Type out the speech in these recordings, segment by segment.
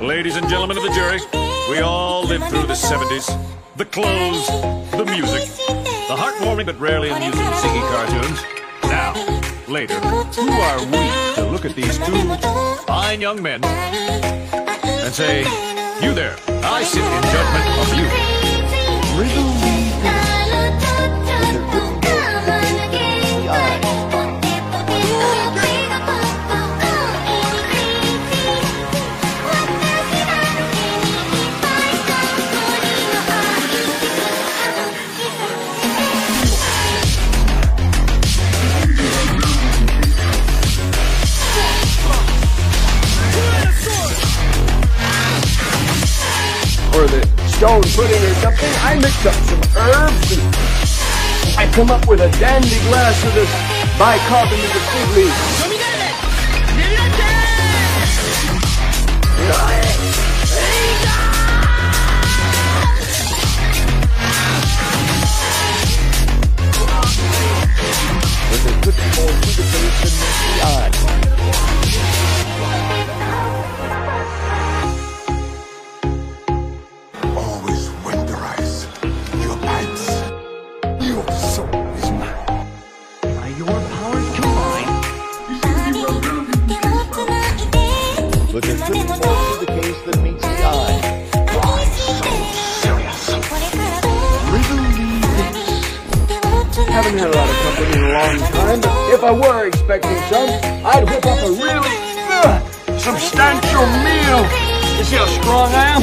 Ladies and gentlemen of the jury, we all lived through the 70s. The clothes, the music, the heartwarming but rarely amusing Ziggy cartoons. Now, later, who are we to look at these two fine young men and say, You there, I sit in judgment of you. Riddle me stone pudding or something, I mix up some herbs and I come up with a dandy glass of this bicarbonated fig leaf. More to the case than meets the eye. Long time, if I were expecting some, I'd whip up a really uh, substantial meal. You see how strong I am?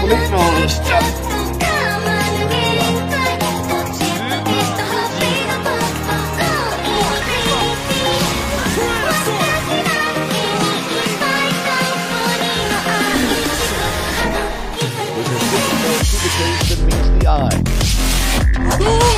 I'm eating all this stuff. But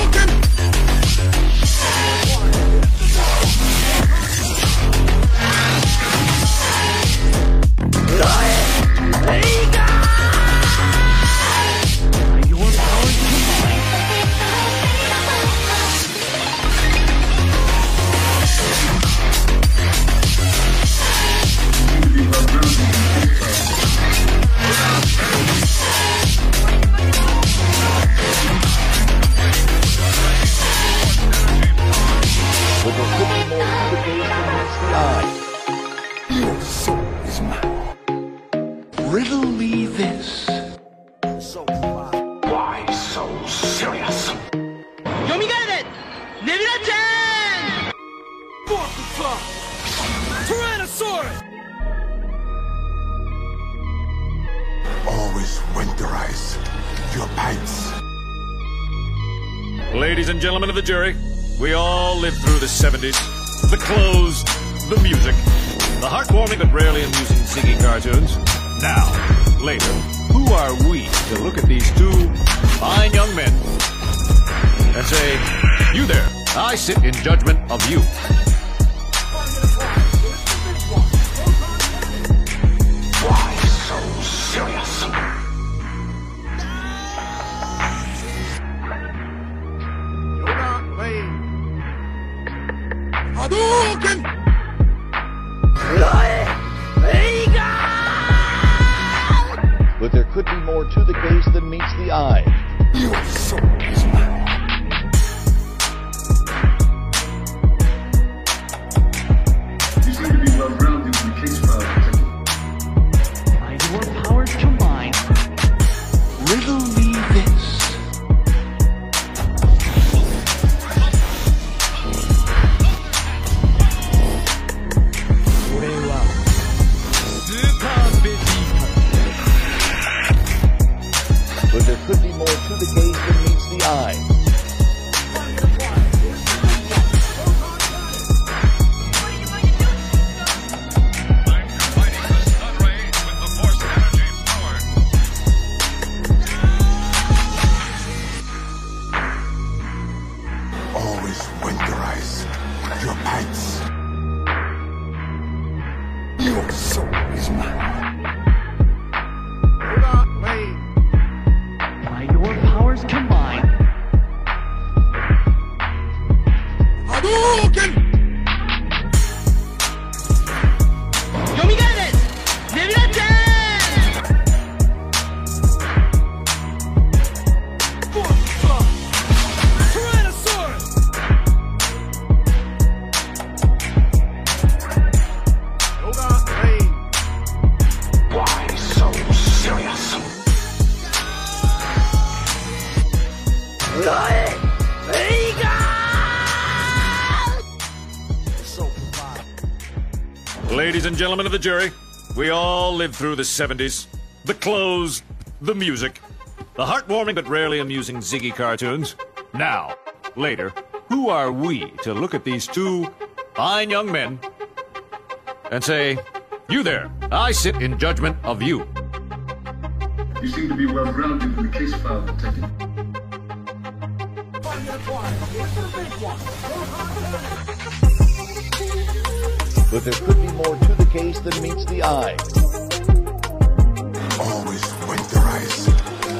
gentlemen of the jury, we all lived through the 70s. The clothes, the music, the heartwarming but rarely amusing Ziggy cartoons. Now, later, who are we to look at these two fine young men and say, You there, I sit in judgment of you. You seem to be well grounded in the case file, Detective. But there could than meets the eye. Always winterize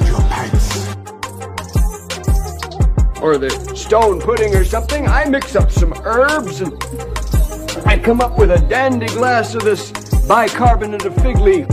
your pipes. Or the stone pudding or something. I mix up some herbs and I come up with a dandy glass of this bicarbonate of fig leaf.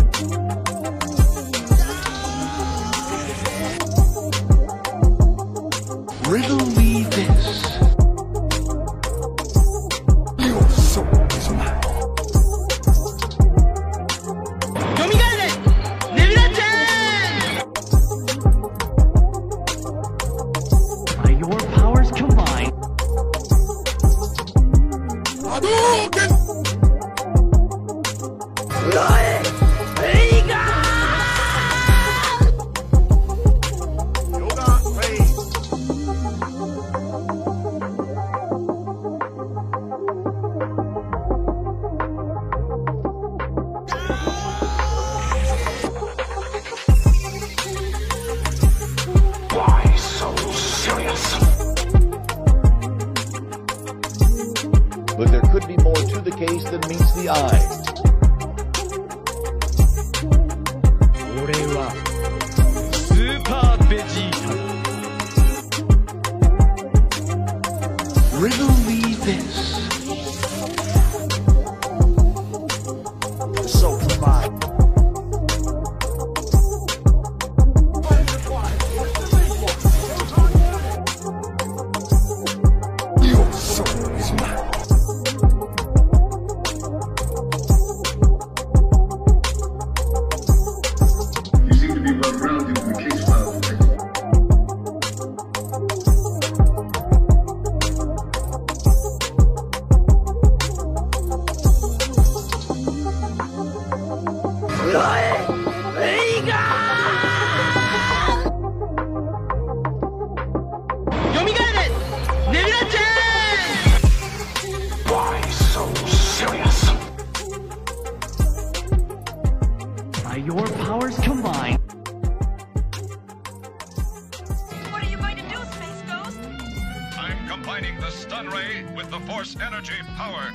Energy power.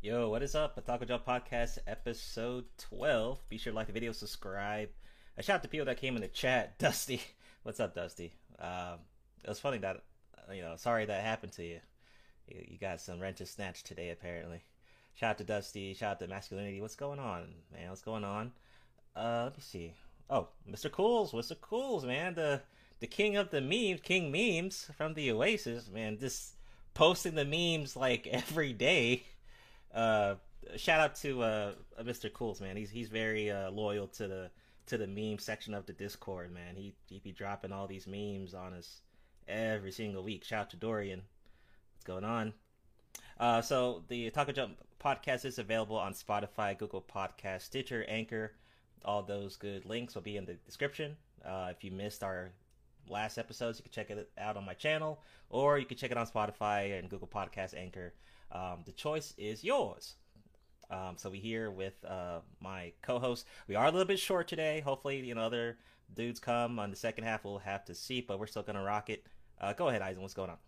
Yo, what is up? A Taco Job Podcast, episode 12. Be sure to like the video, subscribe. A shout out to people that came in the chat. Dusty. What's up, Dusty? Um, it was funny that, you know, sorry that happened to you. You, you got some wrenches snatched today, apparently. Shout out to Dusty. Shout out to Masculinity. What's going on, man? What's going on? Uh, let me see. Oh, Mr. Cools. What's Mr. Cools, man. The the king of the memes, King Memes from the Oasis, man. Just posting the memes like every day uh shout out to uh Mr. Cools man. He's he's very uh loyal to the to the meme section of the Discord, man. He he be dropping all these memes on us every single week. Shout out to Dorian. What's going on? Uh so the Taco Jump podcast is available on Spotify, Google Podcast, Stitcher, Anchor. All those good links will be in the description. Uh if you missed our last episodes, you can check it out on my channel, or you can check it on Spotify and Google Podcast, Anchor. Um, the choice is yours. Um, so we here with uh, my co-host. We are a little bit short today. Hopefully, you know, other dudes come on the second half. We'll have to see, but we're still gonna rock it. Uh, go ahead, Eisen. What's going on?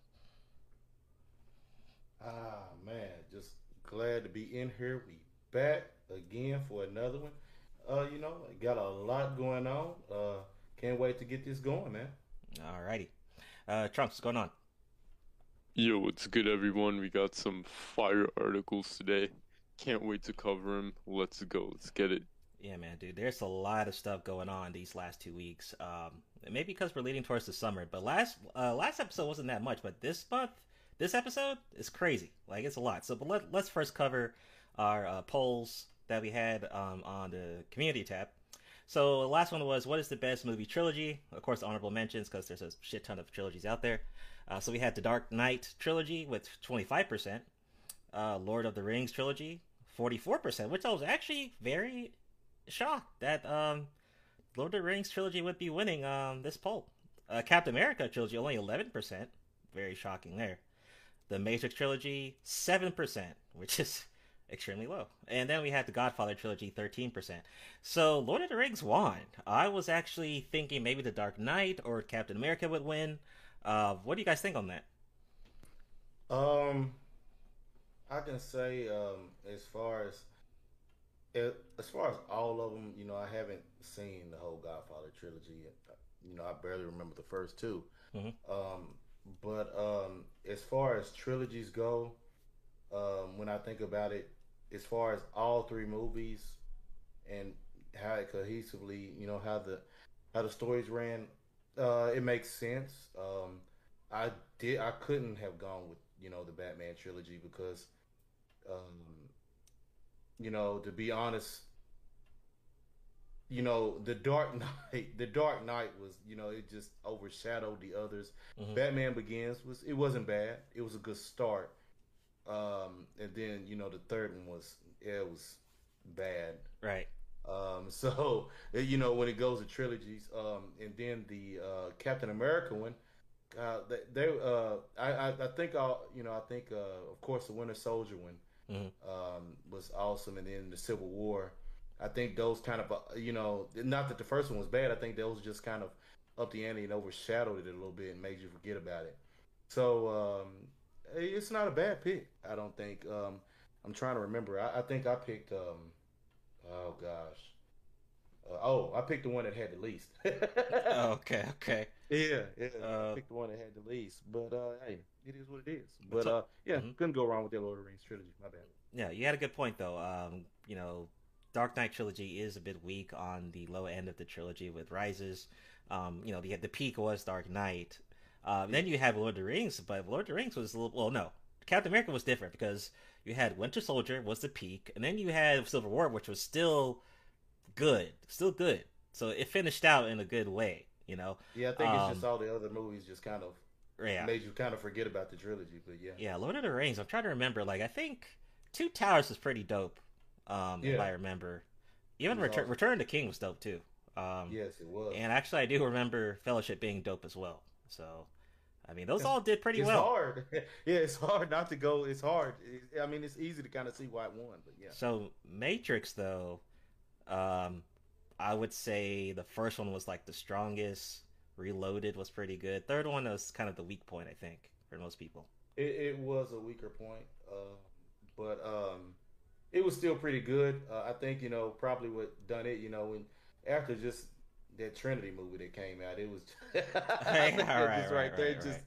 Ah man, just glad to be in here. We back again for another one. Uh, you know, got a lot going on. Uh, can't wait to get this going, man. Alrighty, uh, Trunks, what's going on? Yo, what's good, everyone? We got some fire articles today. Can't wait to cover them. Let's go. Let's get it. Yeah, man, dude. There's a lot of stuff going on these last two weeks. Um, maybe because we're leading towards the summer, but last uh, last episode wasn't that much. But this month, this episode is crazy. Like it's a lot. So, but let, let's first cover our uh, polls that we had um, on the community tab. So the last one was what is the best movie trilogy? Of course, honorable mentions because there's a shit ton of trilogies out there. Uh, so we had the Dark Knight trilogy with 25%, uh, Lord of the Rings trilogy 44%, which I was actually very shocked that um, Lord of the Rings trilogy would be winning um, this poll. Uh, Captain America trilogy only 11%, very shocking there. The Matrix trilogy 7%, which is extremely low. And then we had the Godfather trilogy, 13%. So Lord of the Rings won. I was actually thinking maybe the Dark Knight or Captain America would win. Uh, what do you guys think on that? Um, I can say um, as far as as far as all of them, you know, I haven't seen the whole Godfather trilogy. You know, I barely remember the first 2 mm-hmm. Um, but um, as far as trilogies go, um, when I think about it, as far as all three movies and how it cohesively, you know, how the how the stories ran, uh, it makes sense. Um, I did I couldn't have gone with you know the Batman trilogy because, um, you know, to be honest, you know, the Dark Knight, the Dark Knight was, you know, it just overshadowed the others. Mhm. Batman Begins was, it wasn't bad. It was a good start. Um, and then you know the third one was, yeah, it was bad. Right. Um, so you know when it goes to trilogies, um, and then the uh, Captain America one, uh, they, they uh, I, I, I think I'll, you know, I think uh, of course the Winter Soldier one Mhm. um, was awesome, and then the Civil War. I think those kind of, uh, you know, not that the first one was bad. I think those just kind of up the ante and overshadowed it a little bit and made you forget about it. So um, it's not a bad pick. I don't think. Um, I'm trying to remember. I, I think I picked. Um, oh gosh. Uh, oh, I picked the one that had the least. okay, okay. Yeah, yeah. Uh, I picked the one that had the least. But uh, hey, it is what it is. But uh, yeah, Mhm. couldn't go wrong with the Lord of the Rings trilogy. My bad. Yeah, you had a good point though. Um, you know, Dark Knight trilogy is a bit weak on the low end of the trilogy with Rises. Um, you know, the the peak was Dark Knight. Um, then you had Lord of the Rings, but Lord of the Rings was a little well, no, Captain America was different because you had Winter Soldier was the peak, and then you had Civil War, which was still good, still good. So it finished out in a good way. You know, Yeah, I think it's just Um, all the other movies just kind of yeah. made you kind of forget about the trilogy. But yeah, Yeah, Lord of the Rings. I'm trying to remember. Like, I think Two Towers was pretty dope. Um, if I remember. Even Return awesome. Return the King was dope too. Um, yes, it was. and actually, I do remember Fellowship being dope as well. So, I mean, those all did pretty it's well. It's hard. yeah, it's hard not to go. It's hard. I mean, it's easy to kind of see why it won, but yeah. So Matrix, though, um, I would say the first one was like the strongest. Reloaded was pretty good. Third one was kind of the weak point, I think, for most people. It, it was a weaker point, uh, but um, it was still pretty good. Uh, I think you know probably what done it. You know, when after just that Trinity movie that came out, it was Hey, just all right, right, right, there. right, just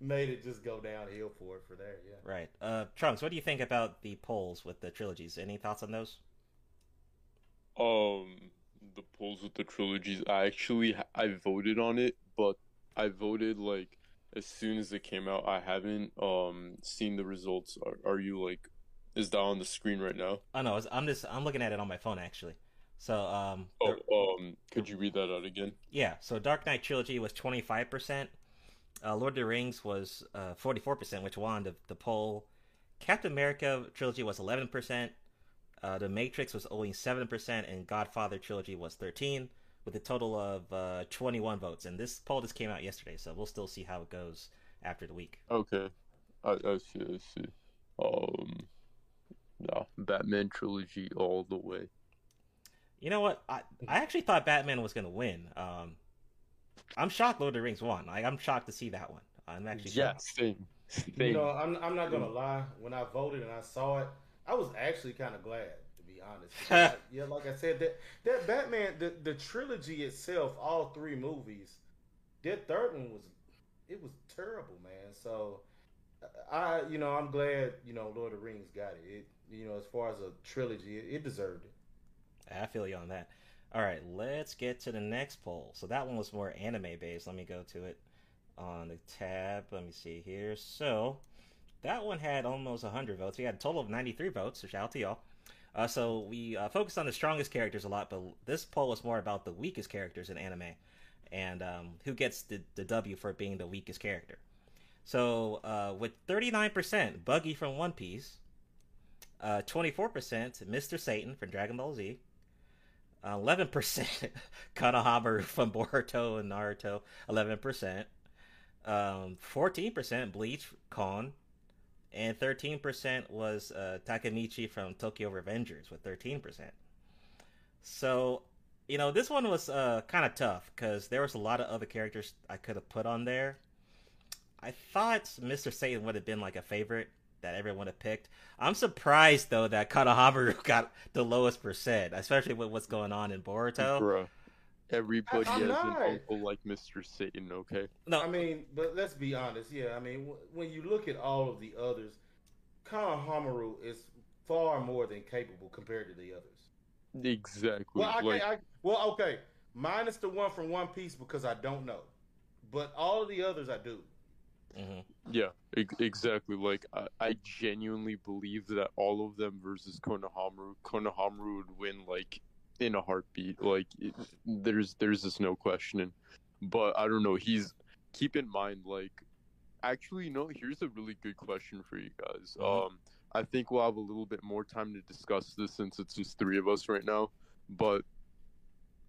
made it just go downhill for it for there. Yeah. Right. Uh, Trunks, what do you think about the polls with the trilogies? Any thoughts on those? Um, the polls with the trilogies. I actually I voted on it, but I voted like as soon as it came out. I haven't um seen the results. Are, are you like? Is that on the screen right now? I know. I'm just I'm looking at it on my phone actually. So um, Oh, the- um, could you read that out again? yeah. So Dark Knight trilogy was 25 percent. Uh, Lord of the Rings was uh 44 percent, which won the, the poll. Captain America trilogy was 11 percent. Uh, the Matrix was only 7 percent, and Godfather trilogy was 13, with a total of uh 21 votes. And this poll just came out yesterday, so we'll still see how it goes after the week. Okay, I I see. I see. Um, yeah, Batman trilogy all the way. You know what? I I actually thought Batman was gonna win. Um, I'm shocked Lord of the Rings won. Like I'm shocked to see that one. I'm actually Yeah, shocked. same. You know, I'm I'm not gonna lie. When I voted and I saw it, I was actually kind of glad to be honest. I- yeah, like I said, that that Batman, the the trilogy itself, all three movies, that third one was, it was terrible, man. So, I you know I'm glad you know Lord of the Rings got it. It you know as far as a trilogy, it, it deserved it. I feel you on that. All right, let's get to the next poll. So that one was more anime based. Let me go to it on the tab. Let me see here. So that one had almost 100 votes. We had a total of 93 votes. So shout out to y'all. Uh, so we uh, focused on the strongest characters a lot, but this poll was more about the weakest characters in anime, and um, who gets the, the W for being the weakest character. So uh, with 39%, Buggy from One Piece, uh, 24% Mr. Satan from Dragon Ball Z, 11% Konohamaru from Boruto and Naruto, 11%, um, 14% Bleach Kon, and 13% was uh, Takemichi from Tokyo Revengers with 13%. So, you know, this one was uh, kind of tough because there was a lot of other characters I could have put on there. I thought Mr. Satan would have been like a favorite that everyone would have picked. I'm surprised though that Konohamaru got the lowest percent, especially with what's going on in Boruto. Bruh. Everybody I'm has not. an uncle like Mr. Satan, okay? No, I mean, but let's be honest. Yeah, I mean, w- when you look at all of the others, Konohamaru is far more than capable compared to the others. Exactly. Well, I, like, I, well, okay, minus the one from One Piece because I don't know, but all of the others I do. Hmm yeah, ex- exactly. Like, I, I genuinely believe that all of them versus Konohamaru, Konohamaru would win, like, in a heartbeat. Like, it, there's there's just no questioning. But I don't know. He's keep in mind, like, actually, no. Here's a really good question for you guys. Mhm. Um, I think we'll have a little bit more time to discuss this since it's just three of us right now. But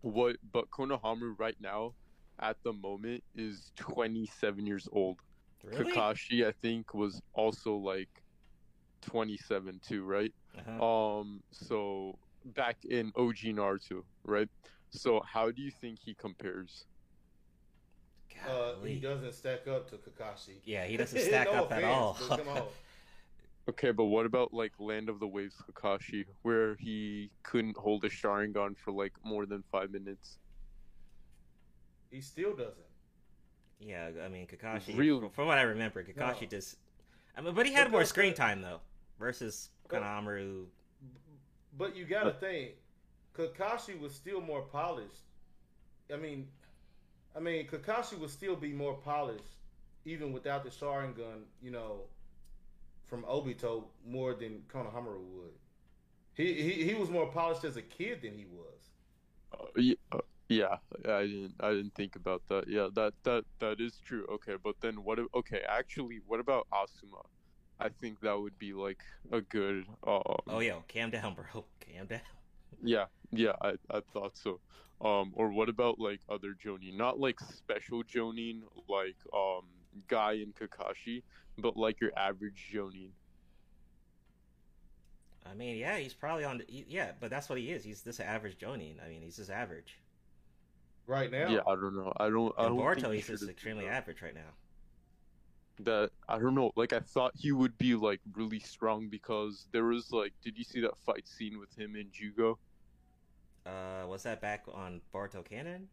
what? But Konohamaru right now, at the moment, is 27 years old. Really? Kakashi, I think, was also like 27 too, right? Uh-huh. Um, so back in OG Naruto, right? So how do you think he compares? Uh, he doesn't stack up to Kakashi. Yeah, he doesn't stack No up at all. come on. Okay, but what about like Land of the Waves Kakashi, where he couldn't hold a Sharingan for like more than five minutes? He still doesn't. Yeah, I mean Kakashi. Real- From, from what I remember, Kakashi No. just. I mean, but he had more screen the- time though, versus But- Konohamaru. But you gotta think, Kakashi was still more polished. I mean, I mean, Kakashi would still be more polished, even without the Sharingan. You know, from Obito more than Konohamaru would. He he he was more polished as a kid than he was. Uh, yeah, uh, yeah, I didn't, I didn't think about that. Yeah, that that that is true. Okay, but then what? if- Okay, actually, what about Asuma? I think that would be like a good. Um, Oh yeah, calm down, bro. Calm down. Yeah, yeah, I, I thought so. Um, or what about like other Jonin? Not like special Jonin, like um Guy and Kakashi, but like your average Jonin. I mean, yeah, he's probably on. Yeah, but that's what he is. He's this average Jonin. I mean, he's just average. Right now, Yeah, I don't know. I don't. I And don't Boruto, think he he's just extremely been, average right now. That I don't know. Like I thought he would be like really strong because there was like, did you see that fight scene with him and Jugo? Uh, was that back on Boruto Canon?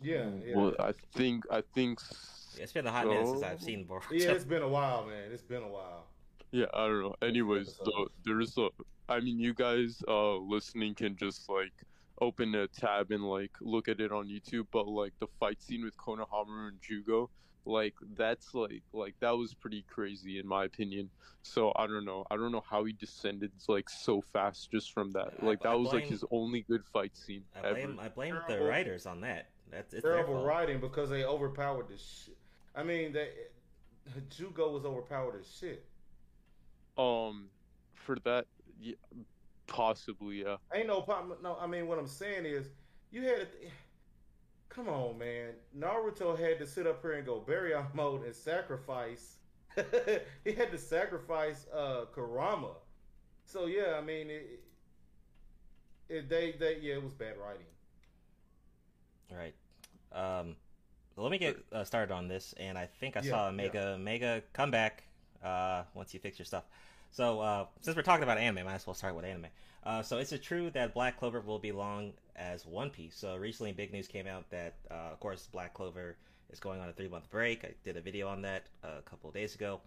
Yeah, yeah. Well, I think I think. s- It's been a hot minute since I've so. seen Boruto. yeah. It's been a while, man. It's been a while. Yeah, I don't know. Anyways, episodes. though, there's a. I mean, you guys uh listening can just like open a tab and like look at it on YouTube. But like the fight scene with Konohamaru and Jugo, like that's like like that was pretty crazy in my opinion. So I don't know. I don't know how he descended like so fast just from that. Like that I was like his only good fight scene I ever. I blame the writers on that. That's it's their Terrible fault. writing because they overpowered the shit. I mean, they Jugo was overpowered as shit. Um, for that, yeah, possibly yeah. Ain't no problem. No, I mean what I'm saying is, you had to. Come on, man. Naruto had to sit up here and go Baryon mode and sacrifice. he had to sacrifice uh Kurama. So yeah, I mean it. it they they yeah, it was bad writing. All right. Um, let me get uh, started on this, and I think I Yeah, saw a mega mega comeback. Uh, once you fix your stuff. So uh, since we're talking about anime, might as well start with anime. Uh, so is it true that Black Clover will be long as One Piece? So recently, big news came out that, uh, of course, Black Clover is going on a three month break. I did a video on that uh, a couple of days ago.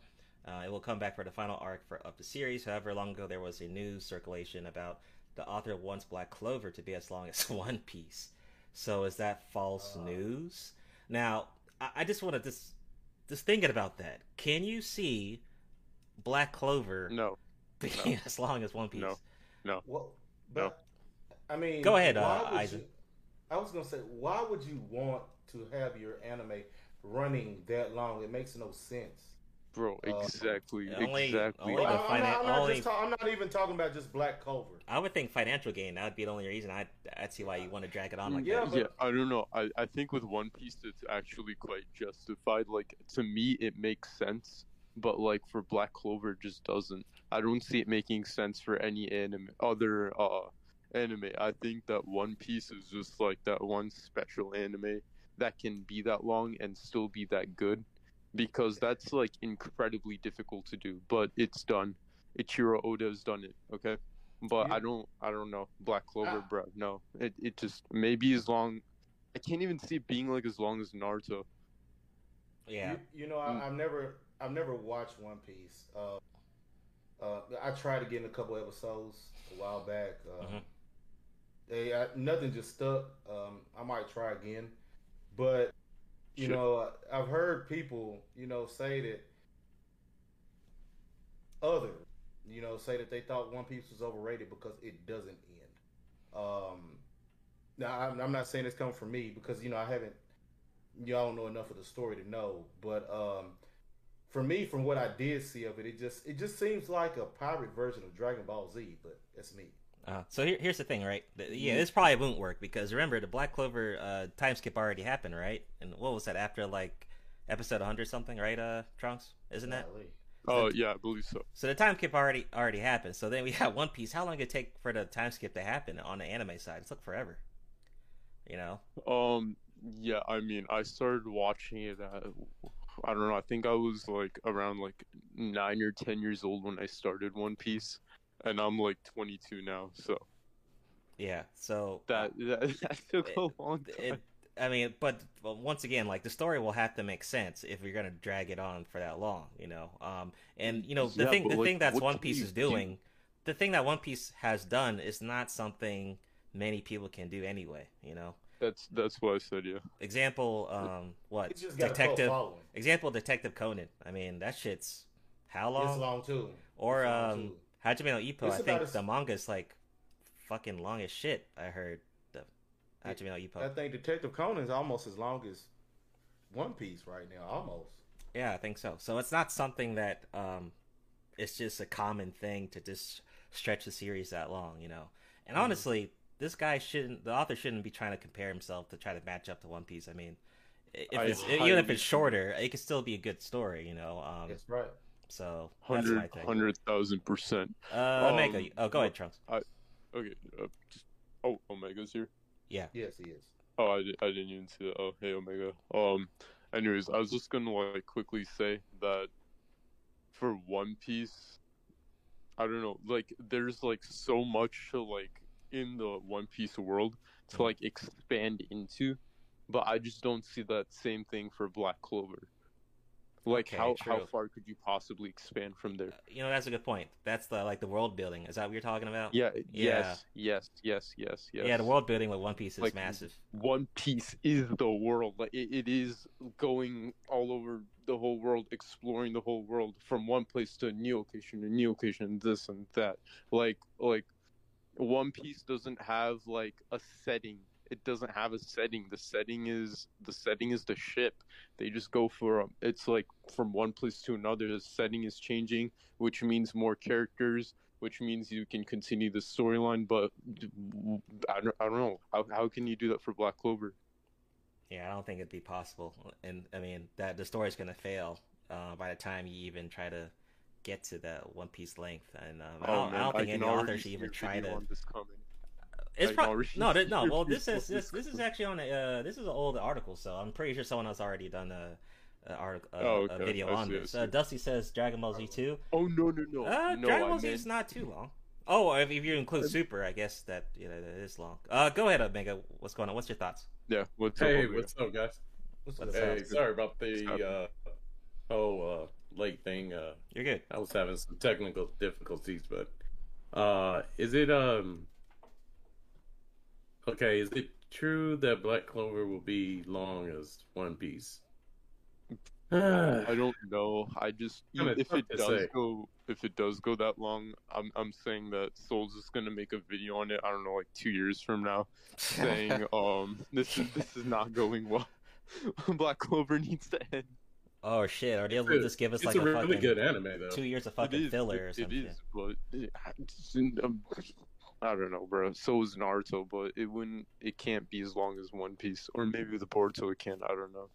Uh, it will come back for the final arc for of the series. However, long ago there was a news circulation about the author wants Black Clover to be as long as One Piece. So is that false news? Now, I, I just want to just just thinking about that. Can you see Black Clover No, being as long as One Piece. No. No. Well, but I mean, Go ahead, uh, Isaac. you- I was gonna say, why would you want to have your anime running that long? It makes no sense. Bro, Uh, exactly, only- exactly. only Well, I'm, not, I'm, not only- just ta- I'm not even talking about just Black Clover. I would think financial gain. That would be the only reason. I'd, I'd see why you want to drag it on like Yeah, that. yeah, I don't know. I, I think with One Piece it's actually quite justified. Like to me it makes sense, but like for Black Clover just doesn't. I don't see it making sense for any anime other uh anime. I think that One Piece is just like that one special anime that can be that long and still be that good because that's like incredibly difficult to do, but it's done. Eiichiro Oda's done it, okay? But You- I don't I don't know. Black Clover, Ah. bro. No. It it just maybe as long I can't even see it being like as long as Naruto. Yeah. You, you know, I, Mm. I've never, I've never watched One Piece. Uh, uh, I tried to get in a couple episodes a while back. Um, Mhm. They I, nothing just stuck. Um, I might try again, but you Sure. know, I've heard people, you know, say that other, you know, say that they thought One Piece was overrated because it doesn't end. Um, now I'm, I'm not saying it's coming from me because you know I haven't, y'all don't know enough of the story to know, but um, for me, from what I did see of it, it just it just seems like a pirate version of Dragon Ball Z, but that's me. Uh, so here, here's the thing, right? The- Mm-hmm. Yeah, this probably won't work because remember the Black Clover uh, time skip already happened, right? And what was that after like episode 100 something, right? Uh, Trunks, isn't that? Golly. Oh yeah, I believe so. So the time skip already already happened. So then we have One Piece. How long did it take for the time skip to happen on the anime side? It took forever. You know? Um yeah, I mean I started watching it at I don't know, I think I was like around like nine or ten years old when I started One Piece. And I'm like twenty two now, so Yeah. So that that, that took a long time. it, I mean, but, but once again, like the story will have to make sense if you're gonna drag it on for that long, you know. Um, and you know the Yeah, thing, the like, thing that's One Piece you is do? doing, the thing that One Piece has done is not something many people can do anyway, you know. That's that's what I said, yeah. Example, um, what It's just got a cult Detective? Example, Detective Conan. I mean, that shit's how long? It's long? long too. Or It's long, um, too. Hajime no Ippo. It's I think as- the manga's like fucking long as shit. I heard the Hajime no Ippo. I think Detective Conan's almost as long as One Piece right now, almost. Yeah, I think so. So it's not something that um, it's just a common thing to just stretch the series that long, you know. And Mm-hmm. honestly, this guy shouldn't. The author shouldn't be trying to compare himself to try to match up to One Piece. I mean, i- if I it's, even if it's shorter, it could still be a good story, you know. Um, That's right. so that's my Hundred thing. hundred thousand percent. Uh, Um, Omega. Oh, go ahead, what- Trunks. Okay, uh, just, oh Omega's here. Yeah. Yes, he is. Oh, I, I didn't even see that. Oh, hey, Omega. Um, anyways, I was just gonna like quickly say that for One Piece, I don't know, like there's like so much to like in the One Piece world to mm-hmm. like expand into, but I just don't see that same thing for Black Clover. Like Okay, how how far could you possibly expand from there? Uh, you know, that's a good point. That's the like the world building. Is that what you're talking about? Yeah, Yeah. yes, yes, yes, yes, yes. Yeah, the world building with One Piece is Like, massive. One Piece is the world. Like it, it is going all over the whole world, exploring the whole world from one place to a new location, a new location, this and that. Like like One Piece doesn't have like a setting. It doesn't have a setting. The setting is the setting is the ship. They just go for um, it's like from one place to another. The setting is changing, which means more characters, which means you can continue the storyline. But I don't, I don't know how how can you do that for Black Clover? Yeah, I don't think it'd be possible. And I mean that the story's gonna fail uh, by the time you even try to get to the One Piece length. And um, I don't, I Oh, don't think can any already author should even try video to. this coming. It's I pro- no, th- no. Well, this is this this is actually on a uh, this is an old article, so I'm pretty sure someone has already done a. A, article, uh, Oh, a video I on this. Uh, Dusty says Dragon Ball Z two. Oh no no no! Uh, no, Dragon Ball Z meant- is not too long. Oh, if, if you include Super, I guess that you know that is long. Uh, go ahead, Omega. What's going on? What's your thoughts? Yeah. What's Hey, up? Omega? what's up, guys? What's What's up? Hey, up? sorry about the uh, whole uh, late thing. Uh, You're good. I was having some technical difficulties, but uh, is it um okay? Is it true that Black Clover will be long as One Piece? I don't know. I just Kinda if it does say. go if it does go that long, I'm I'm saying that Souls is gonna make a video on it. I don't know, like two years from now, saying um this is this is not going well. Black Clover needs to end. Oh shit! Or they'll It's a- just give us it's like a a, really fucking good anime, though. two years of fucking is, filler or it- something. It is, but it, it's in- um, I don't know, bro. So is Naruto, but it wouldn't. It can't be as long as One Piece, or maybe the Boruto it can. I don't know.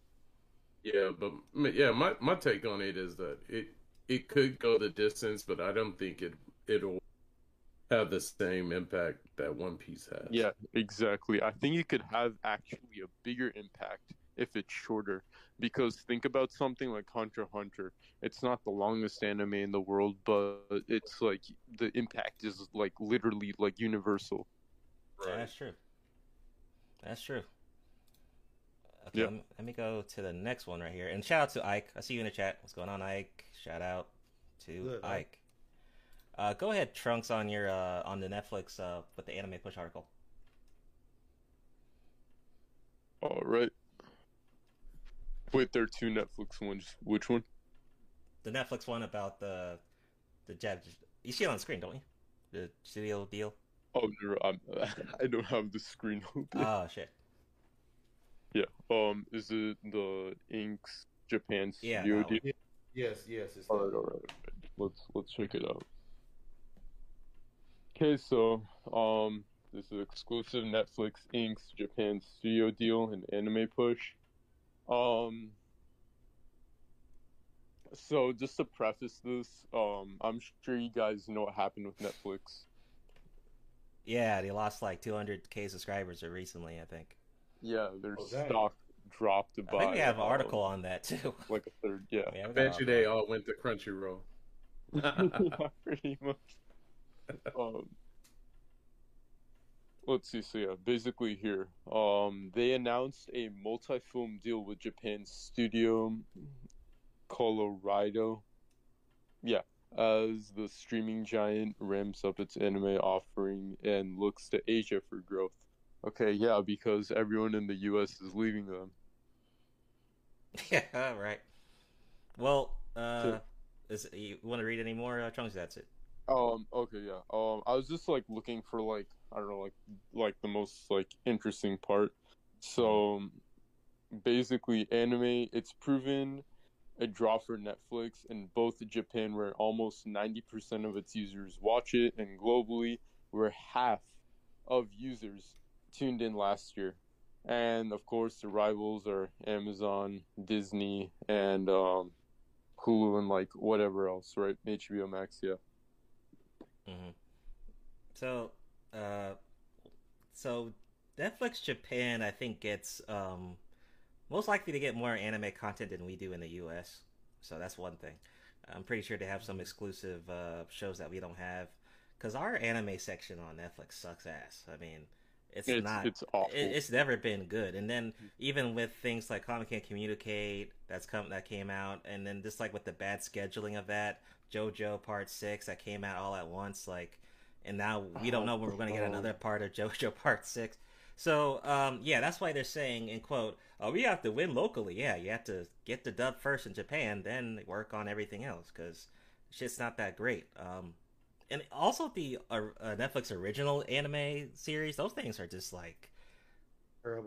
Yeah, but yeah, my my take on it is that it it could go the distance, but I don't think it it'll have the same impact that One Piece has. Yeah, exactly. I think it could have actually a bigger impact if it's shorter. Because think about something like Hunter Hunter. It's not the longest anime in the world, but it's like the impact is like literally like universal. Yeah, that's true. That's true. Okay, Yeah. let, me, go to the next one right here. And shout out to Ike. I see you in the chat. What's going on, Ike? Shout out to Good, Ike. Ike. Uh, go ahead, Trunks, on your uh, on the Netflix uh, with the anime push article. All right. Wait, there are two Netflix ones. Which one? The Netflix one about the the jab. You see it on the screen, don't you? The studio deal. Oh, no, I'm, I don't have the screen open. Oh shit. yeah. Um, is it the Inks Japan Yeah, studio that one. deal? Yes, yes. It's All right, all right. Let's let's check it out. Okay, so um, this is exclusive Netflix Inks Japan studio deal and anime push. Um, so just to preface this, um, I'm sure you guys know what happened with Netflix. Yeah, they lost like 200k subscribers recently, I think. Yeah, their Oh, stock dropped by. I think we have an um, article on that too. Like a third, yeah. Yeah, I bet you they all went to Crunchyroll. pretty much. Um, let's see. So yeah, basically here, um, they announced a multi-film deal with Japan's studio Colorido. Yeah, as the streaming giant ramps up its anime offering and looks to Asia for growth. Okay, yeah, because everyone in the U.S. is leaving them. yeah, right. Well, uh, So- is you want to read any more uh, Trunks? That's it. Um. Okay. Yeah. Um. I was just like looking for like I don't know like like the most like interesting part. So basically, anime it's proven a draw for Netflix in both Japan, where almost ninety percent of its users watch it, and globally, where half of users tuned in last year. And of course, the rivals are Amazon, Disney, and um, Hulu, and like whatever else, right? HBO Max, yeah. hmm So, uh, so Netflix Japan, I think gets um most likely to get more anime content than we do in the U.S. So that's one thing. I'm pretty sure they have some exclusive uh, shows that we don't have because our anime section on Netflix sucks ass. I mean, it's, It's- not. it's awful. It, it's never been good. And then even with things like Komi Can't Communicate that's come that came out, and then just like with the bad scheduling of that, JoJo Part Six that came out all at once, like, and now we don't know when we're going to get Oh. another part of JoJo Part Six. So um, yeah, that's why they're saying in quote, "Oh, we have to win locally." Yeah, you have to get the dub first in Japan, then work on everything else because shit's not that great. Um, and also the uh, uh, Netflix original anime series; those things are just like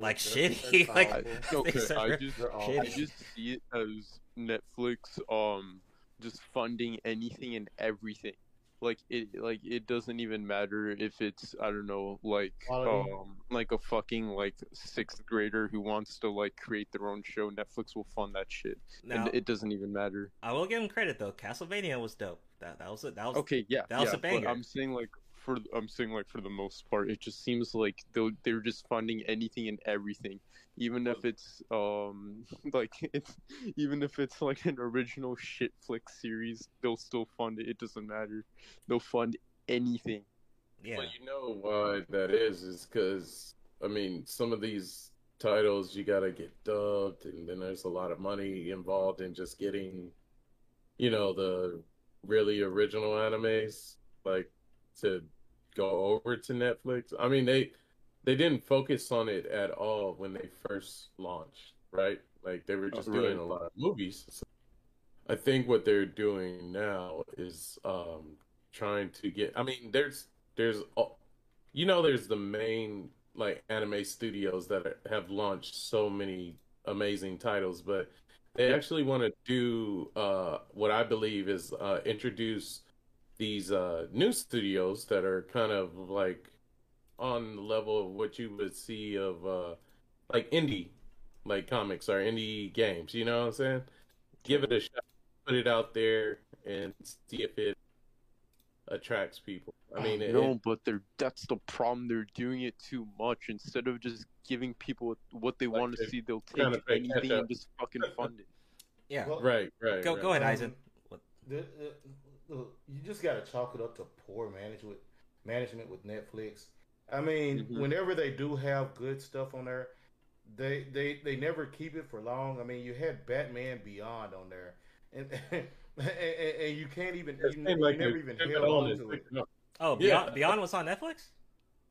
like They're- shitty. they're like okay, I just They're. I just see it as Netflix um just funding anything and everything. Like it like it doesn't even matter if it's I don't know like um like a fucking like sixth grader who wants to like create their own show. Netflix will fund that shit, Now, and it doesn't even matter. I will give him credit though. Castlevania was dope. That that was it. That was Okay, yeah, that was a banger. I'm saying like for I'm saying like for the most part, it just seems like they they're just funding anything and everything, even if it's um like it's even if it's like an original shit flick series, they'll still fund it. It doesn't matter. They'll fund anything. yeah. Well, you know why that is, is because I mean, some of these titles you gotta get dubbed, and then there's a lot of money involved in just getting, you know, the really original animes like to go over to Netflix. I mean, they they didn't focus on it at all when they first launched. right? Like they were just Uh, doing right. a lot of movies. So I think what they're doing now is um trying to get. I mean, there's there's you know there's the main like anime studios that are, have launched so many amazing titles, but they actually want to do uh what I believe is uh introduce these uh new studios that are kind of like on the level of what you would see of uh like indie like comics or indie games, you know what I'm saying? Give it a shot, put it out there and see if it attracts people. I mean, it, no, but they're that's the problem. They're doing it too much. Instead of just giving people what they Like want to see, they'll take anything and just fucking fund it. Yeah. Well, right, right. Go right. go ahead, Um, Eisen. The, the, look, you just got to chalk it up to poor management management with Netflix. I mean, Mhm. whenever they do have good stuff on there, they they they never keep it for long. I mean, you had Batman Beyond on there, and and, and, and you can't even you, seemed you like never even held on on to it. picking up. Oh, Yeah. Beyond, Beyond was on Netflix.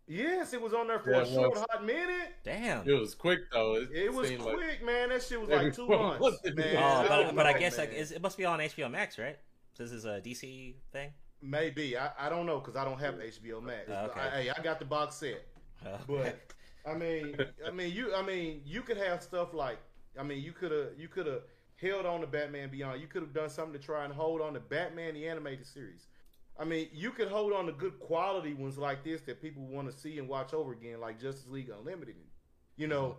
Yes, it was on there for Yeah, a short was. hot minute. Damn. It was quick though. It, It was quick, like- man. That shit was like two months, months man. Oh, but, but I guess like it must be on HBO Max, right? This is a DC thing. Maybe I, I don't know because I don't have HBO Max. Oh, okay. I, hey, I got the box set, Oh, but I mean, I mean, you, I mean, you could have stuff like, I mean, you could have, you could have held on to Batman Beyond. You could have done something to try and hold on to Batman the animated series. I mean, you could hold on to good quality ones like this that people want to see and watch over again, like Justice League Unlimited. You know,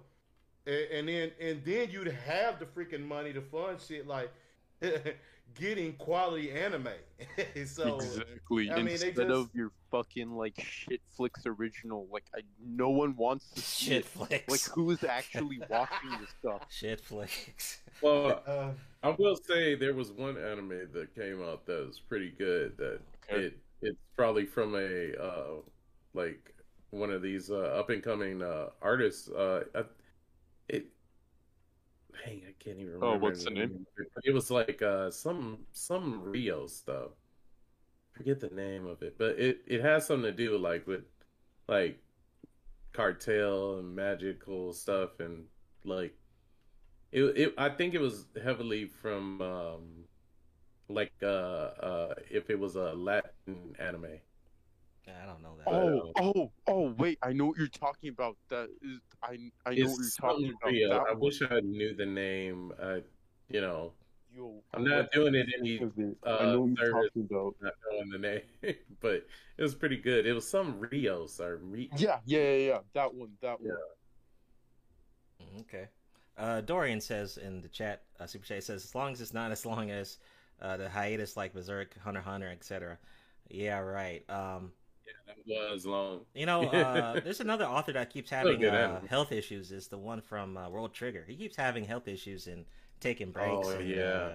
mm-hmm. and, and then and then you'd have the freaking money to fund shit like getting quality anime. so exactly. I mean, Instead just- of your fucking like shit flicks original, like I, no one wants to see Shit it. flicks. Like who's actually watching this stuff? Shit flicks. Well, uh, I will say there was one anime that came out that was pretty good. That Okay. it it's probably from a uh, like one of these uh, up and coming uh, artists. Uh, I, it, dang, I can't even remember. Oh, what's the name? It, was like uh, some some Rio stuff. Forget the name of it, but it it has something to do like with like cartel and magical stuff and like it, it I think it was heavily from um like uh uh if it was a Latin anime. I don't know that. Oh, oh, oh! Wait, I know what you're talking about. That is, I, I know what you're talking something about. real. That I one. wish I knew the name. Uh, you know, Yo, I'm not doing it any of it. uh, I know what you're service. talking about. not knowing the name, but it was pretty good. It was some Rios or Re- Yeah, yeah, yeah, yeah. That one, that one. Mm, Okay. Uh, Dorian says in the chat, uh, Super Chat says, as long as it's not as long as uh, the hiatus like Berserk, Hunter Hunter, etc. Yeah, right. Um, that was long. you know, uh, there's another author that keeps having uh, health issues. Is the one from uh, World Trigger. He keeps having health issues and taking breaks Oh, and yeah. uh,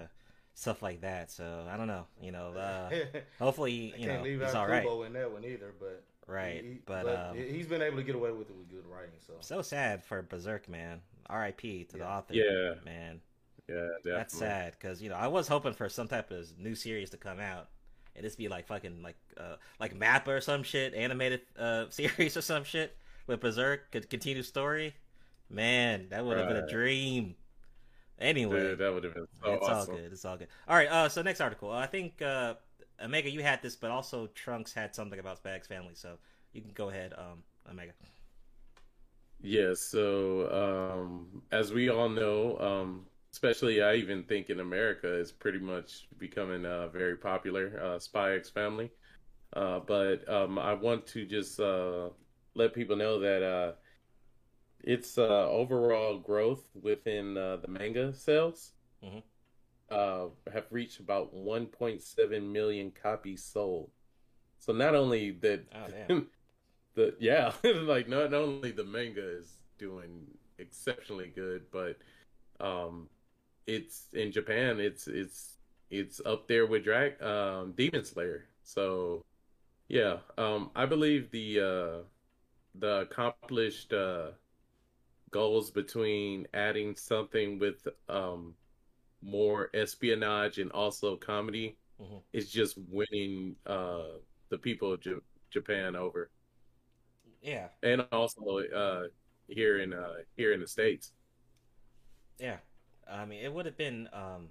stuff like that. So I don't know. You know, uh, hopefully, I you can't know, leave he's out all right. Kubo in that one either, but Right, he- but, um, he- he's been able to get away with it with good writing. So So sad for Berserk, man. R.I.P. to the author. Yeah. man. Yeah, definitely. That's sad because you know I was hoping for some type of new series to come out, and this be like fucking like uh like Mappa or some shit, animated uh series or some shit with Berserk could continue story. Man, that would have been a dream. Anyway, Dude, that would have been so it's awesome. all good. It's all good. All right. Uh, so next article. I think uh, Omega, you had this, but also Trunks had something about Spy X family. So you can go ahead, um, Omega. Yeah, so um, as we all know, um, especially I even think in America, is pretty much becoming uh, very popular, uh, Spy X Family. Uh, but um, I want to just uh, let people know that uh, its uh, overall growth within uh, the manga sales Mhm. uh, have reached about 1.7 million copies sold. So not only that Oh, the yeah, like not only the manga is doing exceptionally good, but um, it's in Japan. It's it's it's up there with Drag um, Demon Slayer. So yeah, um, I believe the uh, the accomplished uh, goals between adding something with um, more espionage and also comedy Mhm. is just winning uh, the people of J- Japan over Yeah. and also uh here in uh here in the states Yeah, I mean, it would have been um,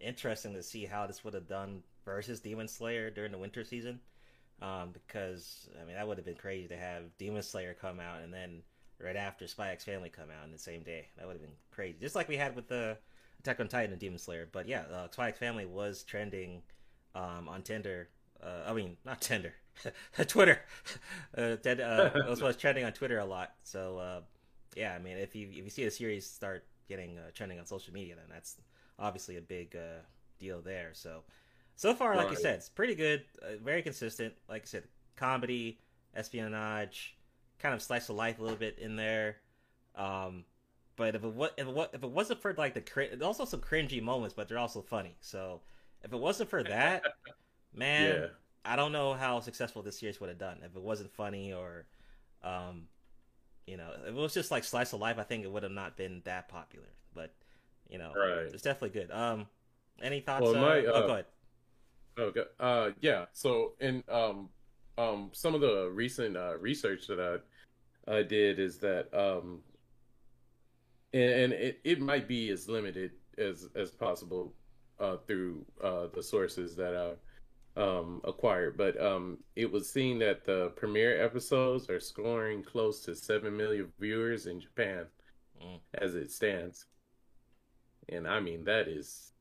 interesting to see how this would have done versus Demon Slayer during the winter season, um, because I mean that would have been crazy to have Demon Slayer come out and then right after Spy X Family come out in the same day. That would have been crazy, just like we had with the Attack on Titan and Demon Slayer. But yeah, uh, Spy X Family was trending um, on Tinder. Uh, I mean, not Tinder, Twitter. uh, Ted, uh, was, was trending on Twitter a lot. So uh, yeah, I mean, if you if you see a series start getting uh, trending on social media, then that's obviously a big uh, deal there. So so far, like Right. you said, it's pretty good, uh, very consistent. Like I said, comedy, espionage, kind of slice of life a little bit in there. Um, but if it was if it, wa- if it wasn't for like the there's also some cringy moments, but they're also funny. So if it wasn't for that, man, Yeah. I don't know how successful this series would have done if it wasn't funny or, um, you know, if it was just like slice of life. I think it would have not been that popular. But you know, Right. it's definitely good. Um, any thoughts? Well, uh, my, oh, uh, go ahead. Okay. Uh, yeah. So, in um, um, some of the recent uh, research that I, I did is that um, and, and it, it might be as limited as as possible uh, through uh, the sources that I um, acquired, but um, it was seen that the premiere episodes are scoring close to seven million viewers in Japan Mm. as it stands, and I mean that is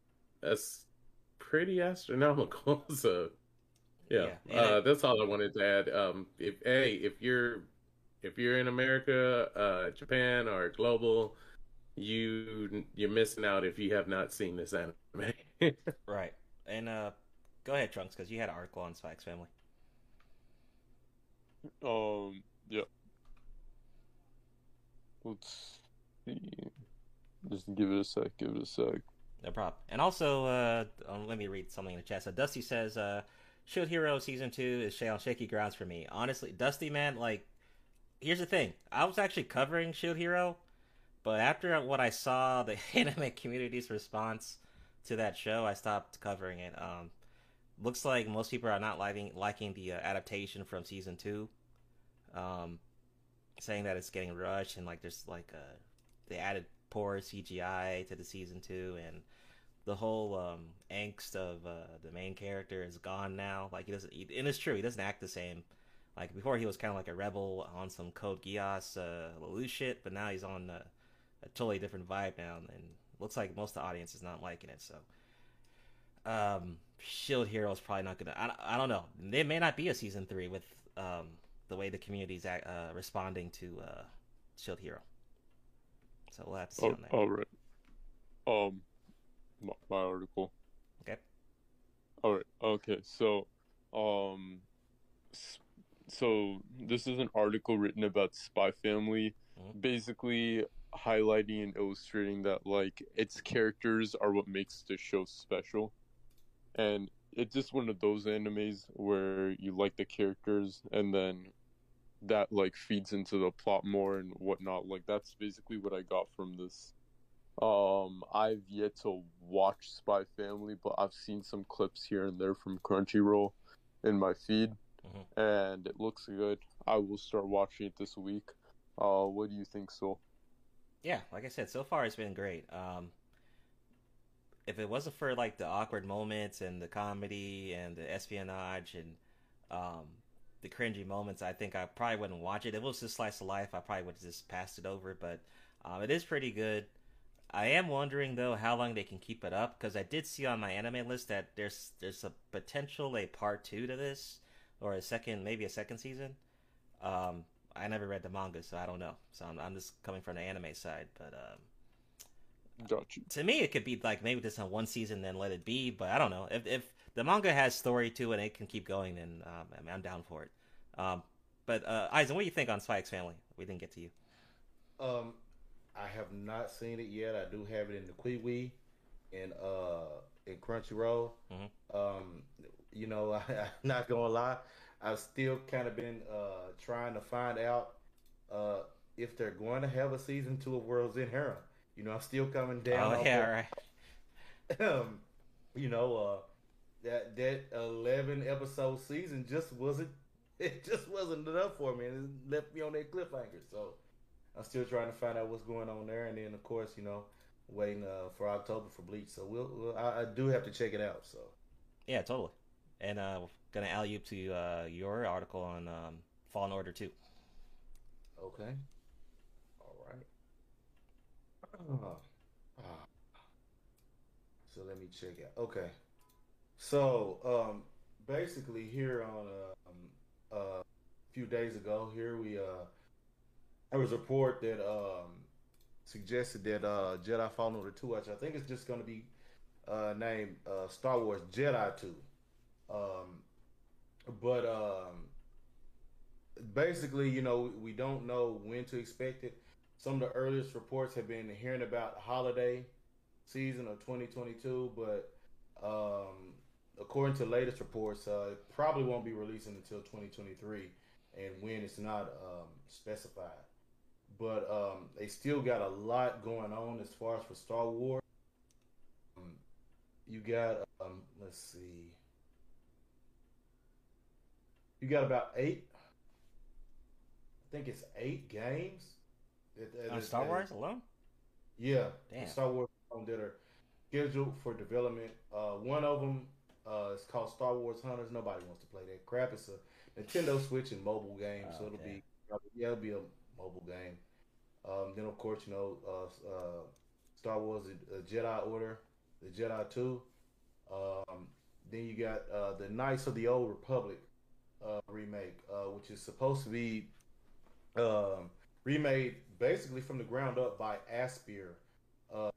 that's pretty astronomical. so yeah, Yeah, uh, it- that's all I wanted to add. Um, if hey, if you're if you're in America, uh, Japan, or global, you you're missing out if you have not seen this anime. Right. And uh, go ahead, Trunks, because you had an article on Spy X family. Um, yeah. Let's see. Just give it a sec. Give it a sec. No problem. And also, uh, um, let me read something in the chat. So Dusty says, uh, Shield Hero season two is on shaky grounds for me. Honestly, Dusty man, like, here's the thing. I was actually covering Shield Hero, but after what I saw, the anime community's response to that show, I stopped covering it. Um, looks like most people are not liking liking the uh, adaptation from season two. Um, saying that it's getting rushed and like there's like uh they added poor CGI to the season two and the whole um angst of uh the main character is gone now. Like he doesn't he, and it's true, he doesn't act the same. Like before he was kinda like a rebel on some Code Geass uh Lelouch shit, but now he's on uh, a totally different vibe now and looks like most of the audience is not liking it, so um Shield Hero is probably not gonna I, I don't know. There may not be a season three with um the way the community's act, uh, responding to uh, Shield Hero. So we'll have to see Oh, on that. all right. Um, my, my article. Okay. All right. Okay. So, um, so this is an article written about Spy Family, Mhm. basically highlighting and illustrating that like its characters are what makes the show special, and it's just one of those animes where you like the characters and then that like feeds into the plot more and whatnot. Like that's basically what I got from this. Um, I've yet to watch Spy Family, but I've seen some clips here and there from Crunchyroll in my feed, Mhm. and it looks good. I will start watching it this week. Uh, what do you think, so? Yeah, like I said, so far it's been great. Um, if it wasn't for like the awkward moments and the comedy and the espionage and um, the cringy moments, I think I probably wouldn't watch it. If it was just slice of life, I probably would just passed it over. But um, it is pretty good. I am wondering though how long they can keep it up because I did see on my anime list that there's there's a potential a part two to this or a second maybe a second season. Um, I never read the manga, so I don't know. So I'm, I'm just coming from the anime side, but um, Got you. to me, it could be like maybe just on one season, then let it be. But I don't know if if the manga has story to it and it can keep going, then um, I mean, I'm down for it. Um, but uh, Eisen, what do you think on Spy X Family? We didn't get to you. Um, I have not seen it yet. I do have it in the Kiwi, in uh, in Crunchyroll. Mhm. Um, you know, I, I'm not gonna lie. I've still kind of been uh trying to find out uh if they're going to have a season two of World's End Harem. You know, I'm still coming down. oh yeah, of- right. um, you know, uh, that that eleven episode season just wasn't it just wasn't enough for me, and it left me on that cliffhanger. So I'm still trying to find out what's going on there, and then of course, you know, waiting uh, for October for Bleach. So we'll, we'll I, I do have to check it out. So Yeah, totally. And uh, gonna alley up to uh, your article on um, Fallen Order 2. okay. Ah. So let me check it. Okay, so um, basically here on uh, um, uh, a few days ago, here we uh, there was a report that um, suggested that uh, Jedi Fallen Order 2, which I think is just going to be uh, named uh, Star Wars Jedi 2. Um, but um, basically, you know, we don't know when to expect it. Some of the earliest reports have been hearing about holiday season of 2022, but um, according to latest reports, uh, it probably won't be releasing until 2023, and when it's not um, specified. But um, they still got a lot going on as far as for Star Wars. Um, you got, um, let's see, you got about eight. I think it's eight games. That- that- On that- Star Wars alone? yeah, Damn. Star Wars films that are scheduled for development. Uh, one of them uh, is called Star Wars Hunters. Nobody wants to play that crap. It's a Nintendo Switch and mobile game, so it'll okay. be yeah, it'll be a mobile game. Um, then of course you know uh, uh, Star Wars: The Jedi Order, the Jedi Two. Um, then you got uh, the Knights of the Old Republic uh, remake, uh, which is supposed to be um, remade basically from the ground up by Aspyr, um,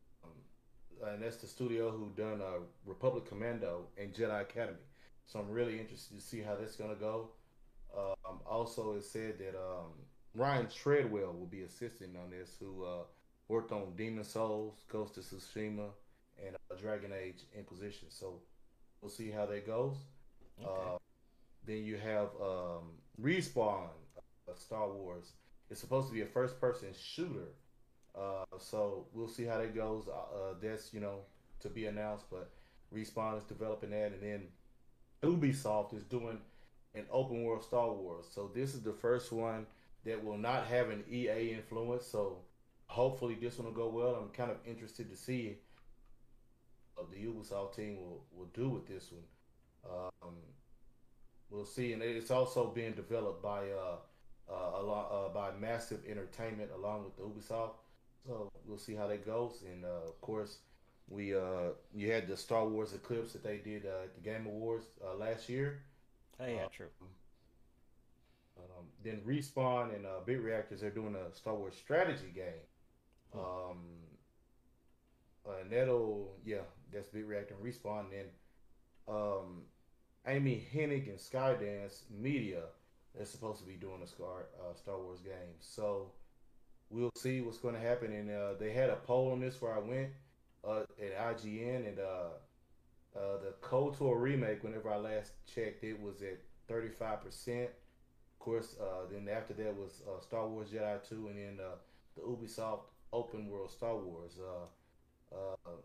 and that's the studio who done uh, Republic Commando and Jedi Academy. So I'm really interested to see how that's gonna go. Um, also, it said that um, Ryan Treadwell will be assisting on this, who uh, worked on Demon Souls, Ghost of Tsushima, and uh, Dragon Age Inquisition. So we'll see how that goes. Uh, then you have um, Respawn, uh, Star Wars. It's supposed to be a first-person shooter. Uh, so we'll see how that goes. Uh, uh, that's you know to be announced, but Respawn is developing that, and then Ubisoft is doing an open world Star Wars. So this is the first one that will not have an EA influence. So hopefully this one will go well. I'm kind of interested to see what the Ubisoft team will, will do with this one. Um, we'll see, and it's also being developed by uh, uh, along, uh, by Massive Entertainment along with the Ubisoft. So we'll see how that goes. And uh, of course, we uh, you had the Star Wars Eclipse that they did uh, at the Game Awards uh, last year. Oh, yeah, Uh, true. Um, then Respawn and uh, Bit Reactors are doing a Star Wars strategy game. Um, uh, and that'll yeah, that's Bit Reactor and Respawn. And then um, Amy Hennig and Skydance Media is supposed to be doing a Star uh, Star Wars game. So we'll see what's going to happen. And uh, they had a poll on this where I went uh, at IGN, and uh, uh, the KOTOR remake. Whenever I last checked, it was at thirty five percent. Of course, uh, then after that was Star Wars Jedi Two, and then uh, the Ubisoft open world Star Wars.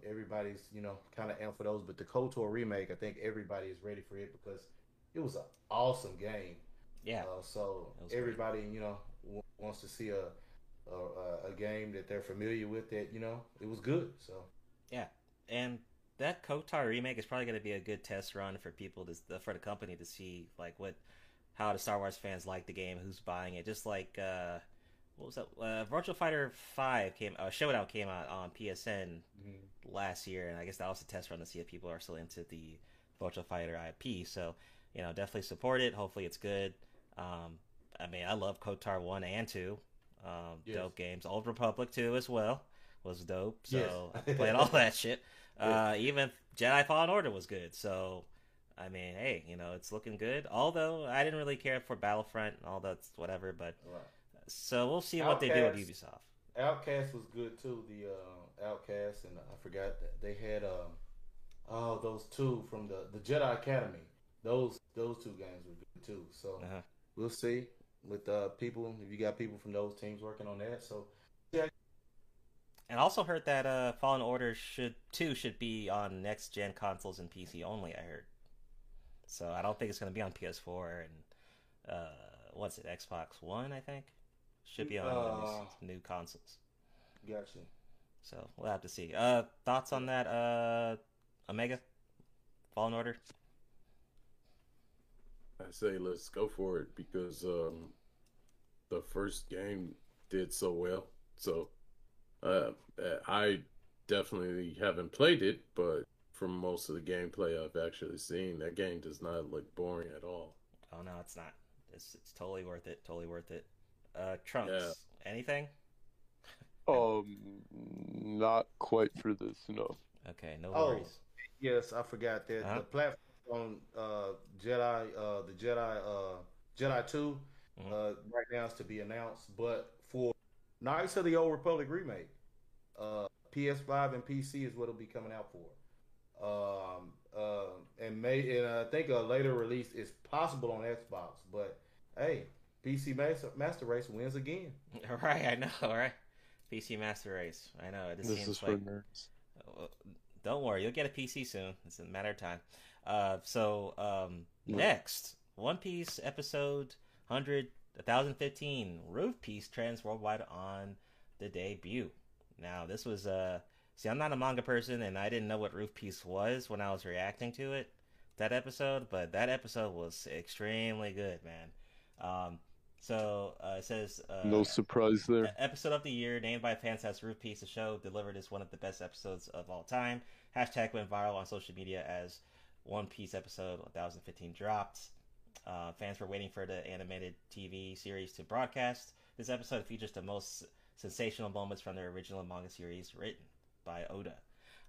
Everybody's you know kind of amped for those, but the KOTOR remake, I think everybody is ready for it because it was an awesome game. Yeah. Uh, so was great. everybody you know w- wants to see a, a a game that they're familiar with. That you know it was good. So Yeah, and that KOTOR remake is probably going to be a good test run for people to for the company to see like what how the Star Wars fans like the game, who's buying it. Just like uh, what was that? Uh, Virtual Fighter Five came, uh, Showdown came out on PSN last year, and I guess that was a test run to see if people are still into the Virtual Fighter IP. So you know, definitely support it. Hopefully, it's good. Um, I mean, I love KOTOR one and two. Um, Yes. Dope games. Old Republic two as well was dope. So Yes. I played all that shit. Uh, even Jedi Fallen Order was good. So I mean, hey, you know, it's looking good. Although I didn't really care for Battlefront and all that's whatever, but so we'll see what they do with Ubisoft. Outcast was good too. The uh, Outcast, and I forgot that they had um, oh those two from the the Jedi Academy. Those those two games were good too. So Uh-huh. We'll see with uh, people if you got people from those teams working on that. So yeah, And I also heard that uh, Fallen Order should too should be on next gen consoles and PC only. I heard. So I don't think it's going to be on PS4 and uh, what's it Xbox One. I think should be on Uh, these new consoles. gotcha. So we'll have to see. Uh, thoughts on that? Uh, Omega, Fallen Order. I say let's go for it because um, the first game did so well. So uh, I definitely haven't played it, but from most of the gameplay I've actually seen, that game does not look boring at all. Oh no, it's not. It's it's totally worth it. Totally worth it. Uh, Trunks. Yeah. Anything? Um, not quite for this, no. Okay, no Oh, worries. yes, I forgot that Huh? the platform on uh, Jedi, uh, the Jedi, uh, Jedi 2 Mhm. uh, right now is to be announced. But for Knights of the Old Republic remake, uh, PS5 and PC is what it'll be coming out for. Um, uh, and may and I think a later release is possible on Xbox. But hey, PC Master, Master Race wins again. All right, I know. All right. PC Master Race. I know. It just This seems is for like nerds. Uh, Don't worry, you'll get a PC soon. It's a matter of time. Uh, so um, Yeah. next, One Piece episode 100, 1015, Roof Piece trends worldwide on the debut. Now, this was uh, see, I'm not a manga person, and I didn't know what Roof Piece was when I was reacting to it that episode, but that episode was extremely good, man. Um, so uh, it says uh, No surprise there. Episode of the year named by fans as Roof Piece. The show delivered as one of the best episodes of all time. Hashtag went viral on social media as One Piece episode 1015 dropped. Uh, fans were waiting for the animated TV series to broadcast. This episode features the most sensational moments from the original manga series written by Oda.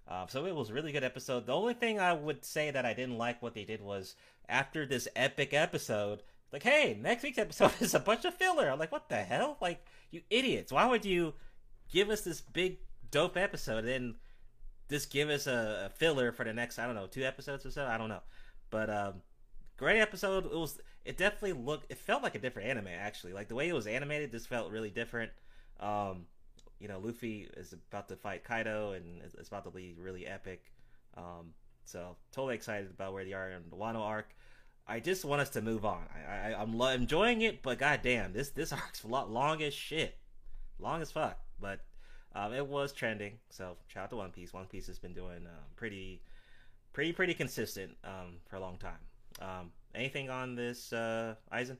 Uh, so it was a really good episode. The only thing I would say that I didn't like what they did was after this epic episode, like, hey, next week's episode is a bunch of filler. I'm like, what the hell? Like, you idiots. Why would you give us this big, dope episode and then just give us a, a filler for the next, I don't know, two episodes or so? I don't know. But, um, great episode. It was, it definitely looked, it felt like a different anime, actually. Like, the way it was animated, this felt really different. Um, you know, Luffy is about to fight Kaido and it's- about to be really epic. Um, so totally excited about where they are in the Wano arc. I just want us to move on. I, I I'm lo- enjoying it, but goddamn, this this arc's long as shit, long as fuck. But um, it was trending, so shout out to One Piece. One Piece has been doing um, pretty, pretty, pretty consistent um, for a long time. Um, anything on this, uh, Eisen?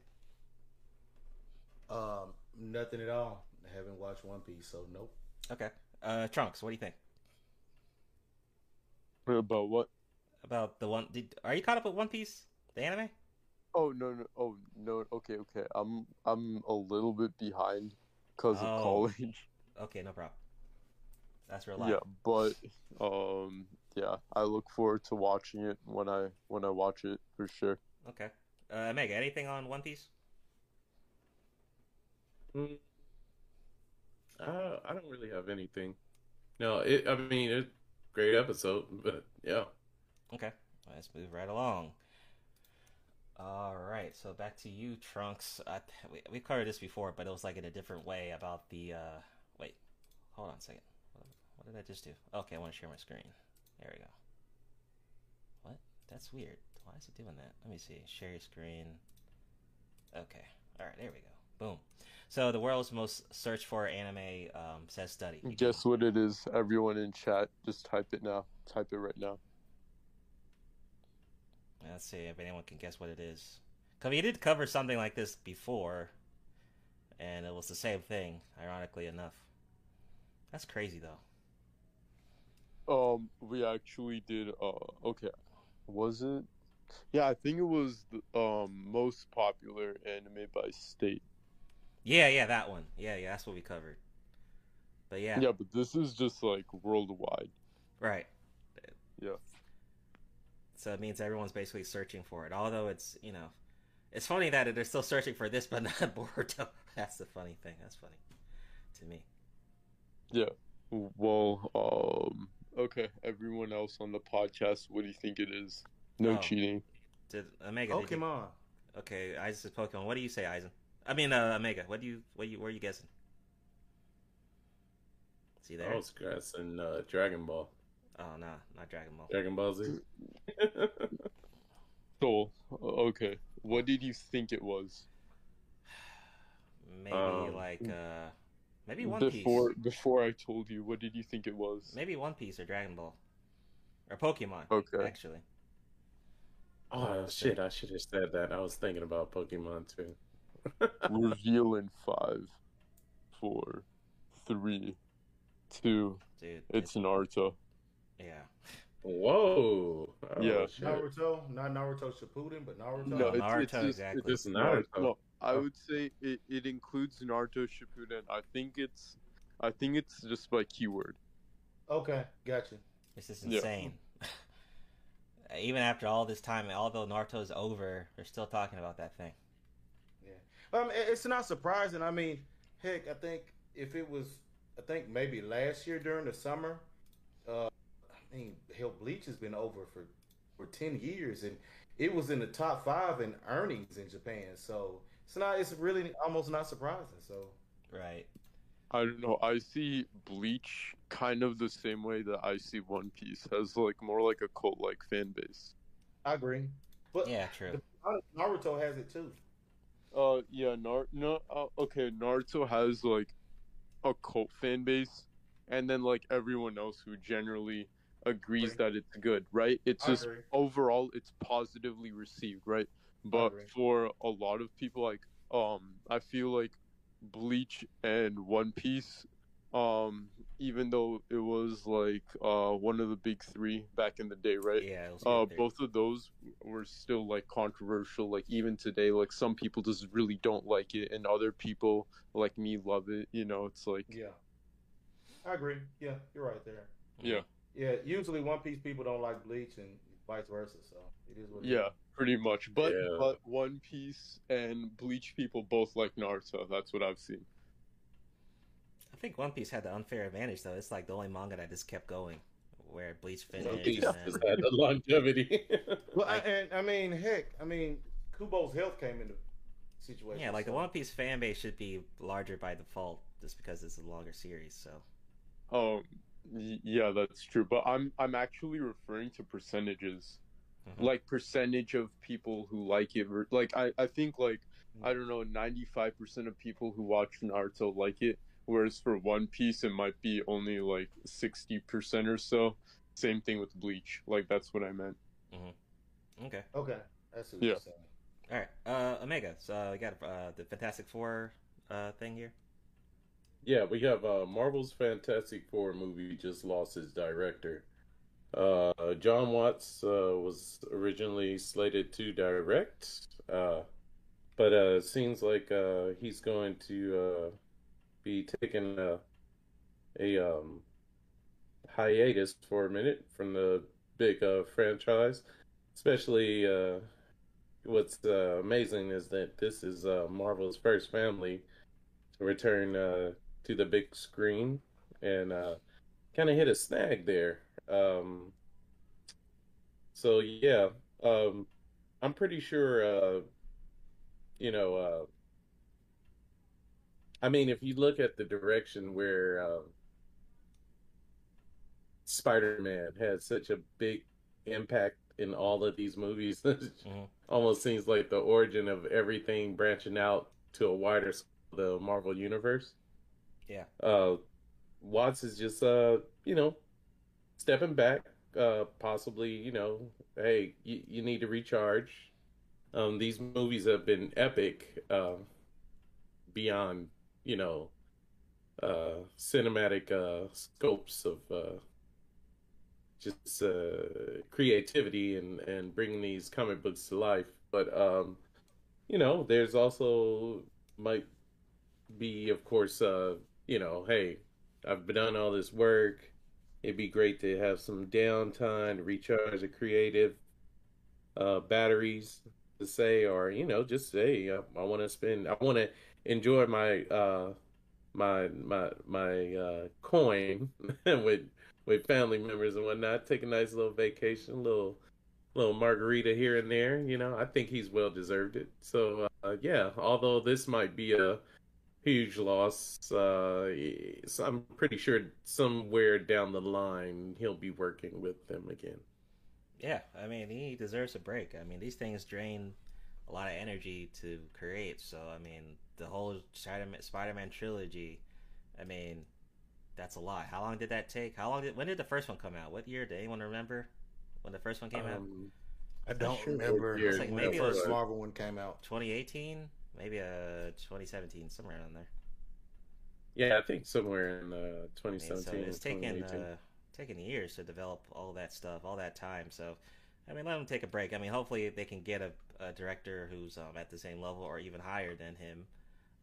Um, nothing at all. I haven't watched One Piece, so nope. Okay, uh, Trunks, what do you think About what? about the one? Did are you caught up with One Piece, the anime? Oh no no oh no okay okay I'm I'm a little bit behind because Oh. of college. Okay, no problem. That's real life. Yeah, but um yeah, I look forward to watching it when I when I watch it for sure. Okay. Uh, Mega, anything on One Piece? Mm. Uh, I don't really have anything. No, it. I mean, it's a great episode, but yeah. Okay, let's move right along. All right, so back to you, Trunks. I, we we covered this before, but it was like in a different way about the. uh Wait, hold on a second. What, did I just do? Okay, I want to share my screen. There we go. What? That's weird. Why is it doing that? Let me see. Share your screen. Okay. All right. There we go. Boom. So the world's most searched for anime um, says study. Guess what it is? Everyone in chat, just type it now. Type it right now. Let's see if anyone can guess what it is. Cause we did cover something like this before, and it was the same thing. Ironically enough, that's crazy though. Um, we actually did. Uh, okay, was it? Yeah, I think it was the um most popular anime by state. Yeah, yeah, that one. Yeah, yeah, that's what we covered. But yeah, Yeah, but this is just like worldwide. right. Yeah. So it means everyone's basically searching for it. Although it's you know, it's funny that they're still searching for this, but not Boruto. That's the funny thing. That's funny to me. Yeah. Well, um, okay. Everyone else on the podcast, what do you think it is? No Oh. cheating. Did Omega? did you- Okay, Eisen says Pokemon. What do you say, Eisen? I mean, uh, Omega. What do you? What you? Where are you guessing? See there? I was guessing uh, Dragon Ball. Oh no, not Dragon Ball. Dragon Ball Z. So, okay. What did you think it was? Maybe Um, like uh, Maybe One before Piece. before I told you, what did you think it was? Maybe One Piece or Dragon Ball. Or Pokemon. Okay. Actually. Oh shit! I should have said that. I was thinking about Pokemon too. Reveal in five, four, three, two. Dude. It's Naruto. Yeah. Whoa! Oh, Yeah. shit. Naruto, not Naruto Shippuden, but Naruto. No, it's, Naruto, it's just, exactly. It's just Naruto. Naruto. No, I would say it, it includes Naruto Shippuden. I think it's, I think it's just by keyword. Okay, gotcha. This is Yeah. insane. Even after all this time, although Naruto's over, they're still talking about that thing. Yeah, Um, it's not surprising. I mean, heck, I think if it was, I think maybe last year during the summer, uh, I mean, hell, Bleach has been over for for ten years, and it was in the top five in earnings in Japan. So it's not. It's really almost not surprising. So Right. I don't know. I see Bleach kind of the same way that I see One Piece has like more like a cult like fan base. I agree. But Yeah, true. Naruto has it too. Uh, yeah, Nar no, uh, okay, Naruto has like a cult fan base, and then like everyone else who generally agrees that it's good, right? It's I just agree. overall it's positively received, right? But for a lot of people, like um, I feel like Bleach and One Piece, um, even though it was like uh one of the big three back in the day, right? Yeah, Uh, both of those were still like controversial. Like even today, like some people just really don't like it, and other people like me love it. You know, it's like Yeah, I agree. Yeah, you're right there. yeah, Yeah, usually One Piece people don't like Bleach, and vice versa. So it is what. it yeah, is. Pretty much. But Yeah. but One Piece and Bleach people both like Naruto. That's what I've seen. I think One Piece had the unfair advantage, though. It's like the only manga that just kept going, where Bleach finished. One. Piece and just had the longevity. Well, I, and I mean, heck, I mean, Kubo's health came into situation. Yeah, like the One Piece fan base should be larger by default, just because it's a longer series. So Um, y- yeah, that's true. But I'm I'm actually referring to percentages, Mhm. like percentage of people who like it. Like I I think like I don't know, ninety five percent of people who watch Naruto like it, whereas for One Piece it might be only like sixty percent or so. Same thing with Bleach. Like that's what I meant. okay, Okay, that's what Yeah. you're saying. all right. Uh, Omega. So we got uh, the Fantastic Four uh thing here. Yeah, we have uh, Marvel's Fantastic Four movie just lost its director. Uh, John Watts uh, was originally slated to direct, uh, but uh, it seems like uh, he's going to be taking a, a um, hiatus for a minute from the big franchise. Especially, what's amazing is that this is Marvel's first family to return to the big screen and kind of hit a snag there. Um, so yeah, um, I'm pretty sure. Uh, you know, uh, I mean, if you look at the direction where uh, Spider-Man has such a big impact in all of these movies, Mhm. almost seems like the origin of everything branching out to a wider the Marvel universe Yeah. uh Watts is just uh you know stepping back uh possibly you know hey you, you need to recharge um these movies have been epic uh beyond you know uh cinematic uh scopes of uh just uh creativity and and bringing these comic books to life but um you know there's also might be of course uh you know, hey, I've done all this work. It'd be great to have some downtime to recharge the creative uh, batteries to say, or you know, just say I, I want to spend, I want to enjoy my uh, my my my uh, coin with with family members and whatnot. Take a nice little vacation, little little margarita here and there. You know, I think he's well deserved it. So uh, yeah, although this might be a huge loss. Uh, so I'm pretty sure somewhere down the line he'll be working with them again. Yeah, I mean, he deserves a break. I mean, these things drain a lot of energy to create. So, I mean, the whole Spider-Man, Spider-Man trilogy I mean, that's a lot. How long did that take? How long did when did the first one come out? What year? Did anyone remember when the first one came out? Um, I don't sure remember year It's like when maybe the first Marvel one came out. 2018, maybe uh 2017, somewhere around there. yeah, I think somewhere in uh, I mean, 2017. so it's taken 2018. uh, taken years to develop all that stuff, all that time. So, I mean, let them take a break. I mean, hopefully they can get a, a director who's um, at the same level or even higher than him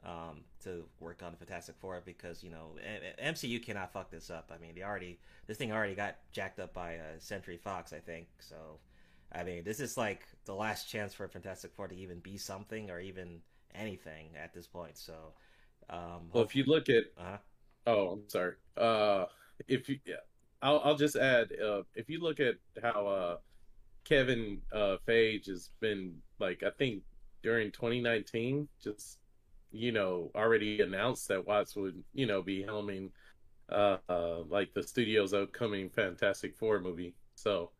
um, to work on Fantastic Four because you know M- MCU cannot fuck this up. I mean, they already this thing already got jacked up by uh, Century Fox, I think. So, I mean, this is like the last chance for Fantastic Four to even be something or even anything at this point. So, um, Well, if you look at, uh-huh. oh, I'm sorry. Uh, if you, yeah, I'll I'll just add, uh, if you look at how uh, Kevin uh, Feige has been like, I think during 2019, just you know, already announced that Watts would, you know, be helming uh, uh like the studio's upcoming Fantastic Four movie. So,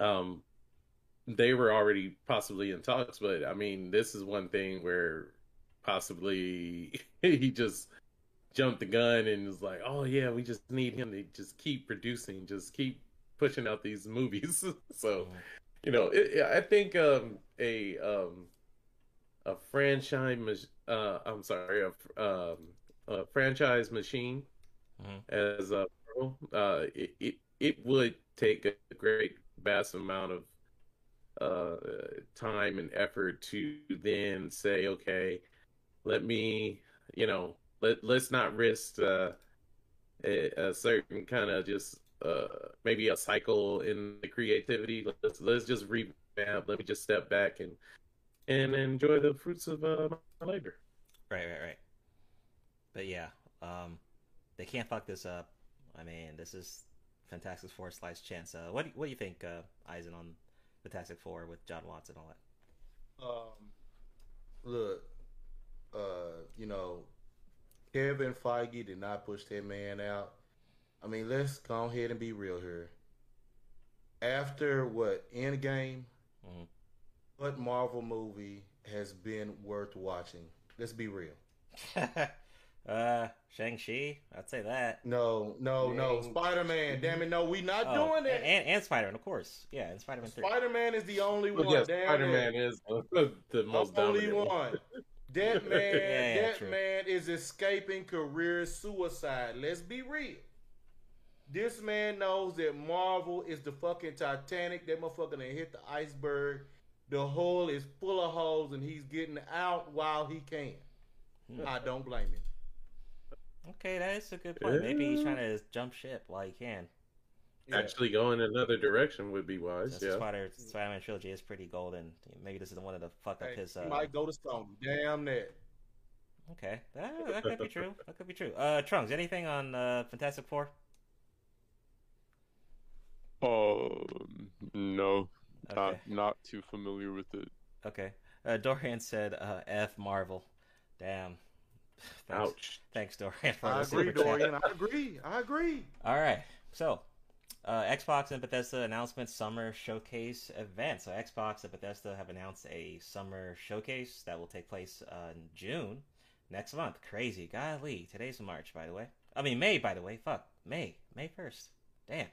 um, they were already possibly in talks, but I mean, this is one thing where possibly he just jumped the gun and was like, "Oh yeah, we just need him to just keep producing, just keep pushing out these movies." so, you know, it, I think um, a um, a franchise, uh, I'm sorry, a, um, a franchise machine as a uh, it, it it would take a great vast amount of uh, time and effort to then say, okay, let me, you know, let let's not risk uh, a, a certain kind of just uh, maybe a cycle in the creativity. Let's let's just revamp. Let me just step back and and enjoy the fruits of uh, my labor. Right, right, right. But yeah, um, they can't fuck this up. I mean, this is Fantastic Four slice chance. Uh, what do, what do you think, uh, Eisen, on Fantastic Four with John Watts and all that? Um, look, uh, you know, Kevin Feige did not push that man out. I mean, let's go ahead and be real here. After what Endgame, Mhm. what Marvel movie has been worth watching? Let's be real. uh, Shang Chi, I'd say that. No, no, no. Spider Man. Damn it, no. We not Oh, doing that. And, and Spider Man, of course. Yeah, and Spider Man Three. Spider Man is the only Well, one. yes, damn Spider-Man it. is the, the most only dominant one. That man, Yeah, yeah, that true. man is escaping career suicide. Let's be real. This man knows that Marvel is the fucking Titanic. That motherfucker done hit the iceberg. The hole is full of holes, and he's getting out while he can. Hmm. I don't blame him. Okay, that is a good point. Maybe he's trying to jump ship while he can. Actually, going another direction would be wise. Since Yeah. the Spider Spider Man trilogy is pretty golden. Maybe this is the one that fuck up Hey, his. he Uh... might go to Sony. Damn that. Okay, that, that could be true. That could be true. Uh, Trunks, anything on uh, Fantastic Four? Um, no, not not too familiar with it. Okay. Uh, Dorian said, uh, "F Marvel." Damn. Thanks, Ouch. Thanks, Dorian. For I the agree, super chat. Dorian. I agree. I agree. All right. So, uh, Xbox and Bethesda announcement summer showcase event. So, Xbox and Bethesda have announced a summer showcase that will take place uh, in June next month. Crazy. Golly. Today's March, by the way. I mean, May, by the way. Fuck. May. May 1st. Damn.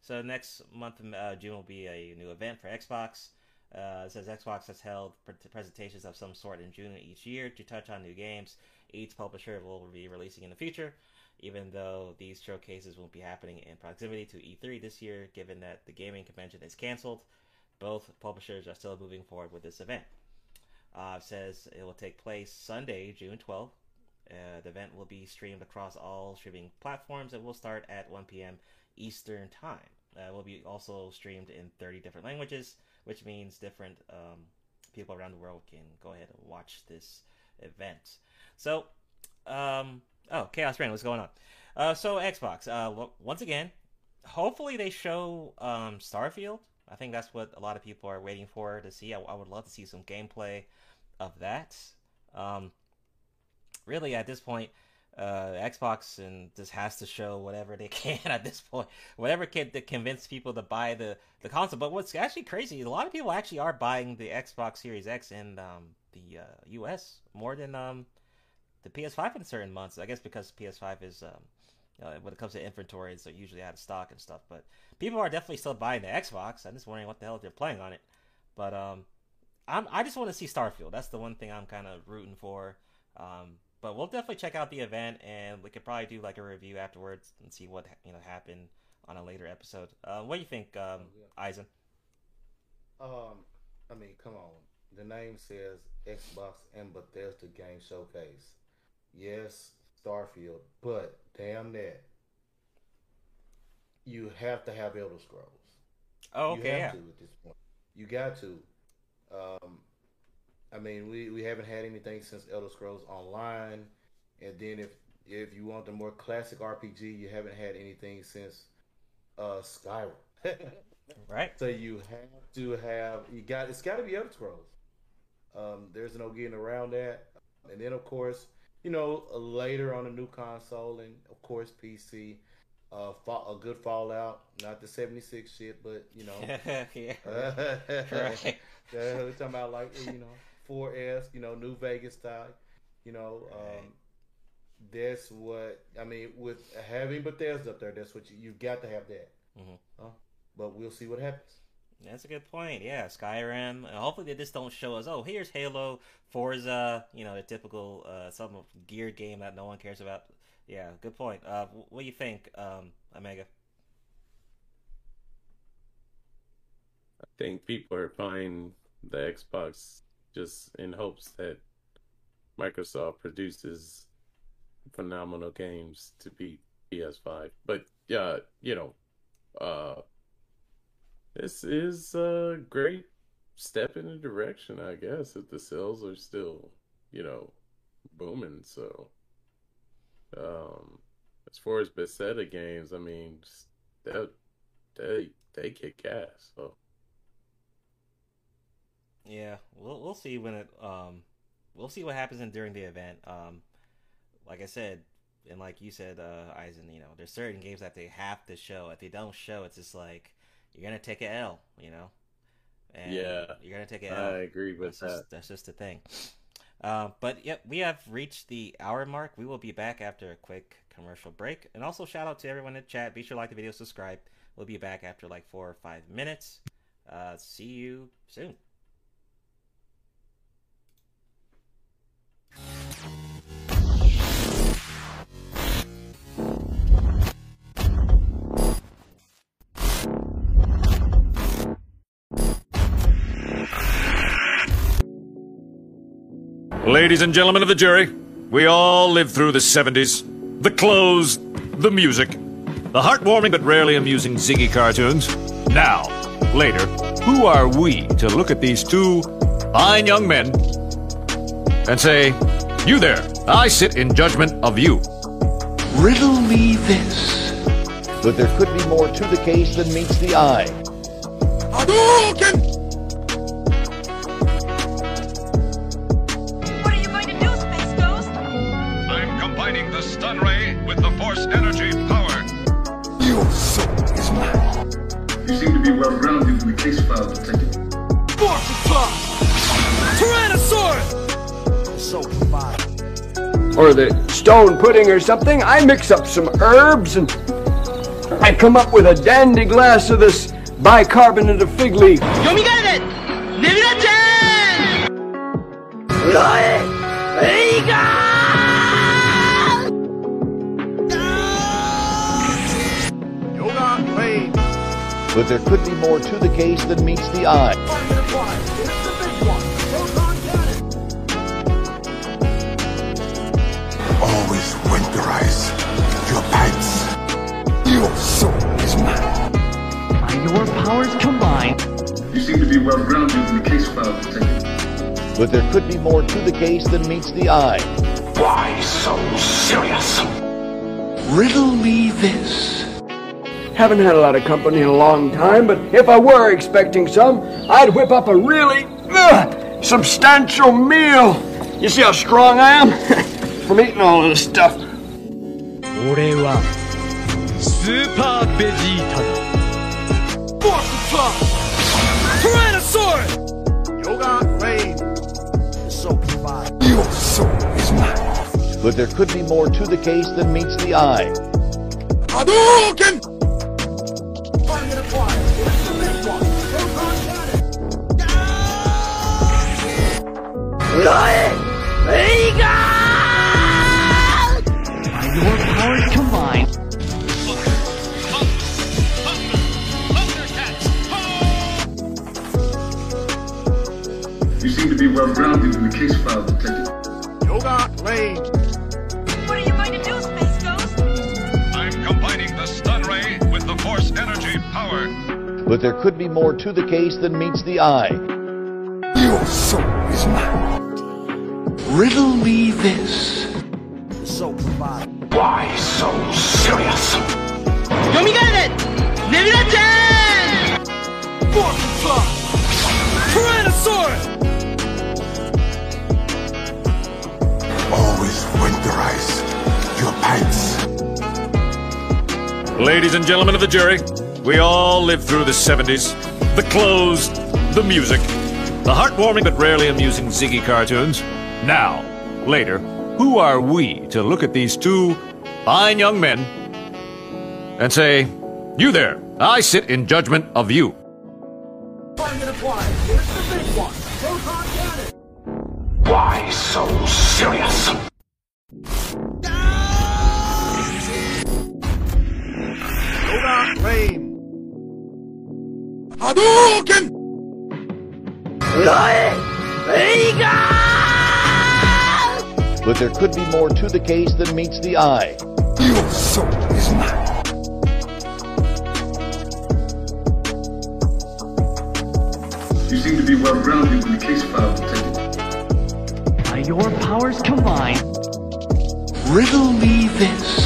So, next month, uh, June, will be a new event for Xbox. Uh, says Xbox has held pre- presentations of some sort in June each year to touch on new games each publisher will be releasing in the future, even though these showcases won't be happening in proximity to E3 this year, given that the gaming convention is canceled. Both publishers are still moving forward with this event. Uh, says it will take place Sunday, June 12th. Uh, the event will be streamed across all streaming platforms and will start at 1 p.m. Eastern Time. Uh, will be also streamed in 30 different languages, which means different um, people around the world can go ahead and watch this event. So, um, oh, Chaos Rain, what's going on? Uh, so Xbox, uh, once again, hopefully they show um, Starfield. I think that's what a lot of people are waiting for to see. I, I would love to see some gameplay of that. Um, really, at this point, uh, Xbox and just has to show whatever they can at this point, whatever can to convince people to buy the the console. But what's actually crazy, a lot of people actually are buying the Xbox Series X in um, the uh, U.S. more than um, the PS5 in certain months. I guess because PS5 is um, uh, when it comes to inventory, it's usually out of stock and stuff. But people are definitely still buying the Xbox. I'm just wondering what the hell they're playing on it. But um, I'm I just want to see Starfield. That's the one thing I'm kind of rooting for. Um, but we'll definitely check out the event, and we could probably do like a review afterwards and see what you know happened on a later episode. Uh, what do you think, um, Eisen? Um, I mean, come on. The name says Xbox and Bethesda Game Showcase. Yes, Starfield, but damn that. You have to have Elder Scrolls. Oh, okay. You have yeah. to at this point. You got to. Um, I mean, we, we haven't had anything since Elder Scrolls Online, and then if if you want the more classic RPG, you haven't had anything since uh, Skyrim. right. So you have to have you got it's got to be Elder Scrolls. Um, there's no getting around that. And then of course, you know, uh, later on a new console and of course PC. Uh, a good Fallout, not the '76 shit, but you know, Yeah, uh, right. we're talking about like you know 4S, you know, New Vegas style, you know. Um, that's what I mean with having Bethesda up there. That's what you you've got to have that. Mhm. Uh, but we'll see what happens. That's a good point. Yeah, Skyrim. Hopefully, they just don't show us. Oh, here's Halo, Forza. You know, the typical uh, some geared game that no one cares about. Yeah, good point. Uh, what do you think, um, Omega? I think people are buying the Xbox just in hopes that Microsoft produces phenomenal games to beat PS5. But yeah, you know, uh, this is a great step in the direction, I guess, if the sales are still, you know, booming. So, um, as far as Bethesda games, I mean, they they they kick ass. So. Yeah, we'll we'll see when it um we'll see what happens in during the event. Um, like I said, and like you said, uh, Eisen, you know, there's certain games that they have to show. If they don't show, it's just like you're gonna take an L, you know. And Yeah, you're gonna take an L. I agree with that's Just, that. that's just the thing. Uh, but yep, we have reached the hour mark. We will be back after a quick commercial break. And also shout out to everyone in the chat. Be sure to like the video, subscribe. We'll be back after like four or five minutes. Uh, see you soon. Ladies and gentlemen of the jury, we all lived through the 70s. The clothes, the music, the heartwarming but rarely amusing Ziggy cartoons. Now, later, who are we to look at these two fine young men and say, You there, I sit in judgment of you? Riddle me this. But there could be more to the case than meets the eye. What be well grounded in the case file, Detective. or the stone pudding or something, I mix up some herbs and I come up with a dandy glass of this bicarbonate of fig leaf. But there could be more to the case than meets the eye. Always winterize your pants. Your soul is mine. Your powers combined. You seem to be well grounded in the case file, Detective. But there could be more to the case than meets the eye. Why so serious? Riddle me this. Haven't had a lot of company in a long time, but if I were expecting some, I'd whip up a really substantial meal. You see how strong I am? From eating all of this stuff. 俺はスーパーベジータだ。Tyrannosaurus! Yoga Flame so But there could be more to the case than meets the eye. Hadouken! Your powers combined. You seem to be well grounded in the case file, Detective. Yoga Flame. power. But there could be more to the case than meets the eye. Your soul is mine. Riddle me this. The soul. Why so serious? Yomigare! Nebula-chan! Butterfly! Tyrannosaurus! Always winterize your pants. Ladies and gentlemen of the jury, we all lived through the 70s. The clothes, the music, the heartwarming but rarely amusing Ziggy cartoons. Now, later, who are we to look at these two fine young men and say, You there, I sit in judgment of you. Why so serious? Yoga Flame. Hadouken! But there could be more to the case than meets the eye. Your soul is mine. You seem to be well grounded in the case file, Detective. By your powers combined. Riddle me this.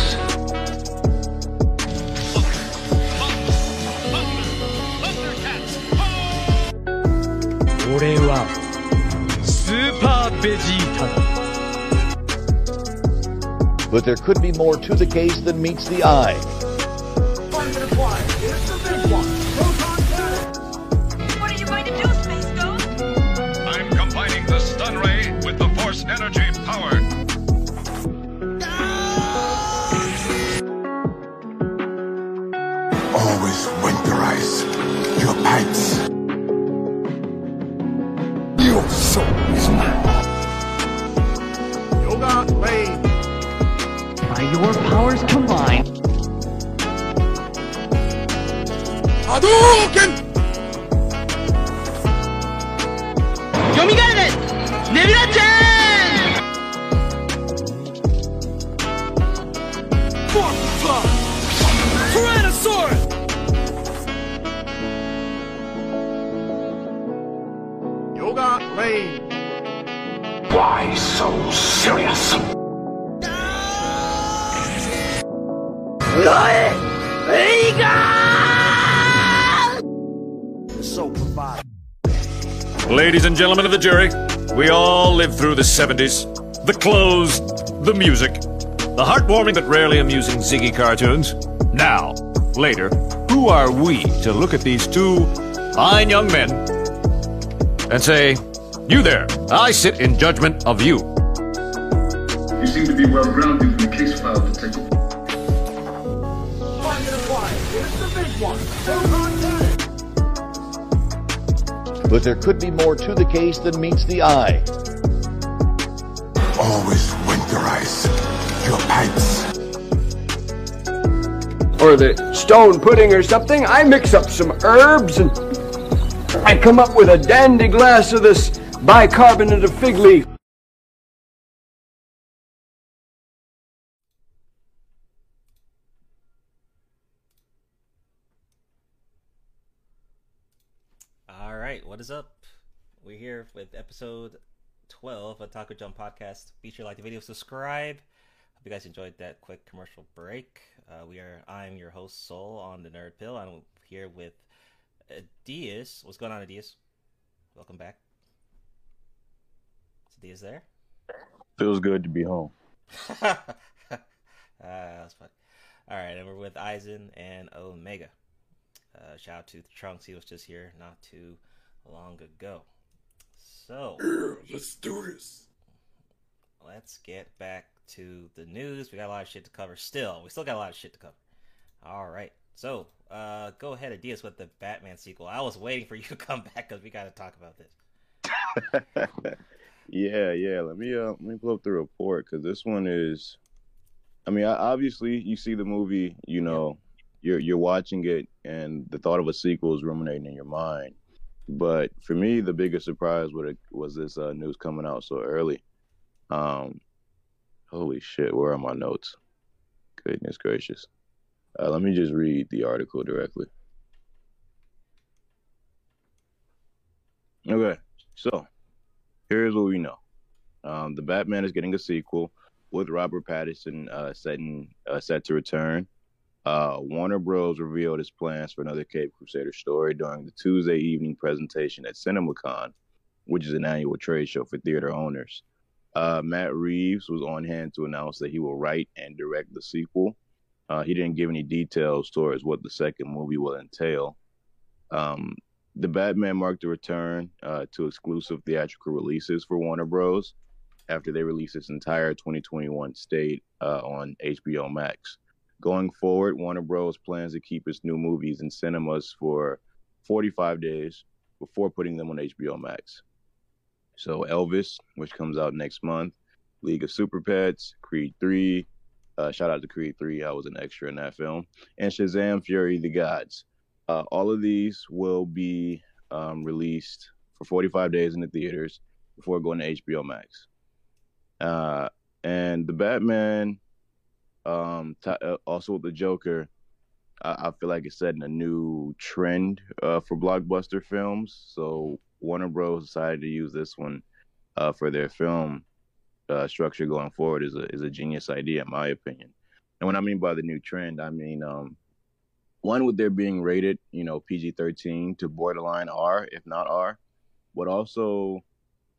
俺はスーパーベジータだ But there could be more to the case than meets the eye. Gentlemen of the jury, we all lived through the 70s. The clothes, the music, the heartwarming but rarely amusing Ziggy cartoons. Now, later, who are we to look at these two fine young men and say, You there, I sit in judgment of you. You seem to be well grounded in the case file, Detective. But there could be more to the case than meets the eye. Always winterize your pants. Or the stone pudding or something. I mix up some herbs and I come up with a dandy glass of this bicarbonate of fig leaf. All right, what is up? We're here with episode 12 of Taco Jump Podcast. Be sure to like the video, subscribe. Hope you guys enjoyed that quick commercial break. Uh, we are. I'm your host Soul on the Nerd Pill. I'm here with Adias. What's going on, Adias? Welcome back. Is Adias there? Feels good to be home. uh, that's funny. All right, and we're with Eisen and Omega. Uh, shout out to Trunks. He was just here not too long ago. So let's do this. Let's get back to the news. We got a lot of shit to cover. Still, we still got a lot of shit to cover. All right. So, uh, go ahead, Adias, with the Batman sequel. I was waiting for you to come back because we got to talk about this. yeah, yeah. Let me uh, let me pull up the report because this one is. I mean, obviously, you see the movie, you know, you're you're watching it, and the thought of a sequel is ruminating in your mind. But for me, the biggest surprise was was this uh, news coming out so early. Um, holy shit, where are my notes? Goodness gracious. Uh, let me just read the article directly. Okay, so here's what we know: um, the Batman is getting a sequel with Robert Pattinson uh, uh, set to return. Uh, Warner Bros. revealed its plans for another Cape Crusader story during the Tuesday evening presentation at CinemaCon, which is an annual trade show for theater owners. Uh, Matt Reeves was on hand to announce that he will write and direct the sequel. Uh, he didn't give any details towards what the second movie will entail. Um, the Batman marked a return uh, to exclusive theatrical releases for Warner Bros. after they released its entire 2021 state uh, on HBO Max. Going forward, Warner Bros. plans to keep its new movies in cinemas for 45 days before putting them on HBO Max. So Elvis, which comes out next month, League of Super Pets, Creed 3, uh, shout out to Creed 3, I was an extra in that film, and Shazam Fury the Gods. Uh, all of these will be um, released for 45 days in the theaters before going to HBO Max. Uh, and the Batman, um, t- uh, also with the Joker, I-, I feel like it's setting a new trend uh, for blockbuster films. So Warner Bros. decided to use this one uh, for their film uh, structure going forward is a is a genius idea in my opinion. And what I mean by the new trend, I mean um, one with their being rated, you know, PG thirteen to borderline R, if not R, but also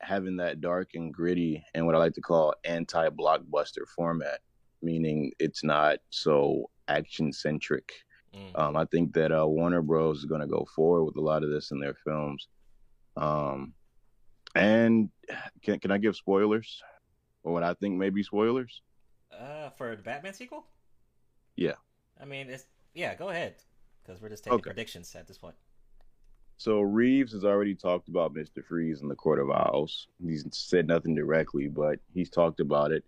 having that dark and gritty and what I like to call anti blockbuster format, meaning it's not so action centric. Mm. Um, I think that uh, Warner Bros is going to go forward with a lot of this in their films. Um, and can can I give spoilers, or what I think may be spoilers? Uh, for the Batman sequel. Yeah. I mean, it's yeah. Go ahead, because we're just taking Okay. predictions at this point. So Reeves has already talked about Mister Freeze in the Court of Owls. He's said nothing directly, but he's talked about it.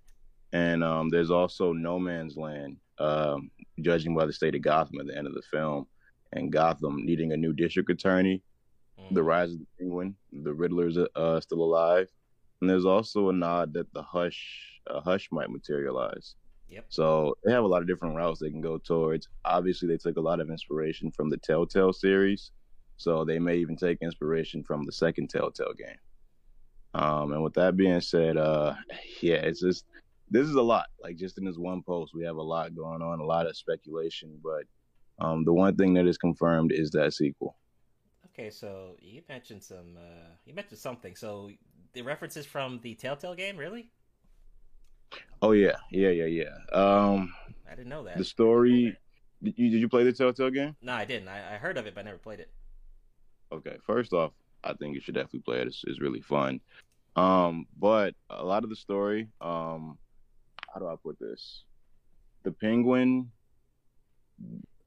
And um, there's also No Man's Land, um, judging by the state of Gotham at the end of the film, and Gotham needing a new district attorney. The Rise of the Penguin, the Riddler's uh, still alive, and there's also a nod that the Hush uh, Hush might materialize. Yep. So they have a lot of different routes they can go towards. Obviously, they took a lot of inspiration from the Telltale series, so they may even take inspiration from the second Telltale game. Um, and with that being said, uh, yeah, it's just this is a lot. Like just in this one post, we have a lot going on, a lot of speculation. But um, the one thing that is confirmed is that sequel. Okay, so you mentioned some. Uh, you mentioned something. So the references from the Telltale game, really? Oh yeah, yeah, yeah, yeah. Um, I didn't know that. the story. Did you did you play the Telltale game? No, I didn't. I, I heard of it, but I never played it. Okay, first off, I think you should definitely play it. It's, it's really fun. Um, but a lot of the story, um, how do I put this? The Penguin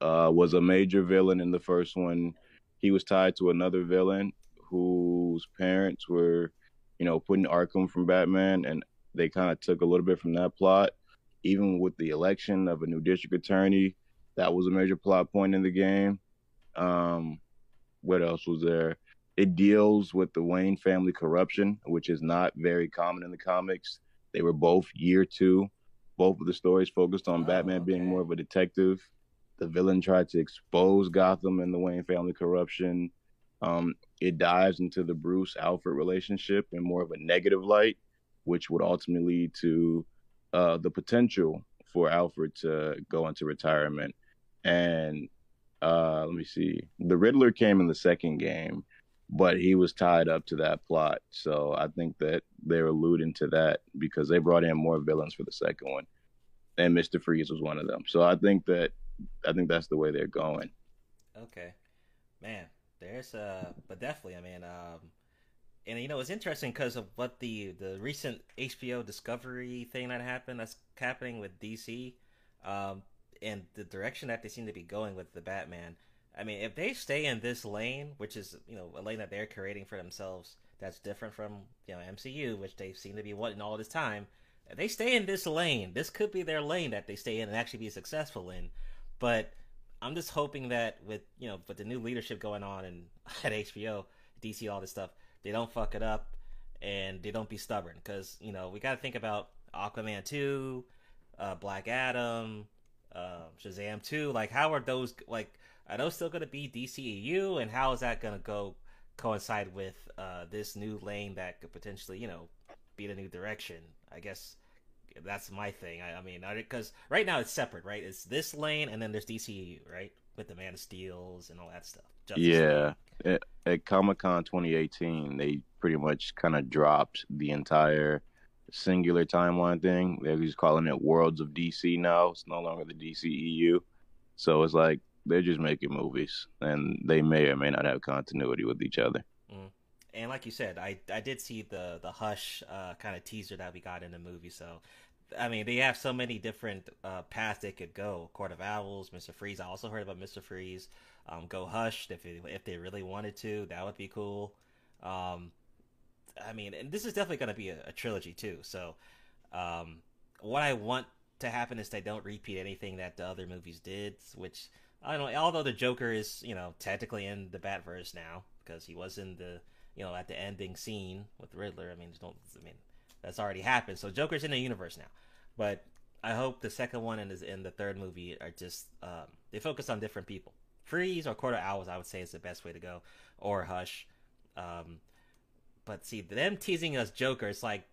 uh, was a major villain in the first one. He was tied to another villain whose parents were, you know, putting Arkham from Batman, and they kind of took a little bit from that plot. Even with the election of a new district attorney, that was a major plot point in the game. Um, what else was there? It deals with the Wayne family corruption, which is not very common in the comics. They were both year two. Both of the stories focused on Batman being more of a detective. The villain tried to expose Gotham and the Wayne family corruption. Um, it dives into the Bruce Alfred relationship in more of a negative light, which would ultimately lead to uh, the potential for Alfred to go into retirement. And uh, let me see, the Riddler came in the second game, but he was tied up to that plot. So I think that they're alluding to that because they brought in more villains for the second one, and Mister Freeze was one of them. So I think that I think that's the way they're going. Okay, man. There's uh, but definitely, I mean, um, and you know, it's interesting because of what the the recent HBO Discovery thing that happened. That's happening with DC, um, and the direction that they seem to be going with the Batman. I mean, if they stay in this lane, which is you know a lane that they're creating for themselves, that's different from you know MCU, which they seem to be wanting all this time. If they stay in this lane, this could be their lane that they stay in and actually be successful in. But I'm just hoping that with you know with the new leadership going on and at HBO, DC, all this stuff, they don't fuck it up and they don't be stubborn because you know we got to think about Aquaman two, uh, Black Adam, uh, Shazam two. Like how are those like are those still going to be DCEU and how is that going to go coincide with uh, this new lane that could potentially you know be the new direction? I guess that's my thing. I, I mean, because right now it's separate, right? It's this lane and then there's DCEU, right, with the Man of Steels and all that stuff. Justice yeah, at, at Comic Con 2018, they pretty much kind of dropped the entire singular timeline thing. They're just calling it Worlds of DC now. It's no longer the DCEU. So it's like they're just making movies, and they may or may not have continuity with each other. Mm. And like you said, I I did see the the Hush uh, kind of teaser that we got in the movie. So, I mean, they have so many different uh, paths they could go. Court of Owls, Mister Freeze. I also heard about Mister Freeze. Um, go Hush if it, if they really wanted to, that would be cool. Um, I mean, and this is definitely going to be a, a, trilogy too. So, um, what I want to happen is they don't repeat anything that the other movies did. Which I don't know. Although the Joker is, you know, technically in the Batverse now because he was in the, you know, at the ending scene with Riddler. I mean, don't. I mean, that's already happened. So Joker's in the universe now. But I hope the second one and is in the third movie are just um, they focus on different people. Freeze or Court of Owls, I would say, is the best way to go, or Hush. Um, but see, them teasing us Joker, it's like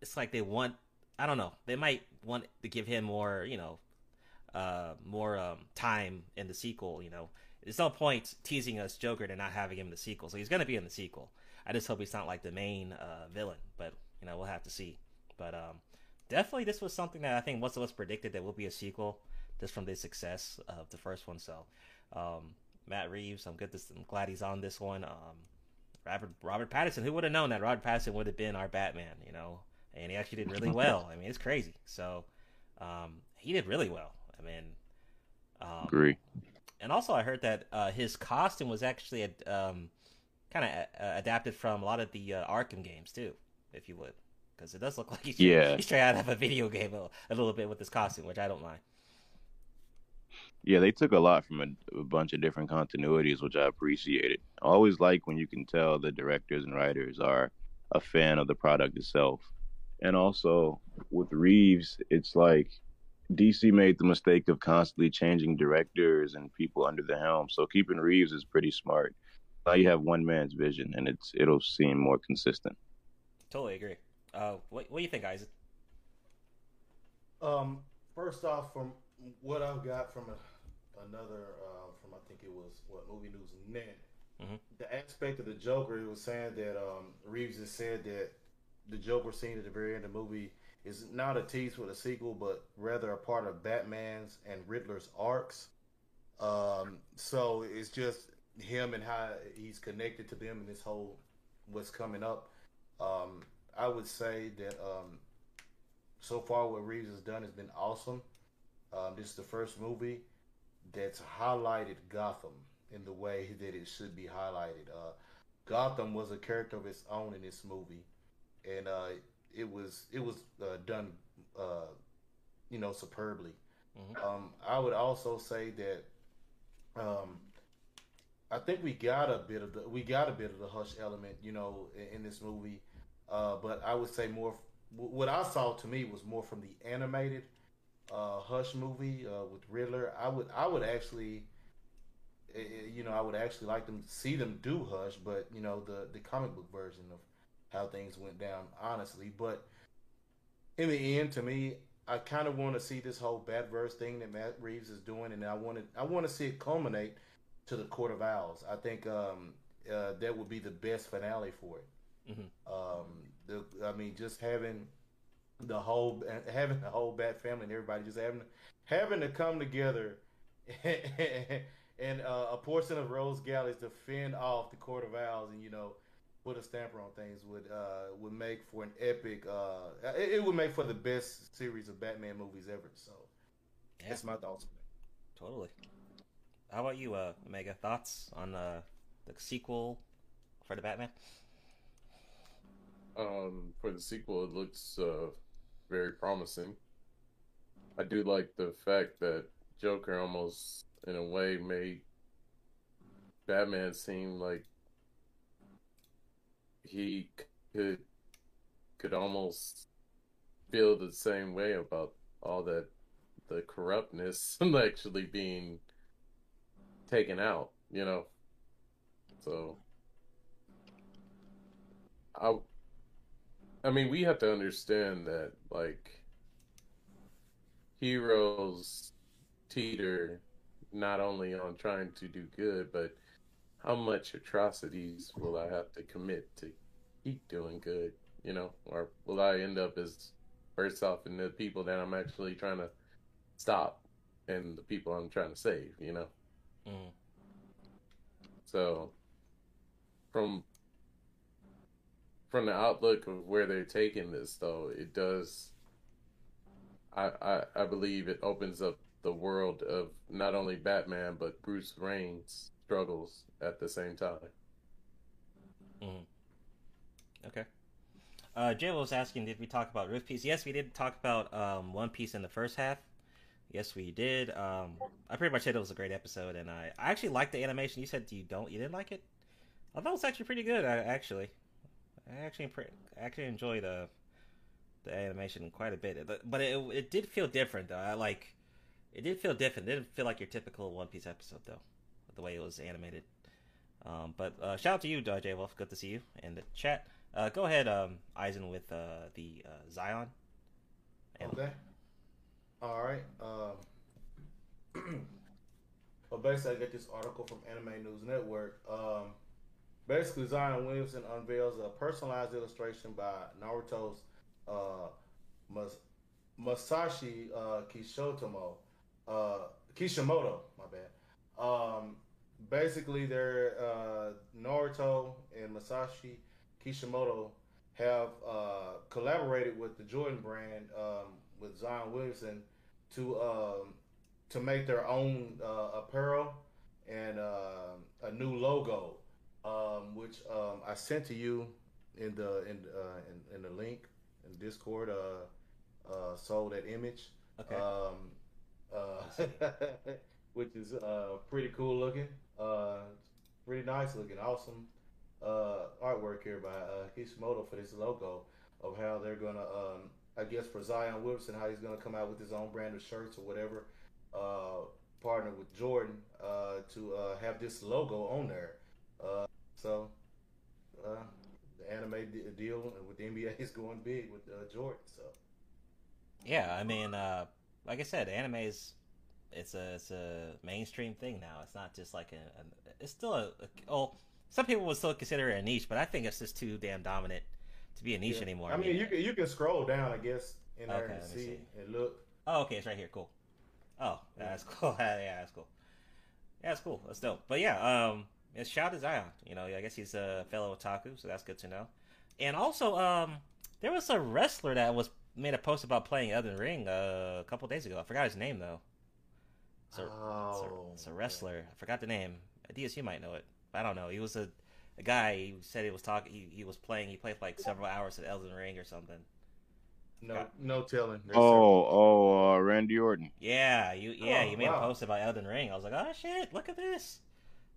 it's like they want I don't know. They might want to give him more, you know, uh, more um, time in the sequel. You know, there's no point teasing us Joker and not having him in the sequel. So he's gonna be in the sequel. I just hope he's not like the main uh, villain. But you know, we'll have to see. But um, definitely, this was something that I think most of us predicted that will be a sequel just from the success of the first one. So, um, Matt Reeves, I'm good. This, I'm glad he's on this one. Um, Robert Robert Pattinson. Who would have known that Robert Pattinson would have been our Batman? You know, and he actually did really well. I mean, it's crazy. So um, he did really well. I mean, um, agree. And also, I heard that uh, his costume was actually um, kind of uh, adapted from a lot of the uh, Arkham games too, if you would, because it does look like he's yeah. he's trying out of a video game a, a little bit with his costume, which I don't mind. Yeah, they took a lot from a, a, bunch of different continuities, which I appreciated. I always like when you can tell the directors and writers are a fan of the product itself. And also with Reeves, it's like DC made the mistake of constantly changing directors and people under the helm. So keeping Reeves is pretty smart. Now you have one man's vision, and it's it'll seem more consistent. Totally agree. Uh, what, what do you think, Isaac? Um, first off, from what I've got from a another uh, from I think it was what movie news net. Mm-hmm. The aspect of the Joker, it was saying that um, Reeves has said that the Joker scene at the very end of the movie is not a tease for the sequel, but rather a part of Batman's and Riddler's arcs. Um, so it's just him and how he's connected to them and this whole what's coming up. Um, I would say that um, so far what Reeves has done has been awesome. Um, this is the first movie that's highlighted Gotham in the way that it should be highlighted. Uh, Gotham was a character of its own in this movie, and uh, it was it was uh, done, uh, you know, superbly. Mm-hmm. Um, I would also say that um, I think we got a bit of the we got a bit of the hush element, you know, in, in this movie. Uh, but I would say more. What I saw to me was more from the animated uh, Hush movie uh, with Riddler, I would I would actually, eh, eh, you know, I would actually like them see them do Hush, but you know the the comic book version of how things went down, honestly. But in the end, to me, I kind of want to see this whole Batverse thing that Matt Reeves is doing, and I want to I want to see it culminate to the Court of Owls. I think um, uh, that would be the best finale for it. Mm-hmm. Um, the, I mean, just having the whole having the whole Bat family and everybody just having having to come together and uh, a portion of Rose Galleys to fend off the Court of Owls and you know put a stamper on things would uh would make for an epic uh it, it would make for the best series of Batman movies ever. So Yeah. that's my thoughts. Totally. How about you, uh, Omega? Thoughts on uh, the sequel for the Batman? Um, for the sequel, it looks uh, very promising. I do like the fact that Joker almost, in a way, made Batman seem like he could could almost feel the same way about all that the corruptness actually being taken out, you know. So I I mean, we have to understand that like heroes teeter not only on trying to do good, but how much atrocities will I have to commit to keep doing good, you know? Or will I end up as first off in the people that I'm actually trying to stop and the people I'm trying to save, you know? Mm. So from from the outlook of where they're taking this though, it does I, I I believe it opens up the world of not only Batman but Bruce Wayne's struggles at the same time. Mm. Okay. Uh, Jay was asking, did we talk about Rift Piece? Yes, we did talk about um, One Piece in the first half. Yes, we did. Um, I pretty much said it was a great episode, and I, I actually liked the animation. You said you don't, you didn't like it. I thought it was actually pretty good. I, actually, I actually pre- actually enjoyed the the animation quite a bit. But it it did feel different though. I like it did feel different. It didn't feel like your typical One Piece episode though, the way it was animated. Um, but uh, shout out to you, J Wolf. Good to see you in the chat. Uh, go ahead, um, Eisen, with uh, the uh, Zion. Okay. All right. Um, well, basically, I get this article from Anime News Network. Um, basically, Zion Williamson unveils a personalized illustration by Naruto's uh, Mas- Masashi uh, Kishotomo, uh, Kishimoto. My bad. Um, basically, they're uh, Naruto and Masashi Kishimoto have uh, collaborated with the Jordan brand um, with Zion Williamson to um, to make their own uh, apparel and uh, a new logo, um, which um, I sent to you in the in uh, in, in the link in Discord. Uh, uh, sold that image. Okay. Um, uh, which is uh, pretty cool looking. Uh, pretty nice looking. Awesome uh, artwork here by uh, Kishimoto for this logo of how they're gonna, um, I guess for Zion Wilson, how he's gonna come out with his own brand of shirts or whatever, uh, partner with Jordan uh, to uh, have this logo on there. Uh, so uh, the anime de- deal with the NBA is going big with uh, Jordan. So Yeah, I mean, uh, like I said, anime is it's a it's a mainstream thing now. It's not just like a, a it's still a, a oh some people would still consider it a niche, but I think it's just too damn dominant to be a niche Yeah. anymore. I mean, you can you can scroll down, I guess, in there Okay, and see, see. and look. Oh, okay, it's right here. Cool. Oh, that's cool. yeah, that's cool. Yeah, that's cool. That's dope. But yeah, um, it's shout to Zion. You know, I guess he's a fellow otaku, so that's good to know. And also, um, there was a wrestler that was made a post about playing Elden Ring uh, a couple days ago. I forgot his name though. It's a, it's a, it's a wrestler. I forgot the name. Adias, you might know it. I don't know. He was a, a guy. He said he was talking. He, he was playing. He played like several hours at Elden Ring or something. No, no telling. There's Oh, oh, uh, Randy Orton. Yeah, you yeah, Oh, you made wow. a post about Elden Ring. I was like, oh shit, look at this.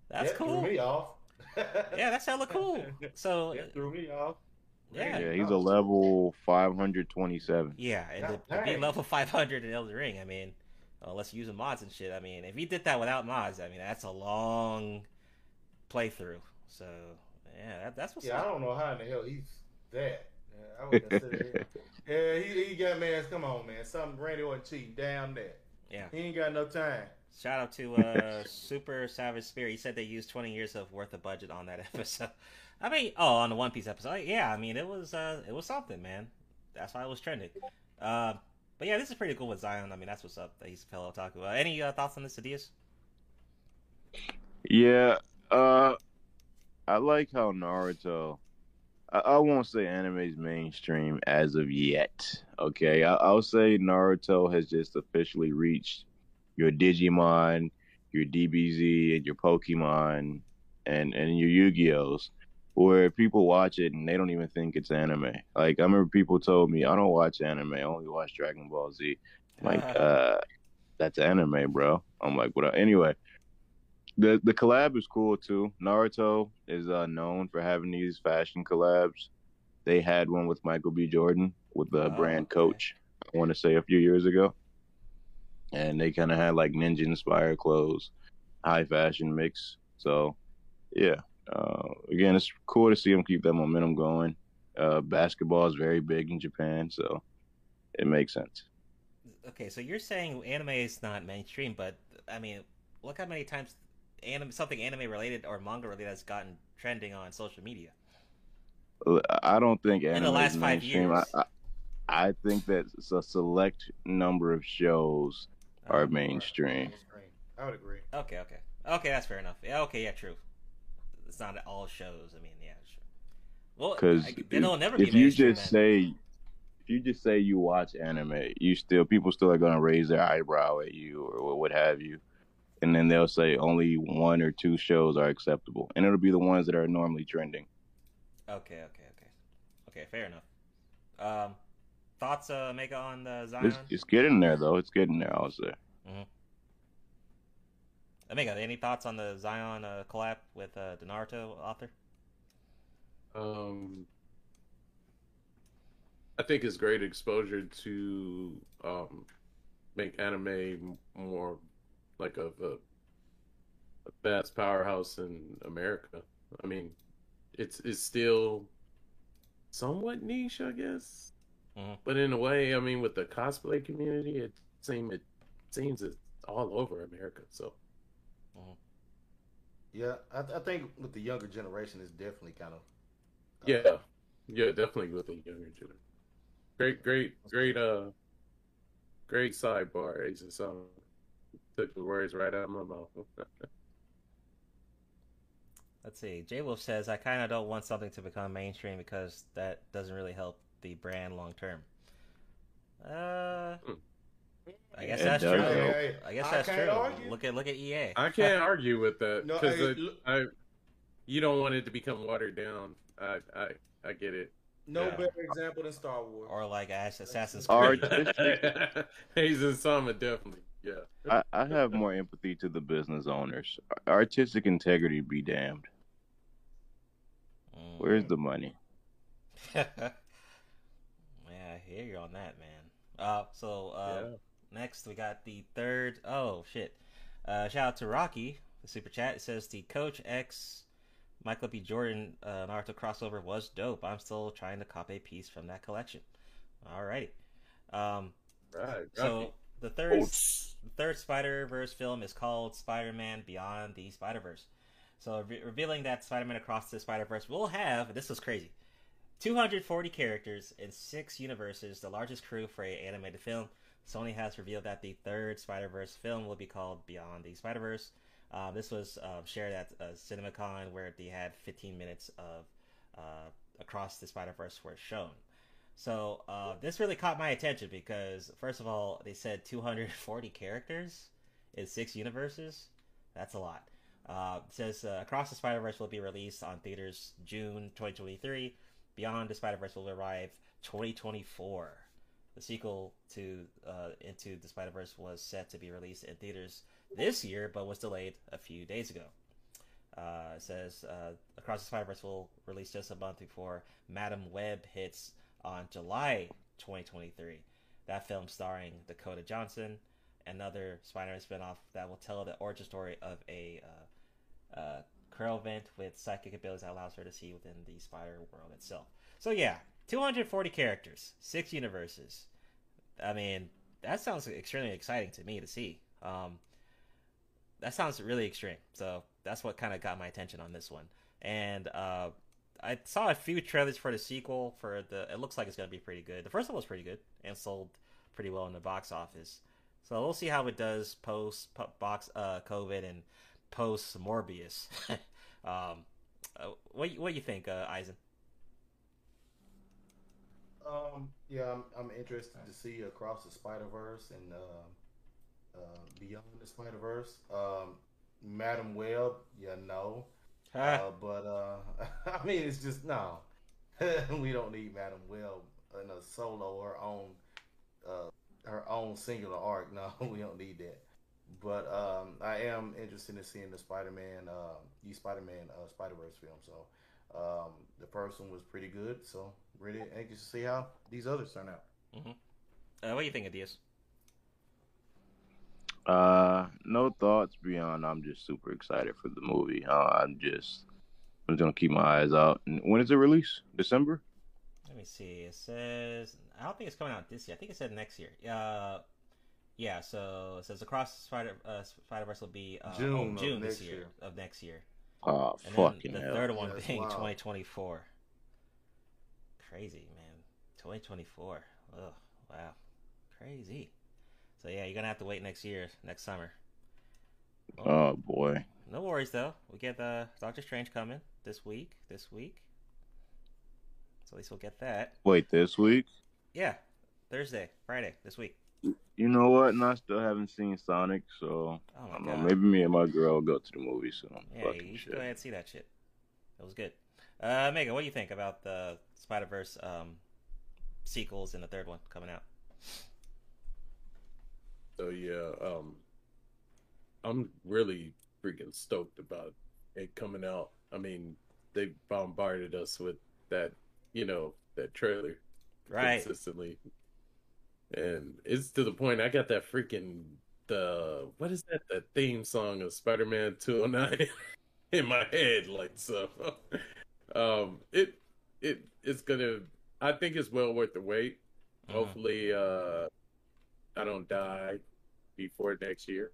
That's That cool. Threw me off. Yeah, that's hella cool. So That threw me off. yeah, Yeah, he's a level 527. yeah, and to, God to be level 500 in Elden Ring, I mean, unless you're using mods and shit, I mean, if he did that without mods, I mean, that's a long playthrough. So yeah, that, that's what's Yeah, I don't know how in the hell he's that. Yeah, I would consider him. Yeah, he, he got man. Come on, man. Something Randy Orton cheating. Damn that. Yeah. He ain't got no time. Shout out to uh, Super Savage Spirit. He said they used 20 years of worth of budget on that episode. I mean, oh, on the One Piece episode. Yeah, I mean, it was uh, it was something, man. That's why it was trending. Uh, but yeah, this is pretty cool with Zion. I mean, that's what's up. That he's a fellow otaku. Uh, any uh, thoughts on this, Adias? Yeah, uh, I like how Naruto I, I won't say anime's mainstream as of yet. Okay, I, I'll say Naruto has just officially reached your Digimon, your DBZ, and your Pokemon, and and your Yu-Gi-Ohs, where people watch it and they don't even think it's anime. Like I remember people told me, I don't watch anime, I only watch Dragon Ball Z. Like, uh, that's anime, bro. I'm like, what? Anyway, the the collab is cool too. Naruto is uh, known for having these fashion collabs. They had one with Michael B. Jordan with the brand Coach. I want to say a few years ago, and they kind of had like ninja inspired clothes, high fashion mix. So, yeah. Uh, again, it's cool to see them keep that momentum going. Uh, basketball is very big in Japan, so it makes sense. Okay, so you're saying anime is not mainstream, but I mean, look how many times anime, something anime related or manga related has gotten trending on social media. I don't think anime In the last is five years. I, I, I think that a select number of shows Oh, are mainstream. I would agree. Okay, okay, okay. That's fair enough. Yeah, okay, yeah, true. It's not all shows. I mean, yeah, sure. Well, Because it'll never be if you just say, if you just say you watch anime, you still people still are gonna raise their eyebrow at you or what have you, and then they'll say only one or two shows are acceptable, and it'll be the ones that are normally trending. Okay, okay, okay, okay. Fair enough. Um, thoughts, uh, Mega on the Zion? It's, it's getting there though. It's getting there. I'll say. Mm-hmm. Omega, any thoughts on the Zion uh, collab with uh, author? Um, I think it's great exposure to um, make anime more like of a, a vast powerhouse in America. I mean, it's it's still somewhat niche, I guess. Mhm. But in a way, I mean, with the cosplay community, it seems it seems it's all over America. So Yeah, I, I think with the younger generation, it's definitely kind of yeah, yeah, definitely with the younger generation. Great, great, great, uh, great sidebar, Agent Song. Took the words right out of my mouth. Let's see. J Wolf says, I kind of don't want something to become mainstream because that doesn't really help the brand long term. Uh, I guess It that's true. help. Hey, I guess I that's can't true. argue. Look at look at EA. I can't argue with that because hey, look- I, you don't want it to become watered down. I, I, I get it. no Yeah. better example than Star Wars. Or like Ash Assassin's Art- Creed. Agent Sama definitely, yeah. I, I have more empathy to the business owners. Artistic integrity be damned. Mm. Where's the money? yeah, I hear you on that, man. Uh, so uh, next we got the third. Oh shit! Uh, shout out to Rocky, the super chat. It says the Coach X Michael B. Jordan uh, Naruto crossover was dope. I'm still trying to cop a piece from that collection. Alrighty. Um, Right. so Rocky. the third the third Spider Verse film is called Spider Man Beyond the Spider Verse. So re- revealing that Spider Man Across the Spider Verse will have this was crazy. 240 characters in six universes, the largest crew for an animated film. Sony has revealed that the third Spider Verse film will be called Beyond the Spider Verse. Uh, this was um, shared at uh, CinemaCon, where they had 15 minutes of uh, Across the Spider Verse were shown. So uh, this really caught my attention because, first of all, they said 240 characters in six universes. That's a lot. Uh, it says uh, Across the Spider Verse will be released on theaters June 2023. Beyond the Spider Verse will arrive 2024. The sequel to uh, Into the Spider Verse was set to be released in theaters this year, but was delayed a few days ago. Uh, it says uh, Across the Spider Verse will release just a month before Madame Web hits on July 2023. That film starring Dakota Johnson, another Spider-Man spinoff that will tell the origin story of a uh, uh, clairvoyant with psychic abilities that allows her to see within the spider world itself. So yeah, 240 characters, six universes. I mean, that sounds extremely exciting to me to see. Um, that sounds really extreme. So that's what kind of got my attention on this one. And uh, I saw a few trailers for the sequel. For the, it looks like it's gonna be pretty good. The first one was pretty good and sold pretty well in the box office. So we'll see how it does post box uh, COVID and post Morbius. um, uh, what what you think, uh, Eisen? Um, yeah, I'm, I'm interested to see across the Spider Verse and uh, uh, beyond the Spider Verse. Um, Madame Web, yeah, no. Uh, but uh, I mean, it's just no. we don't need Madame Web in a solo her own uh, her own singular arc. No, we don't need that. But um, I am interested in seeing the Spider-Man, uh, the Spider-Man uh, Spider-Verse film. So um, the first one was pretty good. So really anxious to see how these others turn out. Mm-hmm. Uh, what do you think of this? Uh, no thoughts beyond. I'm just super excited for the movie. Uh, I'm just, I'm just gonna keep my eyes out. When is it release? December? Let me see. It says I don't think it's coming out this year. I think it said next year. Uh, yeah. So it says Across Spider uh, Spider Verse will be uh, June oh, June this year, year. of next year. Oh, and fucking then the hell. third one That's being wild. 2024. Crazy man, 2024. Ugh, wow, crazy. So yeah, you're gonna have to wait next year, next summer. Oh boy. No worries though. We get the Doctor Strange coming this week. This week. So at least we'll get that. Wait, this week? Yeah, Thursday, Friday, this week. You know what? And I still haven't seen Sonic, so Oh I don't know. Maybe me and my girl will go to the movie soon. Yeah, Fucking you should shit. go ahead and see that shit. It was good. Uh, Megan, what do you think about the Spider Verse um, sequels and the third one coming out? So yeah, um, I'm really freaking stoked about it coming out. I mean, they bombarded us with that, you know, that trailer Right. consistently, and it's to the point I got that freaking the what is that the theme song of Spider-Man 209 in my head, like so. um, it it it's gonna. I think it's well worth the wait. Mm-hmm. Hopefully, uh, I don't die before next year.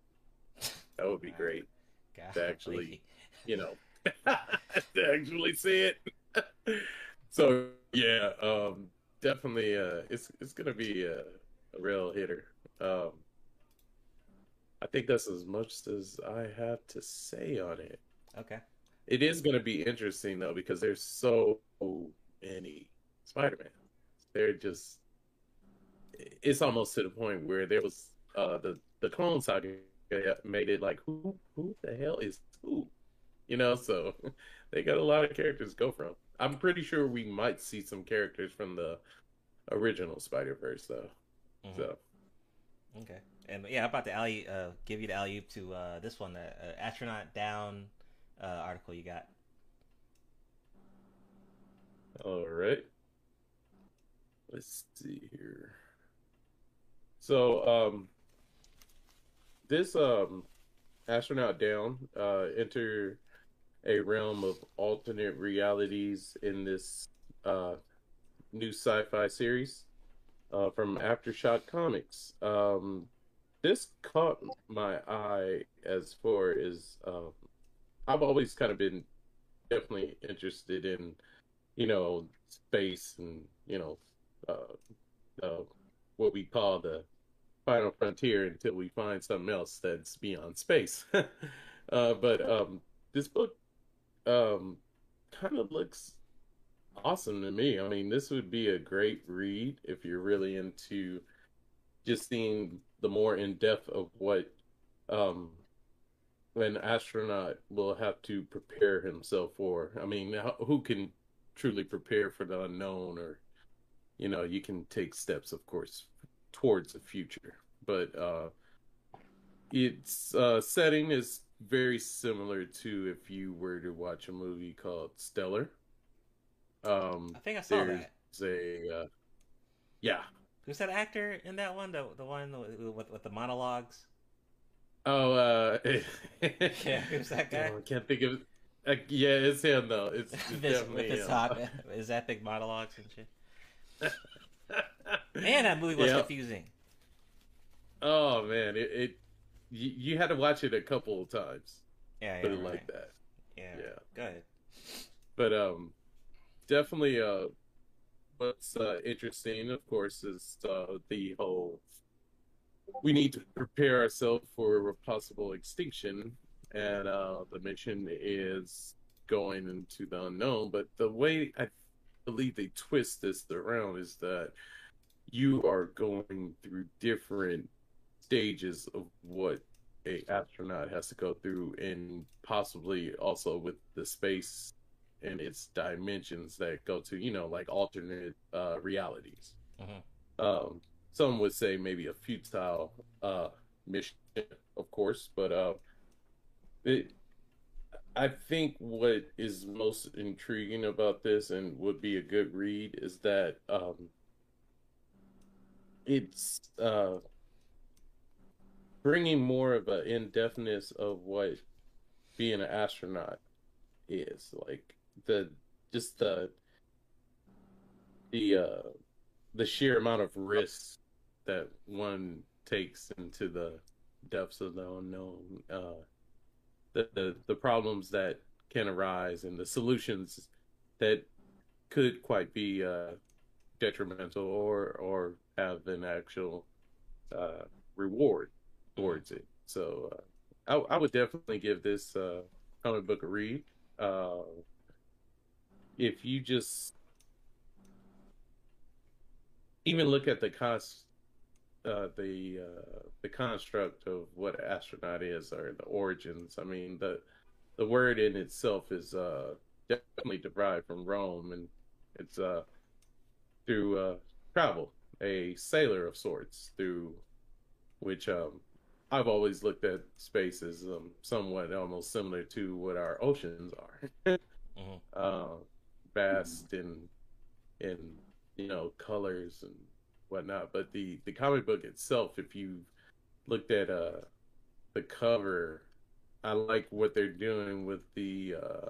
That would be great to actually, you know, to actually see it. so yeah, um, definitely, uh, it's it's gonna be a, a real hitter. Um, I think that's as much as I have to say on it. Okay. It is going to be interesting though because there's so many Spider-Man. They're just it's almost to the point where there was uh the the Clone Saga made it like who who the hell is who, you know? So they got a lot of characters to go from. I'm pretty sure we might see some characters from the original Spider Verse though. Mhm. So Okay. And yeah, how about the alley? Uh, give you the alley to uh, this one, the uh, astronaut down uh, article you got. All right. Let's see here. So, um, this um, astronaut down uh, enter a realm of alternate realities in this uh, new sci-fi series uh, from Aftershock Comics. Um, this caught my eye as far as um, I've always kind of been definitely interested in you know, space and, you know, uh, uh, what we call the final frontier until we find something else that's beyond space. uh, but um, this book um, kind of looks awesome to me. I mean, this would be a great read if you're really into just seeing the more in depth of what um, an astronaut will have to prepare himself for. I mean, who can truly prepare for the unknown or you know you can take steps of course towards the future but uh its uh setting is very similar to if you were to watch a movie called stellar um I think I saw there's a uh yeah Who's that actor in that one? The the one with with the monologues. Oh uh Yeah, who's that guy? Oh, i can't think of uh, yeah it's him though it's, it's This- definitely with his him. hot, his epic monologues and shit. Man, that movie was Yep. confusing. Oh man, it, it you, you had to watch it a couple of times. Yeah, put yeah, it like that. Yeah. Yeah. Go ahead. But um, definitely uh, what's uh, interesting, of course, is uh, the whole we need to prepare ourselves for a possible extinction, and uh, the mission is going into the unknown. But the way I believe they twist this around is that you are going through different stages of what a astronaut has to go through and possibly also with the space and its dimensions that go to you know like alternate uh realities Mhm. um some would say maybe a futile uh mission of course but uh it I think what is most intriguing about this and would be a good read is that um it's uh bringing more of an in-depthness of what being an astronaut is like the just the the uh the sheer amount of risks that one takes into the depths of the unknown uh the the, the problems that can arise and the solutions that could quite be uh detrimental or or have an actual uh reward towards it. So uh, I, I would definitely give this uh comic book a read. Uh if you just even look at the cost uh the uh the construct of what an astronaut is or the origins i mean the the word in itself is uh definitely derived from rome and it's uh through uh travel a sailor of sorts through which um i've always looked at space as um, somewhat almost similar to what our oceans are Mhm. uh, vast in in you know colors and whatnot. But the the comic book itself, if you looked at uh the cover, I like what they're doing with the uh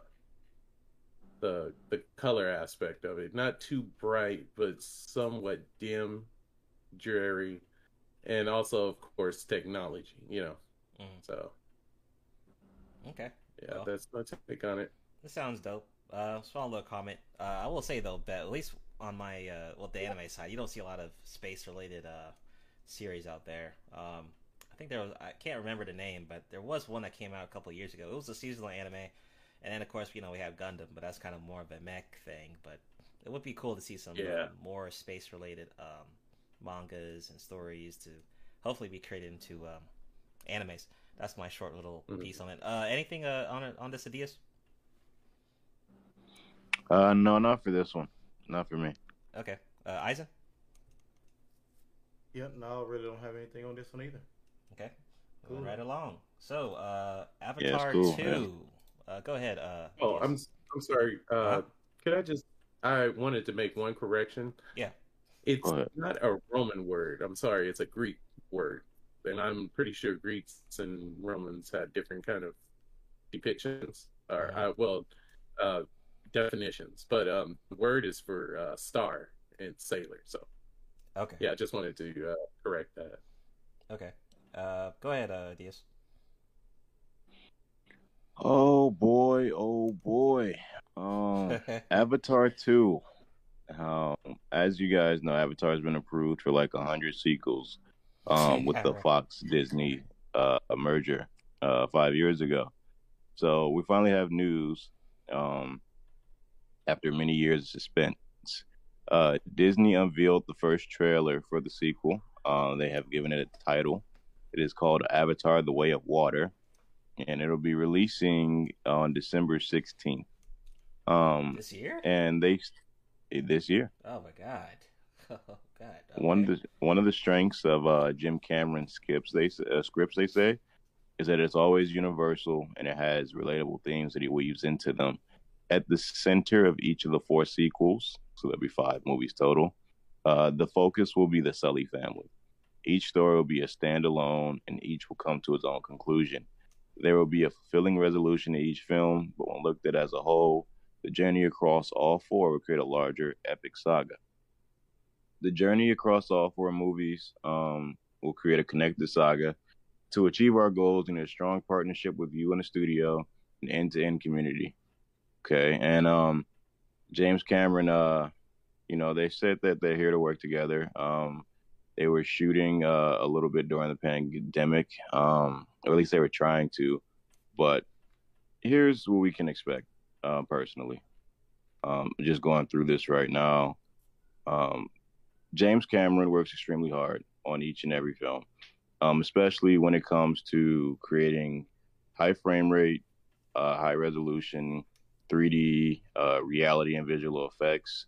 the the color aspect of it. Not too bright, but somewhat dim, dreary, and also of course technology. You know, Mhm. so Okay. yeah, Well. that's my take on it. This sounds dope. Uh, small little comment. Uh, I will say though, that at least on my uh, well, the anime side, you don't see a lot of space related uh series out there. Um, I think there was I can't remember the name, but there was one that came out a couple of years ago. It was a seasonal anime, and then of course you know we have Gundam, but that's kind of more of a mech thing. But it would be cool to see some uh, more space related um, mangas and stories to hopefully be created into um, animes. That's my short little Mhm. piece on it. Uh, anything uh, on on this, Adias? Uh, no, not for this one. Not for me. Okay. Uh, Eisen? Yeah, no, I really don't have anything on this one either. Okay. Cool. Moving right along. So, uh, Avatar cool, 2. Uh, go ahead. Uh, Oh, yes. I'm I'm sorry. Uh, Uh-huh. Could I just? I wanted to make one correction. Yeah. It's not a Roman word. I'm sorry. It's a Greek word, and I'm pretty sure Greeks and Romans had different kind of depictions or Uh-huh. uh, well, uh, definitions. But um, the word is for uh, star and sailor. So Okay. yeah, I just wanted to uh, correct that. Okay. Uh, go ahead, uh, Diaz. Oh boy, oh boy. Um, Avatar 2. Um, as you guys know, Avatar has been approved for like a hundred sequels. Um, with the Fox Disney uh merger uh five years ago. So we finally have news. Um, after many years of suspense, uh, Disney unveiled the first trailer for the sequel. Uh, they have given it a title. It is called Avatar: The Way of Water, and it'll be releasing on December sixteenth. Um, This year? and they this year. Oh my god. Oh god. One of the one of the strengths of uh, Jim Cameron's skips they uh, scripts they say is that it's always universal and it has relatable themes that he weaves into them. At the center of each of the four sequels, so there'll be five movies total. Uh, the focus will be the Sully family. Each story will be a standalone, and each will come to its own conclusion. There will be a fulfilling resolution to each film, but when looked at as a whole, the journey across all four will create a larger epic saga the journey across all four movies um, will create a connected saga to achieve our goals in a strong partnership with you in the studio and end-to-end community. Okay, and um, James Cameron, uh, you know, they said that they're here to work together. Um, they were shooting uh, a little bit during the pandemic, um, or at least they were trying to. But here's what we can expect, uh, personally. Um, just going through this right now. Um, James Cameron works extremely hard on each and every film, um, especially when it comes to creating high frame rate, uh, high resolution, 3D, uh, reality and visual effects.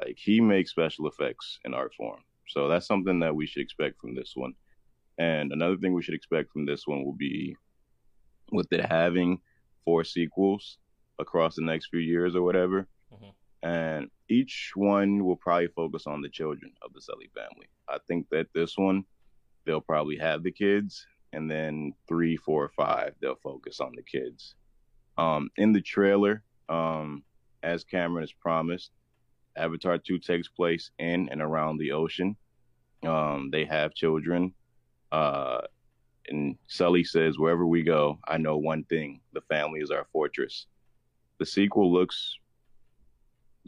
Like he makes special effects in art form. So that's something that we should expect from this one. And another thing we should expect from this one will be with it having four sequels across the next few years or whatever. And each one will probably focus on the children of the Sully family. I think that this one, they'll probably have the kids, and then three, four, five, they'll focus on the kids. Um, in the trailer, um, as Cameron has promised, Avatar 2 takes place in and around the ocean. Um, they have children. Uh, and Sully says, Wherever we go, I know one thing the family is our fortress. The sequel looks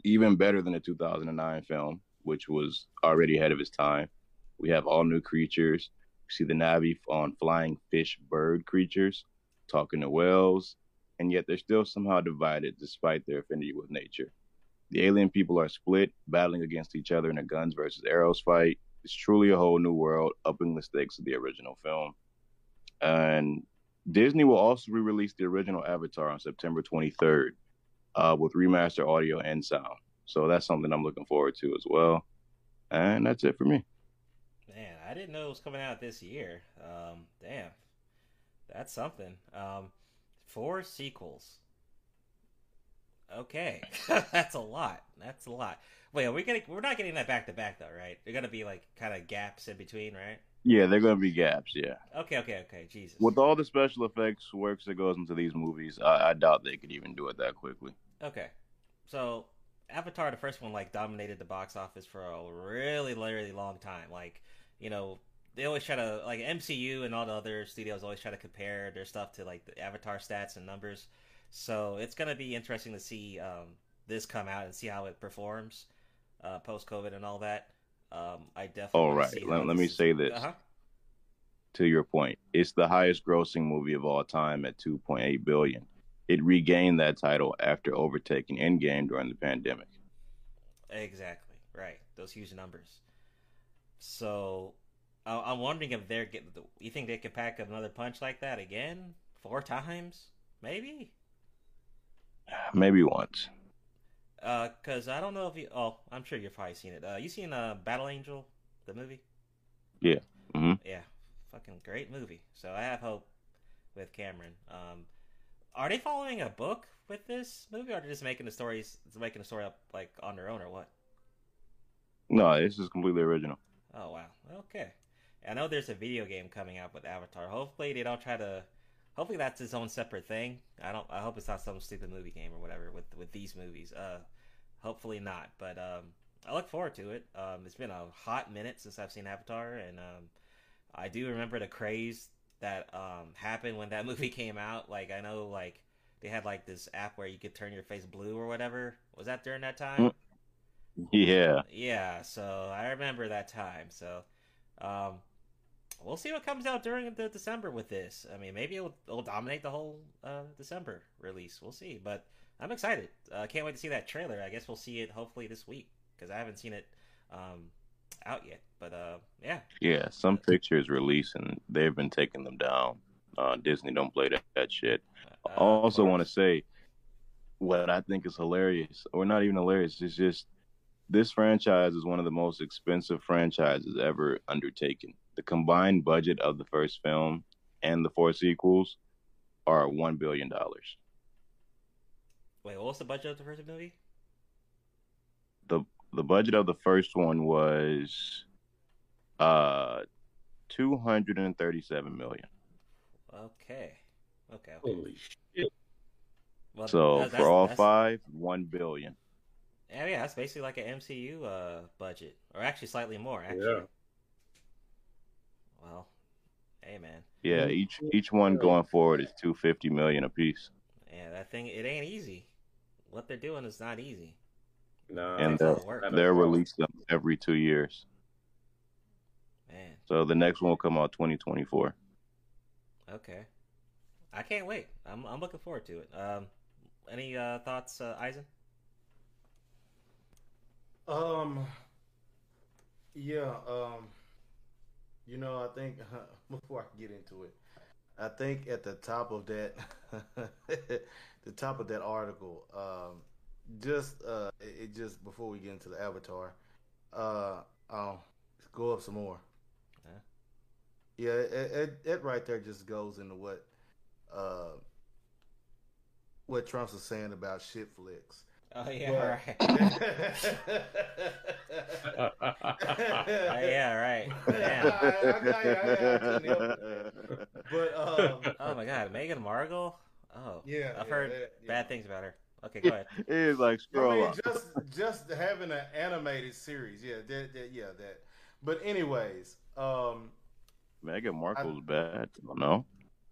even better than the 2009 film, which was already ahead of its time. We have all new creatures. We see the Na'vi on flying fish bird creatures, talking to whales, and yet they're still somehow divided despite their affinity with nature. The alien people are split, battling against each other in a guns versus arrows fight. It's truly a whole new world, upping the stakes of the original film. And Disney will also re release the original Avatar on September 23rd uh, with remaster audio and sound. So that's something I'm looking forward to as well. And that's it for me. Man, I didn't know it was coming out this year. Um, damn, that's something. Um, four sequels. Okay, that's a lot. That's a lot. Wait, are we getting? We're not getting that back to back though, right? They're gonna be like kind of gaps in between, right? Yeah, they're going to be gaps, yeah. Okay, okay, okay. Jesus. With all the special effects works that goes into these movies, I, I doubt they could even do it that quickly. Okay, so Avatar, the first one, like dominated the box office for a really, really long time. Like, you know, they always try to like MCU and all the other studios always try to compare their stuff to like the Avatar stats and numbers. So it's gonna be interesting to see um, this come out and see how it performs uh, post COVID and all that. Um, I definitely. All right, let, let me say this. Uh-huh. To your point, it's the highest grossing movie of all time at 2.8 billion. It regained that title after overtaking Endgame during the pandemic. Exactly right. Those huge numbers. So I- I'm wondering if they're getting. You think they could pack up another punch like that again? Four times, maybe. Maybe once. Uh, cause I don't know if you. Oh, I'm sure you've probably seen it. Uh, you seen uh Battle Angel, the movie? Yeah. hmm Yeah, fucking great movie. So I have hope with Cameron. Um, are they following a book with this movie, or are they just making the stories, making the story up like on their own, or what? No, this is completely original. Oh wow. Okay. I know there's a video game coming out with Avatar. Hopefully they don't try to. Hopefully that's its own separate thing. I don't. I hope it's not some stupid movie game or whatever with with these movies. Uh, hopefully not. But um, I look forward to it. Um, it's been a hot minute since I've seen Avatar, and um, I do remember the craze that um happened when that movie came out. Like I know like they had like this app where you could turn your face blue or whatever. Was that during that time? Yeah. Yeah, so I remember that time. So, um, we'll see what comes out during the December with this. I mean, maybe it'll, it'll dominate the whole uh, December release. We'll see. But I'm excited. Uh, can't wait to see that trailer. I guess we'll see it hopefully this week because I haven't seen it um, out yet. But uh, yeah, Yeah, some pictures released and they've been taking them down. Uh, Disney don't play that, that shit. I also want to say what I think is hilarious, or not even hilarious. It's just this franchise is one of the most expensive franchises ever undertaken. The combined budget of the first film and the four sequels are one billion dollars. wait, what was the budget of the first movie? the The budget of the first one was uh two hundred and thirty seven million. Okay, okay. okay. Holy shit! Well, So that- for all that's- five, one billion. Yeah, yeah, that's basically like an MCU uh, budget, or actually slightly more. Actually, Yeah. Well, hey man, Yeah, each each one going forward is two fifty million apiece. yeah, that thing it ain't easy. What they're doing is not easy. Nah, and Takes they're of work. they'll release them every two years. Man, So the next one will come out twenty twenty four. okay, I can't wait. I'm I'm looking forward to it. Um, any uh, thoughts, uh, Eisen? Um. Yeah. Um. You know, I think before I get into it, I think at the top of that, the top of that article, um, just uh, it just before we get into the avatar, uh, um, go up some more. Huh? Yeah, it, it, it right there just goes into what, uh, what Trump's is saying about shit flicks. Oh yeah, But- right. oh, yeah, right. Damn. I- I- I- I couldn't help it. But um, Oh my God, Meghan Markle. Oh Yeah, I've yeah, heard that- yeah. bad things about her. Okay, go ahead. It is like I scroll mean, up. just just having an animated series, yeah, that, that yeah, that. But anyways, um, Meghan Markle's bad. No,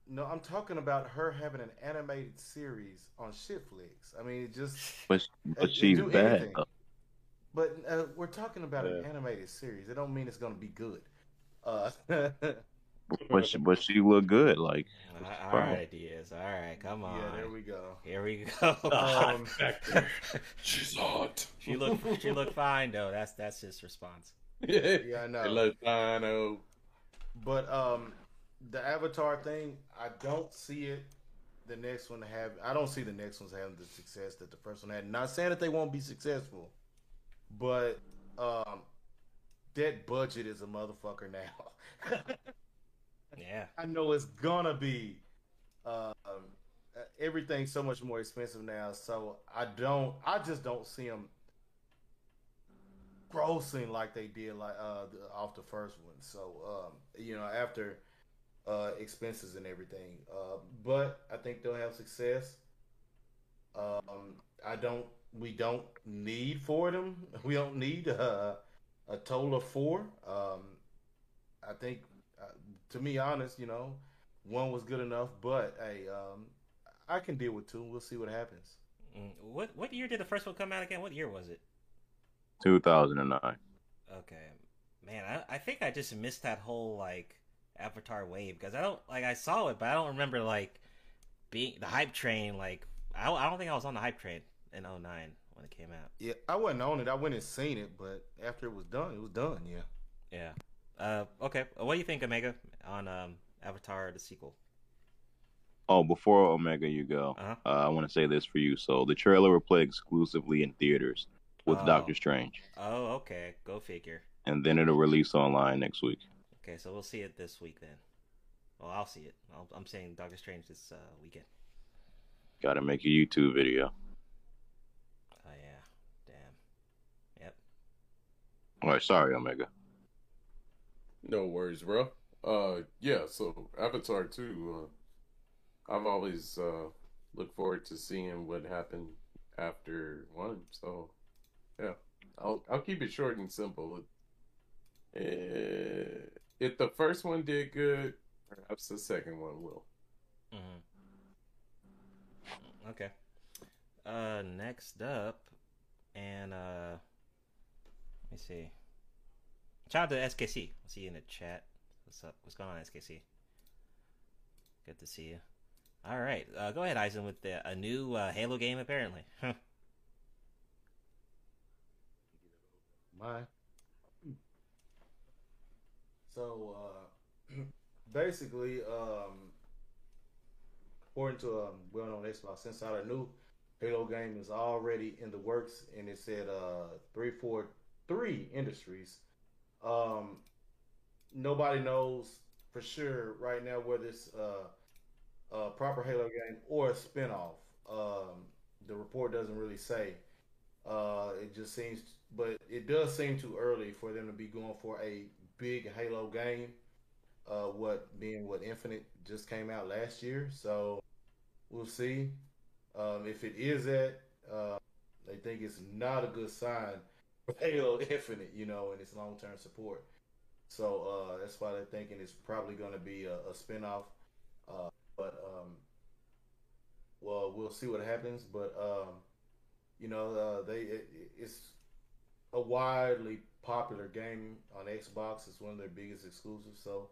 no, I'm talking about her having an animated series on Shitflix. I mean, it just but but she's do bad. anything. But uh, we're talking about an animated series. It don't mean it's gonna be good. Uh, But she, but she look good. Like All fine. right, Diaz. All right, come on. yeah, there we go. Here we go. Um, She's hot. she look She look fine though. That's that's his response. Yeah, I know. It looks fine, oh. But um, the Avatar thing, I don't see it. The next one have, I don't see the next ones having the success that the first one had. Not saying that they won't be successful, but um, that budget is a motherfucker now. Yeah. I know it's gonna be uh, everything's so much more expensive now. So I don't, I just don't see them grossing like they did like uh off the first one. So um, you know after uh expenses and everything. Uh, but I think they'll have success. Um, I don't. We don't need four of them. We don't need uh, a total of four. Um, I think, uh, to be honest, you know, one was good enough. But hey, um, I can deal with two. We'll see what happens. Mm, What what year did the first one come out again? What year was it? 2009. Okay, man, I, I think I just missed that whole like Avatar wave because I don't like I saw it, but I don't remember like being the hype train. Like I, I don't think I was on the hype train in 09 when it came out. Yeah, I wasn't on it. I went and seen it, but after it was done, it was done. Yeah. Yeah. Uh, okay. What do you think, Omega, on um, Avatar the sequel? Oh, before Omega, you go. Uh-huh. Uh, I want to say this for you. So the trailer will play exclusively in theaters with Oh. Doctor Strange, Oh, okay. Go figure. and then it'll release online next week. Okay, so we'll see it this week then. Well, I'll see it. I'll, I'm saying Doctor Strange this uh, weekend. Got to make a YouTube video. Oh yeah. Damn. Yep. All right, sorry, Omega. No worries, bro. Uh, yeah. So Avatar two. Uh, I've always uh looked forward to seeing what happened after one. So, yeah, I'll I'll keep it short and simple. Uh, if the first one did good, perhaps the second one will. hmm Okay. Uh, next up, and uh, let me see. Shout out to SKC. I see you in the chat. What's up? What's going on, SKC? Good to see you. All right, uh, go ahead, Eisen, with the, a new uh, Halo game apparently. My. So uh, basically, um, according to a well-known Xbox Insider, new Halo game is already in the works, and it said uh, three four three Industries. Um, nobody knows for sure right now whether it's uh, a proper Halo game or a spinoff. Um, the report doesn't really say. Uh, it just seems, but it does seem too early for them to be going for a big Halo game. Uh, what being what Infinite just came out last year, so we'll see. Um, if it is that, uh, they think it's not a good sign for Halo Infinite, you know, and its long term support. So uh, that's why they're thinking it's probably going to be a, a spinoff. Uh, but um, well, we'll see what happens. But um, you know, uh, they it, it's a widely popular game on Xbox. It's one of their biggest exclusives. So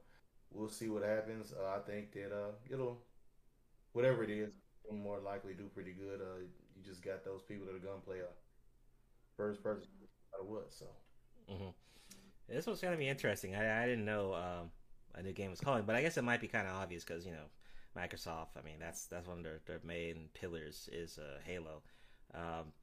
we'll see what happens. Uh, I think that uh, it'll whatever it is, more likely do pretty good. Uh, you just got those people that are gonna play a first person matter what. So hmm This was gonna be interesting. I, I didn't know um, a new game was coming, but I guess it might be kind of obvious because you know Microsoft. I mean, that's that's one of their, their main pillars is uh, Halo. Um,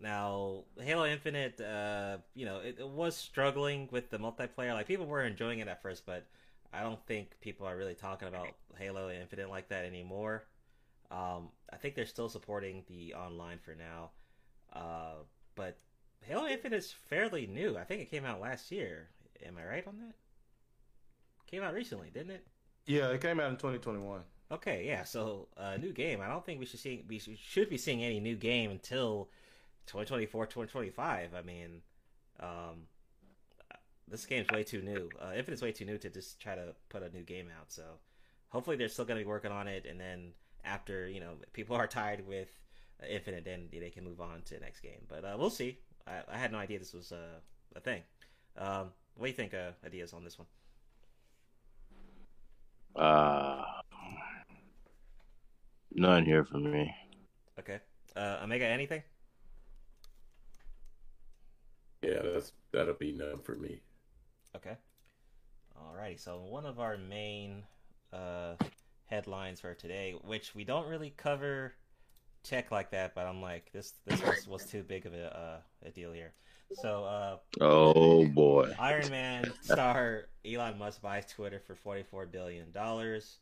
now, Halo Infinite, uh, you know, it, it was struggling with the multiplayer. Like people were enjoying it at first, but I don't think people are really talking about Halo Infinite like that anymore. Um, I think they're still supporting the online for now, uh, but Halo Infinite is fairly new. I think it came out last year. Am I right on that? Came out recently, didn't it? yeah, it came out in 2021. Okay, yeah. So a uh, new game. I don't think we should see we should be seeing any new game until 2024, 2025. I mean, um, this game's way too new. Uh, Infinite's way too new to just try to put a new game out. So hopefully they're still going to be working on it, and then after you know people are tired with Infinite, then they can move on to the next game. But uh, we'll see. I, I, had no idea this was uh, a thing. Um, what do you think, uh, ideas on this one? Uh, none here for me. Okay. Uh, Omega, anything? Yeah, that's that'll be none for me. Okay. Alrighty. So one of our main uh, headlines for today, which we don't really cover tech like that, but I'm like this this was, was too big of a uh, a deal here. So uh, oh boy, Iron Man star Elon Musk buys Twitter for 44 billion dollars.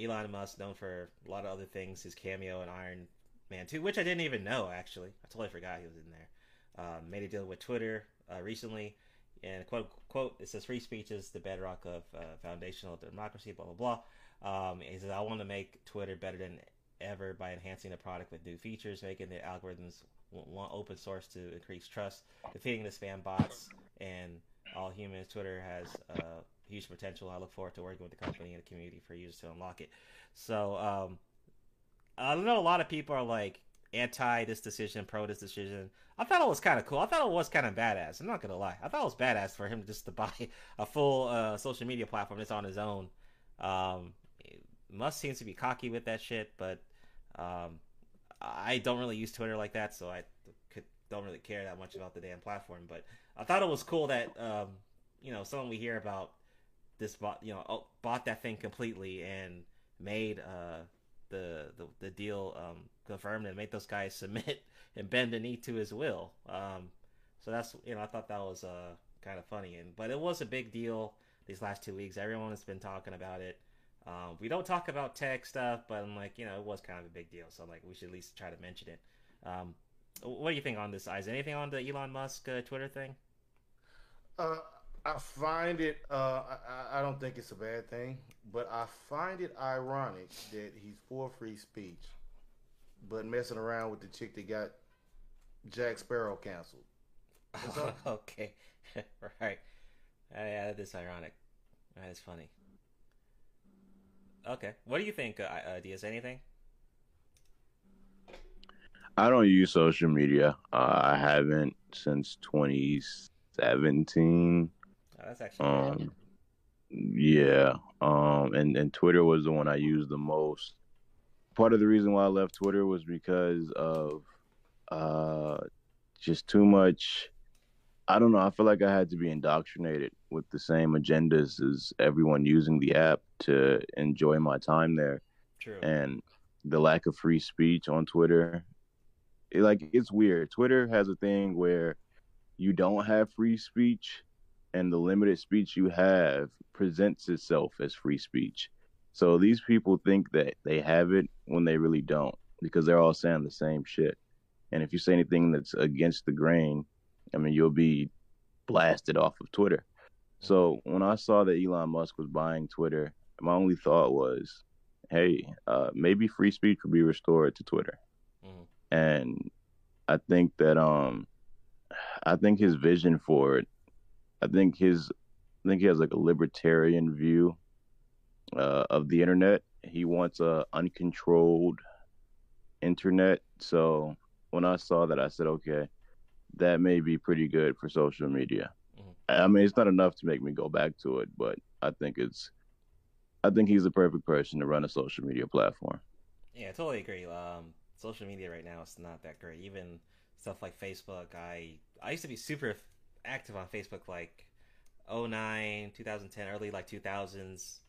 Elon Musk known for a lot of other things, his cameo in Iron Man 2, which I didn't even know actually. I totally forgot he was in there. Um, made a deal with Twitter uh, recently, and quote quote it says free speech is the bedrock of uh, foundational democracy. Blah blah blah. Um, he says I want to make Twitter better than ever by enhancing the product with new features, making the algorithms want open source to increase trust, defeating the spam bots, and all humans. Twitter has uh, huge potential. I look forward to working with the company and the community for users to unlock it. So um, I know a lot of people are like anti this decision, pro this decision. I thought it was kind of cool. I thought it was kind of badass. I'm not gonna lie. I thought it was badass for him just to buy a full uh, social media platform that's on his own. Um, Musk seems to be cocky with that shit, but um, I don't really use Twitter like that, so I could, don't really care that much about the damn platform. But I thought it was cool that um, you know someone we hear about this bought you know bought that thing completely and made uh, the, the the deal um, confirmed and make those guys submit and bend the knee to his will. Um, so that's you know I thought that was uh, kind of funny and but it was a big deal these last two weeks. Everyone has been talking about it. Um, we don't talk about tech stuff, but I'm like, you know, it was kind of a big deal, so I'm like, we should at least try to mention it. Um, what do you think on this, Is Anything on the Elon Musk uh, Twitter thing? Uh, I find it. Uh, I, I don't think it's a bad thing, but I find it ironic that he's for free speech, but messing around with the chick that got Jack Sparrow canceled. okay, right. Uh, yeah, that is ironic. That is funny. Okay. What do you think, uh, uh, Diaz? Anything? I don't use social media. Uh, I haven't since 2017. Oh, that's actually um, yeah. Um, and and Twitter was the one I used the most. Part of the reason why I left Twitter was because of uh, just too much I don't know. I feel like I had to be indoctrinated with the same agendas as everyone using the app to enjoy my time there. True. And the lack of free speech on Twitter, it, like it's weird. Twitter has a thing where you don't have free speech, and the limited speech you have presents itself as free speech. So these people think that they have it when they really don't, because they're all saying the same shit. And if you say anything that's against the grain, I mean, you'll be blasted off of Twitter. So when I saw that Elon Musk was buying Twitter, my only thought was, hey, uh, maybe free speech could be restored to Twitter. Mm. And I think that um, I think his vision for it, I think his, I think he has like a libertarian view uh, of the internet. He wants a uncontrolled internet. So when I saw that, I said, okay, that may be pretty good for social media. Mm-hmm. I mean, it's not enough to make me go back to it, but I think it's, I think he's the perfect person to run a social media platform. Yeah, I totally agree. Um, social media right now is not that great. Even stuff like Facebook. I I used to be super active on Facebook like 09, 2010, early like 2000s.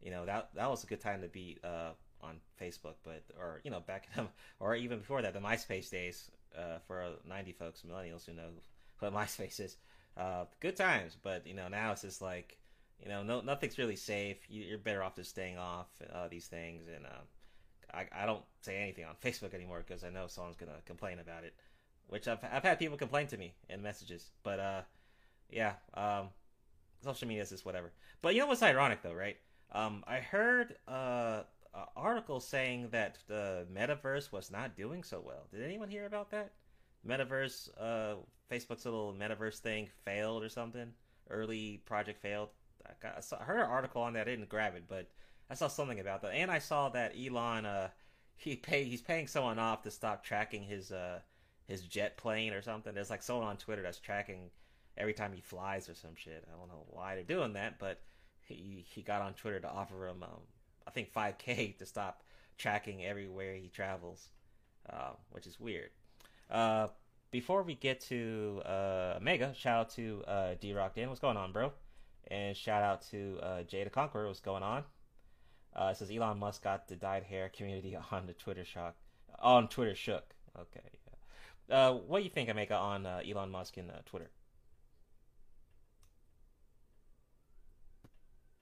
You know that that was a good time to be uh, on Facebook, but or you know back in or even before that, the MySpace days uh, for 90 folks, millennials who know what MySpace is. Uh, good times, but you know now it's just like you know no nothing's really safe. You, are better off just staying off uh, these things, and um, I, I don't say anything on Facebook anymore because I know someone's gonna complain about it, which I've I've had people complain to me in messages, but uh, yeah, um, social media is just whatever. But you know what's ironic though, right? Um, I heard uh, an article saying that the metaverse was not doing so well. Did anyone hear about that? Metaverse, uh, Facebook's little metaverse thing failed or something. Early project failed. I, got, I, saw, I heard an article on that. I didn't grab it, but I saw something about that. And I saw that Elon, uh, he pay he's paying someone off to stop tracking his uh his jet plane or something. There's like someone on Twitter that's tracking every time he flies or some shit. I don't know why they're doing that, but he he got on Twitter to offer him um, I think 5k to stop tracking everywhere he travels, uh, which is weird. Uh, before we get to uh, Mega, shout out to uh, D Rock Dan. What's going on, bro? And shout out to uh, Jay the Conqueror. What's going on? Uh, it says Elon Musk got the dyed hair community on the Twitter shock on Twitter shook. Okay. Yeah. Uh, what do you think, Omega, on uh, Elon Musk and uh, Twitter?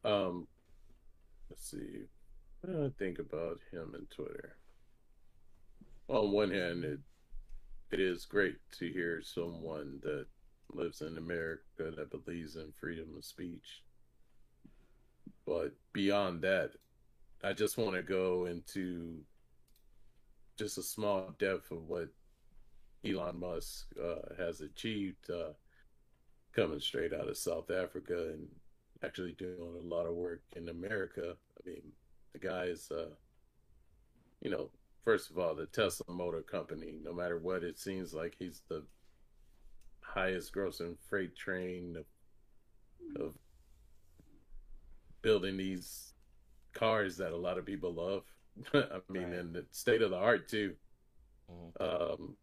Um, let's see. What do I think about him and Twitter? On one hand, it it is great to hear someone that lives in America that believes in freedom of speech. But beyond that, I just want to go into just a small depth of what Elon Musk uh, has achieved uh, coming straight out of South Africa and actually doing a lot of work in America. I mean, the guys, uh, you know, first of all, the Tesla Motor Company, no matter what it seems like, he's the highest grossing freight train of, of building these cars that a lot of people love. I mean, right. and the state of the art too. Mm-hmm. Um,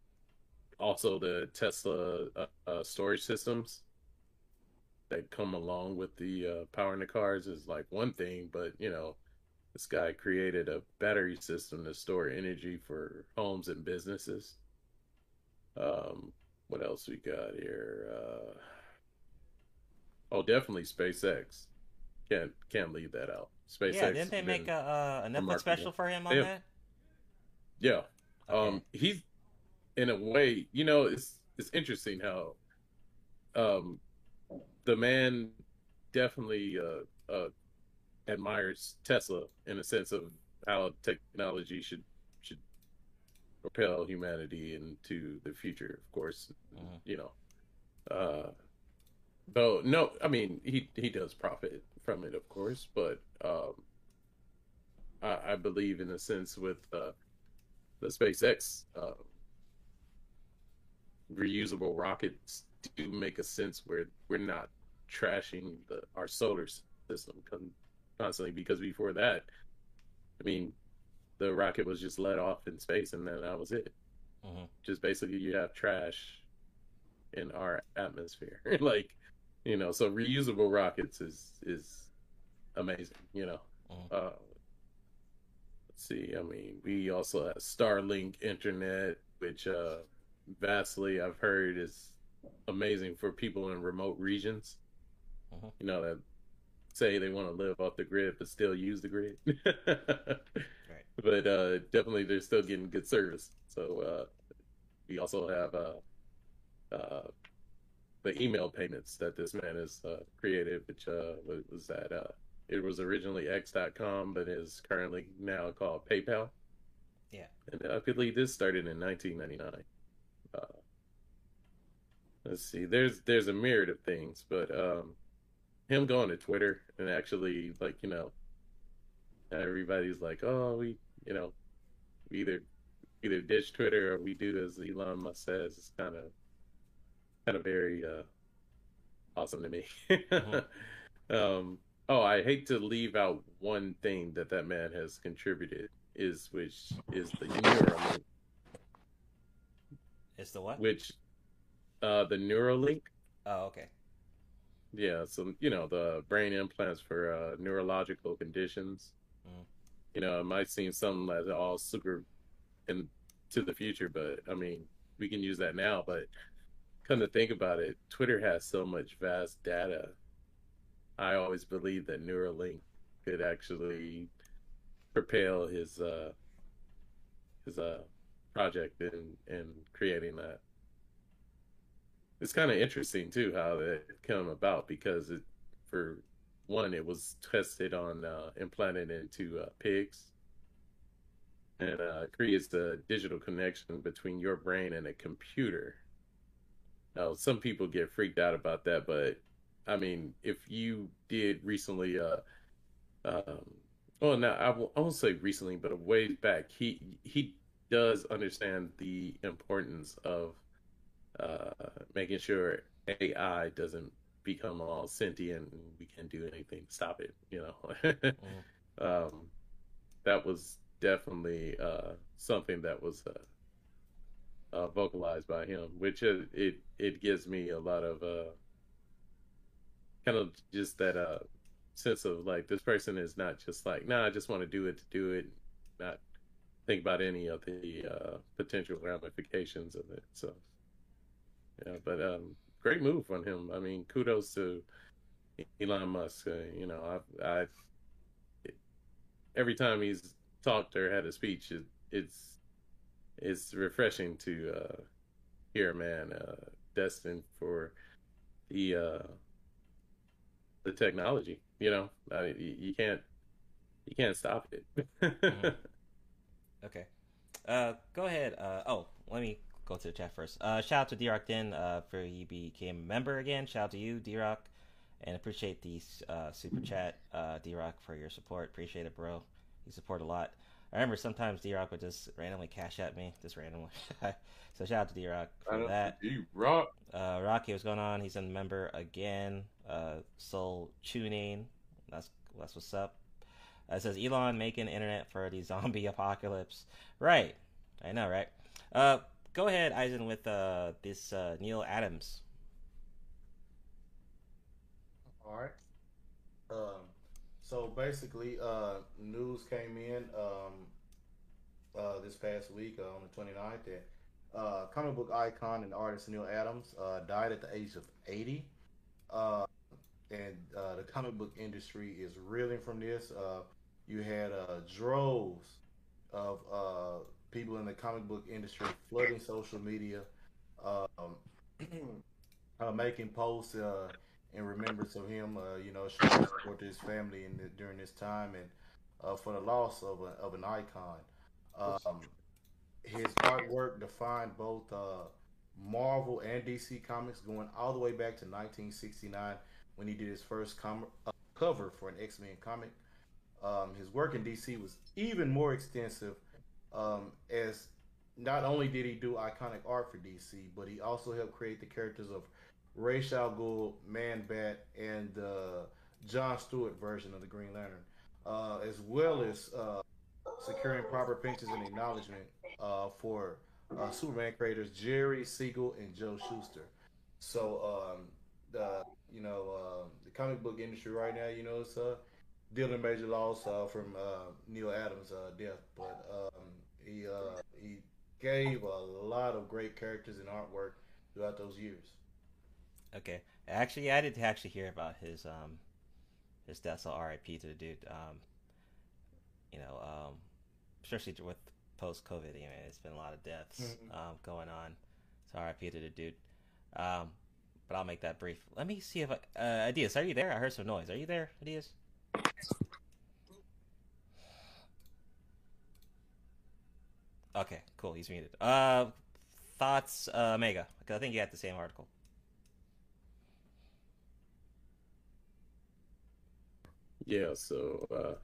also, the Tesla uh, uh, storage systems that come along with the uh, power in the cars is like one thing, but you know, this guy created a battery system to store energy for homes and businesses. Um, what else we got here? Uh, oh, definitely SpaceX. Can't can't leave that out. SpaceX. Yeah, didn't they make a, a Netflix special for him on yeah. that? Yeah. Okay. Um, he's in a way, you know, it's it's interesting how um the man definitely uh, uh admires Tesla in a sense of how technology should should propel humanity into the future. Of course, mm-hmm. you know. Uh, though no, I mean he he does profit from it, of course, but um, I, I believe in a sense with uh, the SpaceX uh, reusable rockets do make a sense where we're not trashing the, our solar system constantly because before that, I mean, the rocket was just let off in space and then that was it. Mm-hmm. Just basically, you have trash in our atmosphere, like you know. So reusable rockets is is amazing, you know. Mm-hmm. Uh, let's see. I mean, we also have Starlink internet, which uh, vastly I've heard is amazing for people in remote regions. Mm-hmm. You know that say they want to live off the grid but still use the grid. right. But uh, definitely they're still getting good service. So uh, we also have uh, uh, the email payments that this man has uh, created, which uh, was that uh, it was originally X.com, but is currently now called PayPal. Yeah. And I believe this started in 1999. Uh, let's see. There's there's a myriad of things, but um, him going to Twitter and actually like you know everybody's like oh we you know we either either ditch Twitter or we do as Elon Musk says it's kind of kind of very uh, awesome to me. mm-hmm. um, oh, I hate to leave out one thing that that man has contributed is which is the Neuralink. It's the what? Which, uh, the Neuralink. Oh, okay. Yeah, so you know the brain implants for uh, neurological conditions. Mm. You know, it might seem something that's all super into the future, but I mean, we can use that now. But come to think about it, Twitter has so much vast data. I always believed that Neuralink could actually propel his uh, his uh, project in in creating that it's kind of interesting too how it came about because it for one it was tested on uh, implanted into uh, pigs. And uh, creates the digital connection between your brain and a computer. Now some people get freaked out about that but i mean if you did recently uh um well now I won't say recently but a ways back he he does understand the importance of uh, making sure AI doesn't become all sentient and we can't do anything to stop it. You know, um, that was definitely uh, something that was uh, uh, vocalized by him, which it, it it gives me a lot of uh, kind of just that uh, sense of like this person is not just like nah, I just want to do it to do it, not think about any of the uh, potential ramifications of it. So. Yeah, but um, great move on him. I mean, kudos to Elon Musk. Uh, you know, I've, I've every time he's talked or had a speech, it, it's it's refreshing to uh, hear a man uh, destined for the uh, the technology. You know, I mean, you, you can't you can't stop it. mm-hmm. Okay, uh, go ahead. Uh, oh, let me go to the chat first. Uh, shout out to D-Rock Den uh, for he became a member again. Shout out to you, D-Rock, and appreciate the uh, super chat, uh, D-Rock, for your support. Appreciate it, bro. You support a lot. I remember sometimes D-Rock would just randomly cash at me, just randomly. so shout out to D-Rock for that. D-Rock. Uh, Rocky, what's going on? He's a member again. Uh, Soul Tuning, that's that's what's up. Uh, it says Elon making internet for the zombie apocalypse. Right, I know, right? Uh, go ahead, Eisen, with uh, this uh, Neal Adams. All right. Um, so basically, uh, news came in um, uh, this past week uh, on the 29th that uh, comic book icon and artist Neal Adams died at the age of 80. Uh, and the comic book industry is reeling from this. You had droves of people in the comic book industry flooding social media, um, uh, making posts uh, in remembrance of him. Uh, you know, showing support to his family in the, during this time and uh, for the loss of, a, of an icon. Um, his artwork defined both uh, Marvel and DC comics, going all the way back to 1969 when he did his first com- uh, cover for an X Men comic. Um, his work in DC was even more extensive, um, as not only did he do iconic art for DC, but he also helped create the characters of Ra's al Ghul, Man Bat, and the uh, John Stewart version of the Green Lantern, uh, as well as uh, securing proper pensions and acknowledgement uh, for uh, Superman creators Jerry Siegel and Joe Shuster. So, um, the you know uh, the comic book industry right now, you know, it's dealing major loss from Neal Adams' death, but um, he uh, he gave a lot of great characters and artwork throughout those years. Okay, actually, I did actually hear about his um his death. So R.I.P. to the dude. Um, you know, um, especially with post COVID, you know, it's been a lot of deaths Mhm. um, going on. So R.I.P. to the dude. Um, but I'll make that brief. Let me see if I, uh, Adias, are you there? I heard some noise. Are you there, Adias? Okay, cool. He's muted. Uh, thoughts, uh, Mega? Because I think you had the same article. Yeah, so uh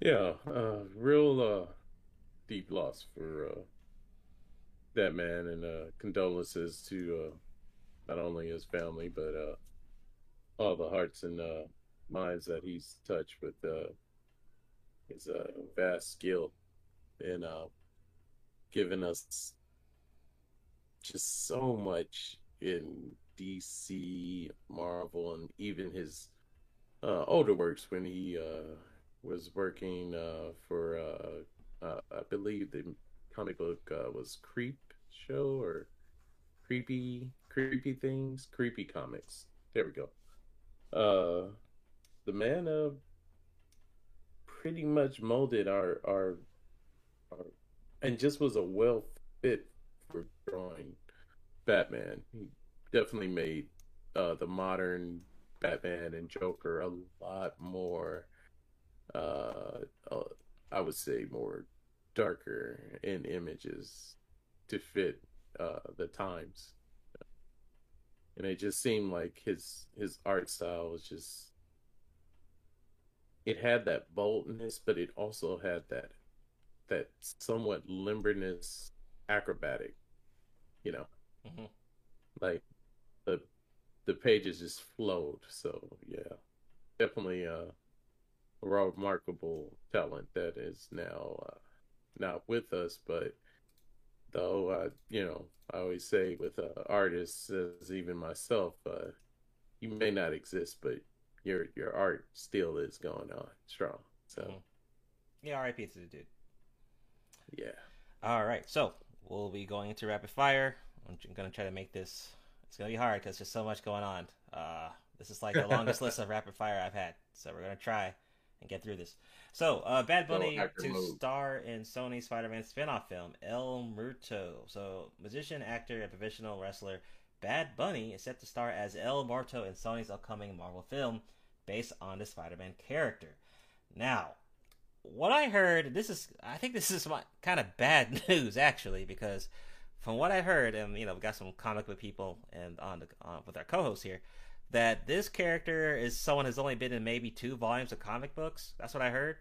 yeah, uh real uh deep loss for uh that man and uh condolences to uh not only his family but uh all the hearts and uh minds that he's touched with uh his uh vast skill in uh giving us just so much in DC, Marvel, and even his uh, older works when he uh, was working uh, for, uh, uh, I believe the comic book uh, was Creep Show or Creepy Creepy Things, Creepy Comics. There we go. The man pretty much molded our our, our and just was a well fit for drawing Batman. He definitely made uh, the modern Batman and Joker a lot more, uh, uh, I would say, more darker in images to fit uh, the times. And it just seemed like his his art style was just it had that boldness, but it also had that that somewhat limberness, acrobatic, you know, mm-hmm. like the the pages just flowed. So yeah, definitely uh, a remarkable talent that is now uh, not with us. But though, uh, you know, I always say with uh, artists, as even myself, uh, you may not exist, but your your art still is going on strong. So mm-hmm. yeah, R.I.P. to the dude. Yeah. All right, so we'll be going into rapid fire. I'm gonna try to make this. It's gonna be hard because there's so much going on. Uh, this is like the longest list of rapid fire I've had, so we're gonna try and get through this. So, uh, Bad Bunny to mode. star in Sony Spider-Man spin-off film El Muerto. So, musician, actor, and professional wrestler Bad Bunny is set to star as El Muerto in Sony's upcoming Marvel film based on the Spider-Man character. Now, what I heard, this is, I think this is kind of bad news actually, because from what I heard, and you know, we got some comic book people and on the uh, with our co-host here, that this character is someone who's only been in maybe two volumes of comic books. That's what I heard.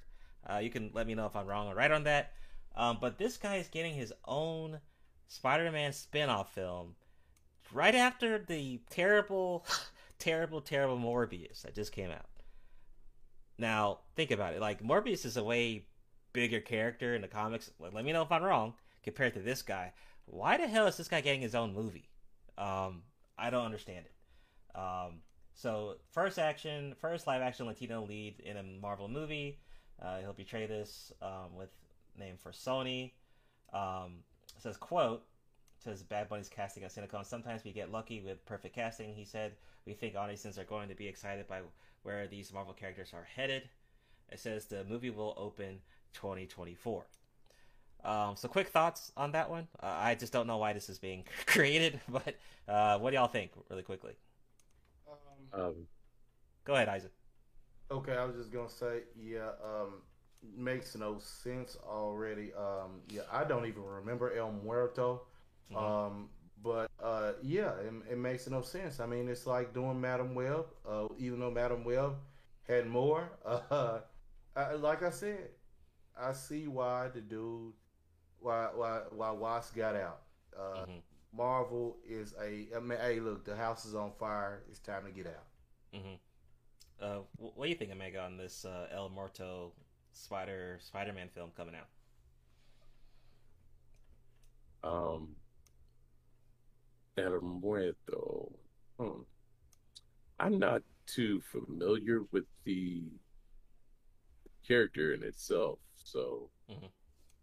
Uh, you can let me know if I'm wrong or right on that. Um, but this guy is getting his own Spider-Man spin-off film right after the terrible, terrible, terrible Morbius that just came out. Now, think about it. Like, Morbius is a way bigger character in the comics. Let me know if I'm wrong compared to this guy. Why the hell is this guy getting his own movie? Um, I don't understand it. Um, so, first action, first live action Latino lead in a Marvel movie. Uh, he'll betray this um, with name for Sony. Um, says, quote, says Bad Bunny's casting at CinemaCon. Sometimes we get lucky with perfect casting. He said, we think audiences are going to be excited by where these Marvel characters are headed. It says the movie will open 2024. Um, so, quick thoughts on that one. Uh, I just don't know why this is being created, but uh, what do y'all think, really quickly? Um, um, Go ahead, Isaac. Okay, I was just gonna say, yeah, um, makes no sense already. Um, yeah, I don't even remember El Muerto. Mm-hmm. Um, but uh, yeah, it, it, makes no sense. I mean, it's like doing Madame Web. Uh, even though Madame Web had more, uh, I, like I said, I see why the dude, why why why Wasp got out. Uh, mm-hmm. Marvel is a. I mean, hey, look, the house is on fire. It's time to get out. Mm-hmm. Uh, what do you think, Omega, on this uh, El Muerto Spider Spider-Man film coming out? Um, El Muerto. Hmm. I'm not too familiar with the character in itself, so mm-hmm.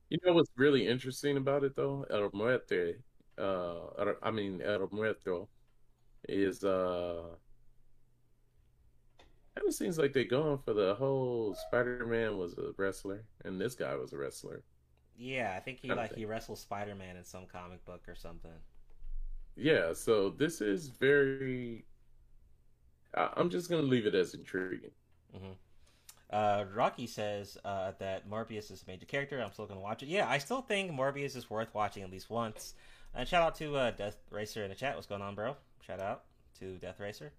you know what's really interesting about it though. El Muerte, uh, I mean El Muerto, is uh kind of seems like they're going for the whole Spider-Man was a wrestler and this guy was a wrestler. Yeah, I think he like he wrestled Spider-Man in some comic book or something. Yeah, so this is very. I'm just gonna leave it as intriguing. Mm-hmm. Uh, Rocky says uh, that Morbius is a major character. I'm still gonna watch it. Yeah, I still think Morbius is worth watching at least once. And shout out to uh, Death Racer in the chat. What's going on, bro? Shout out to Death Racer.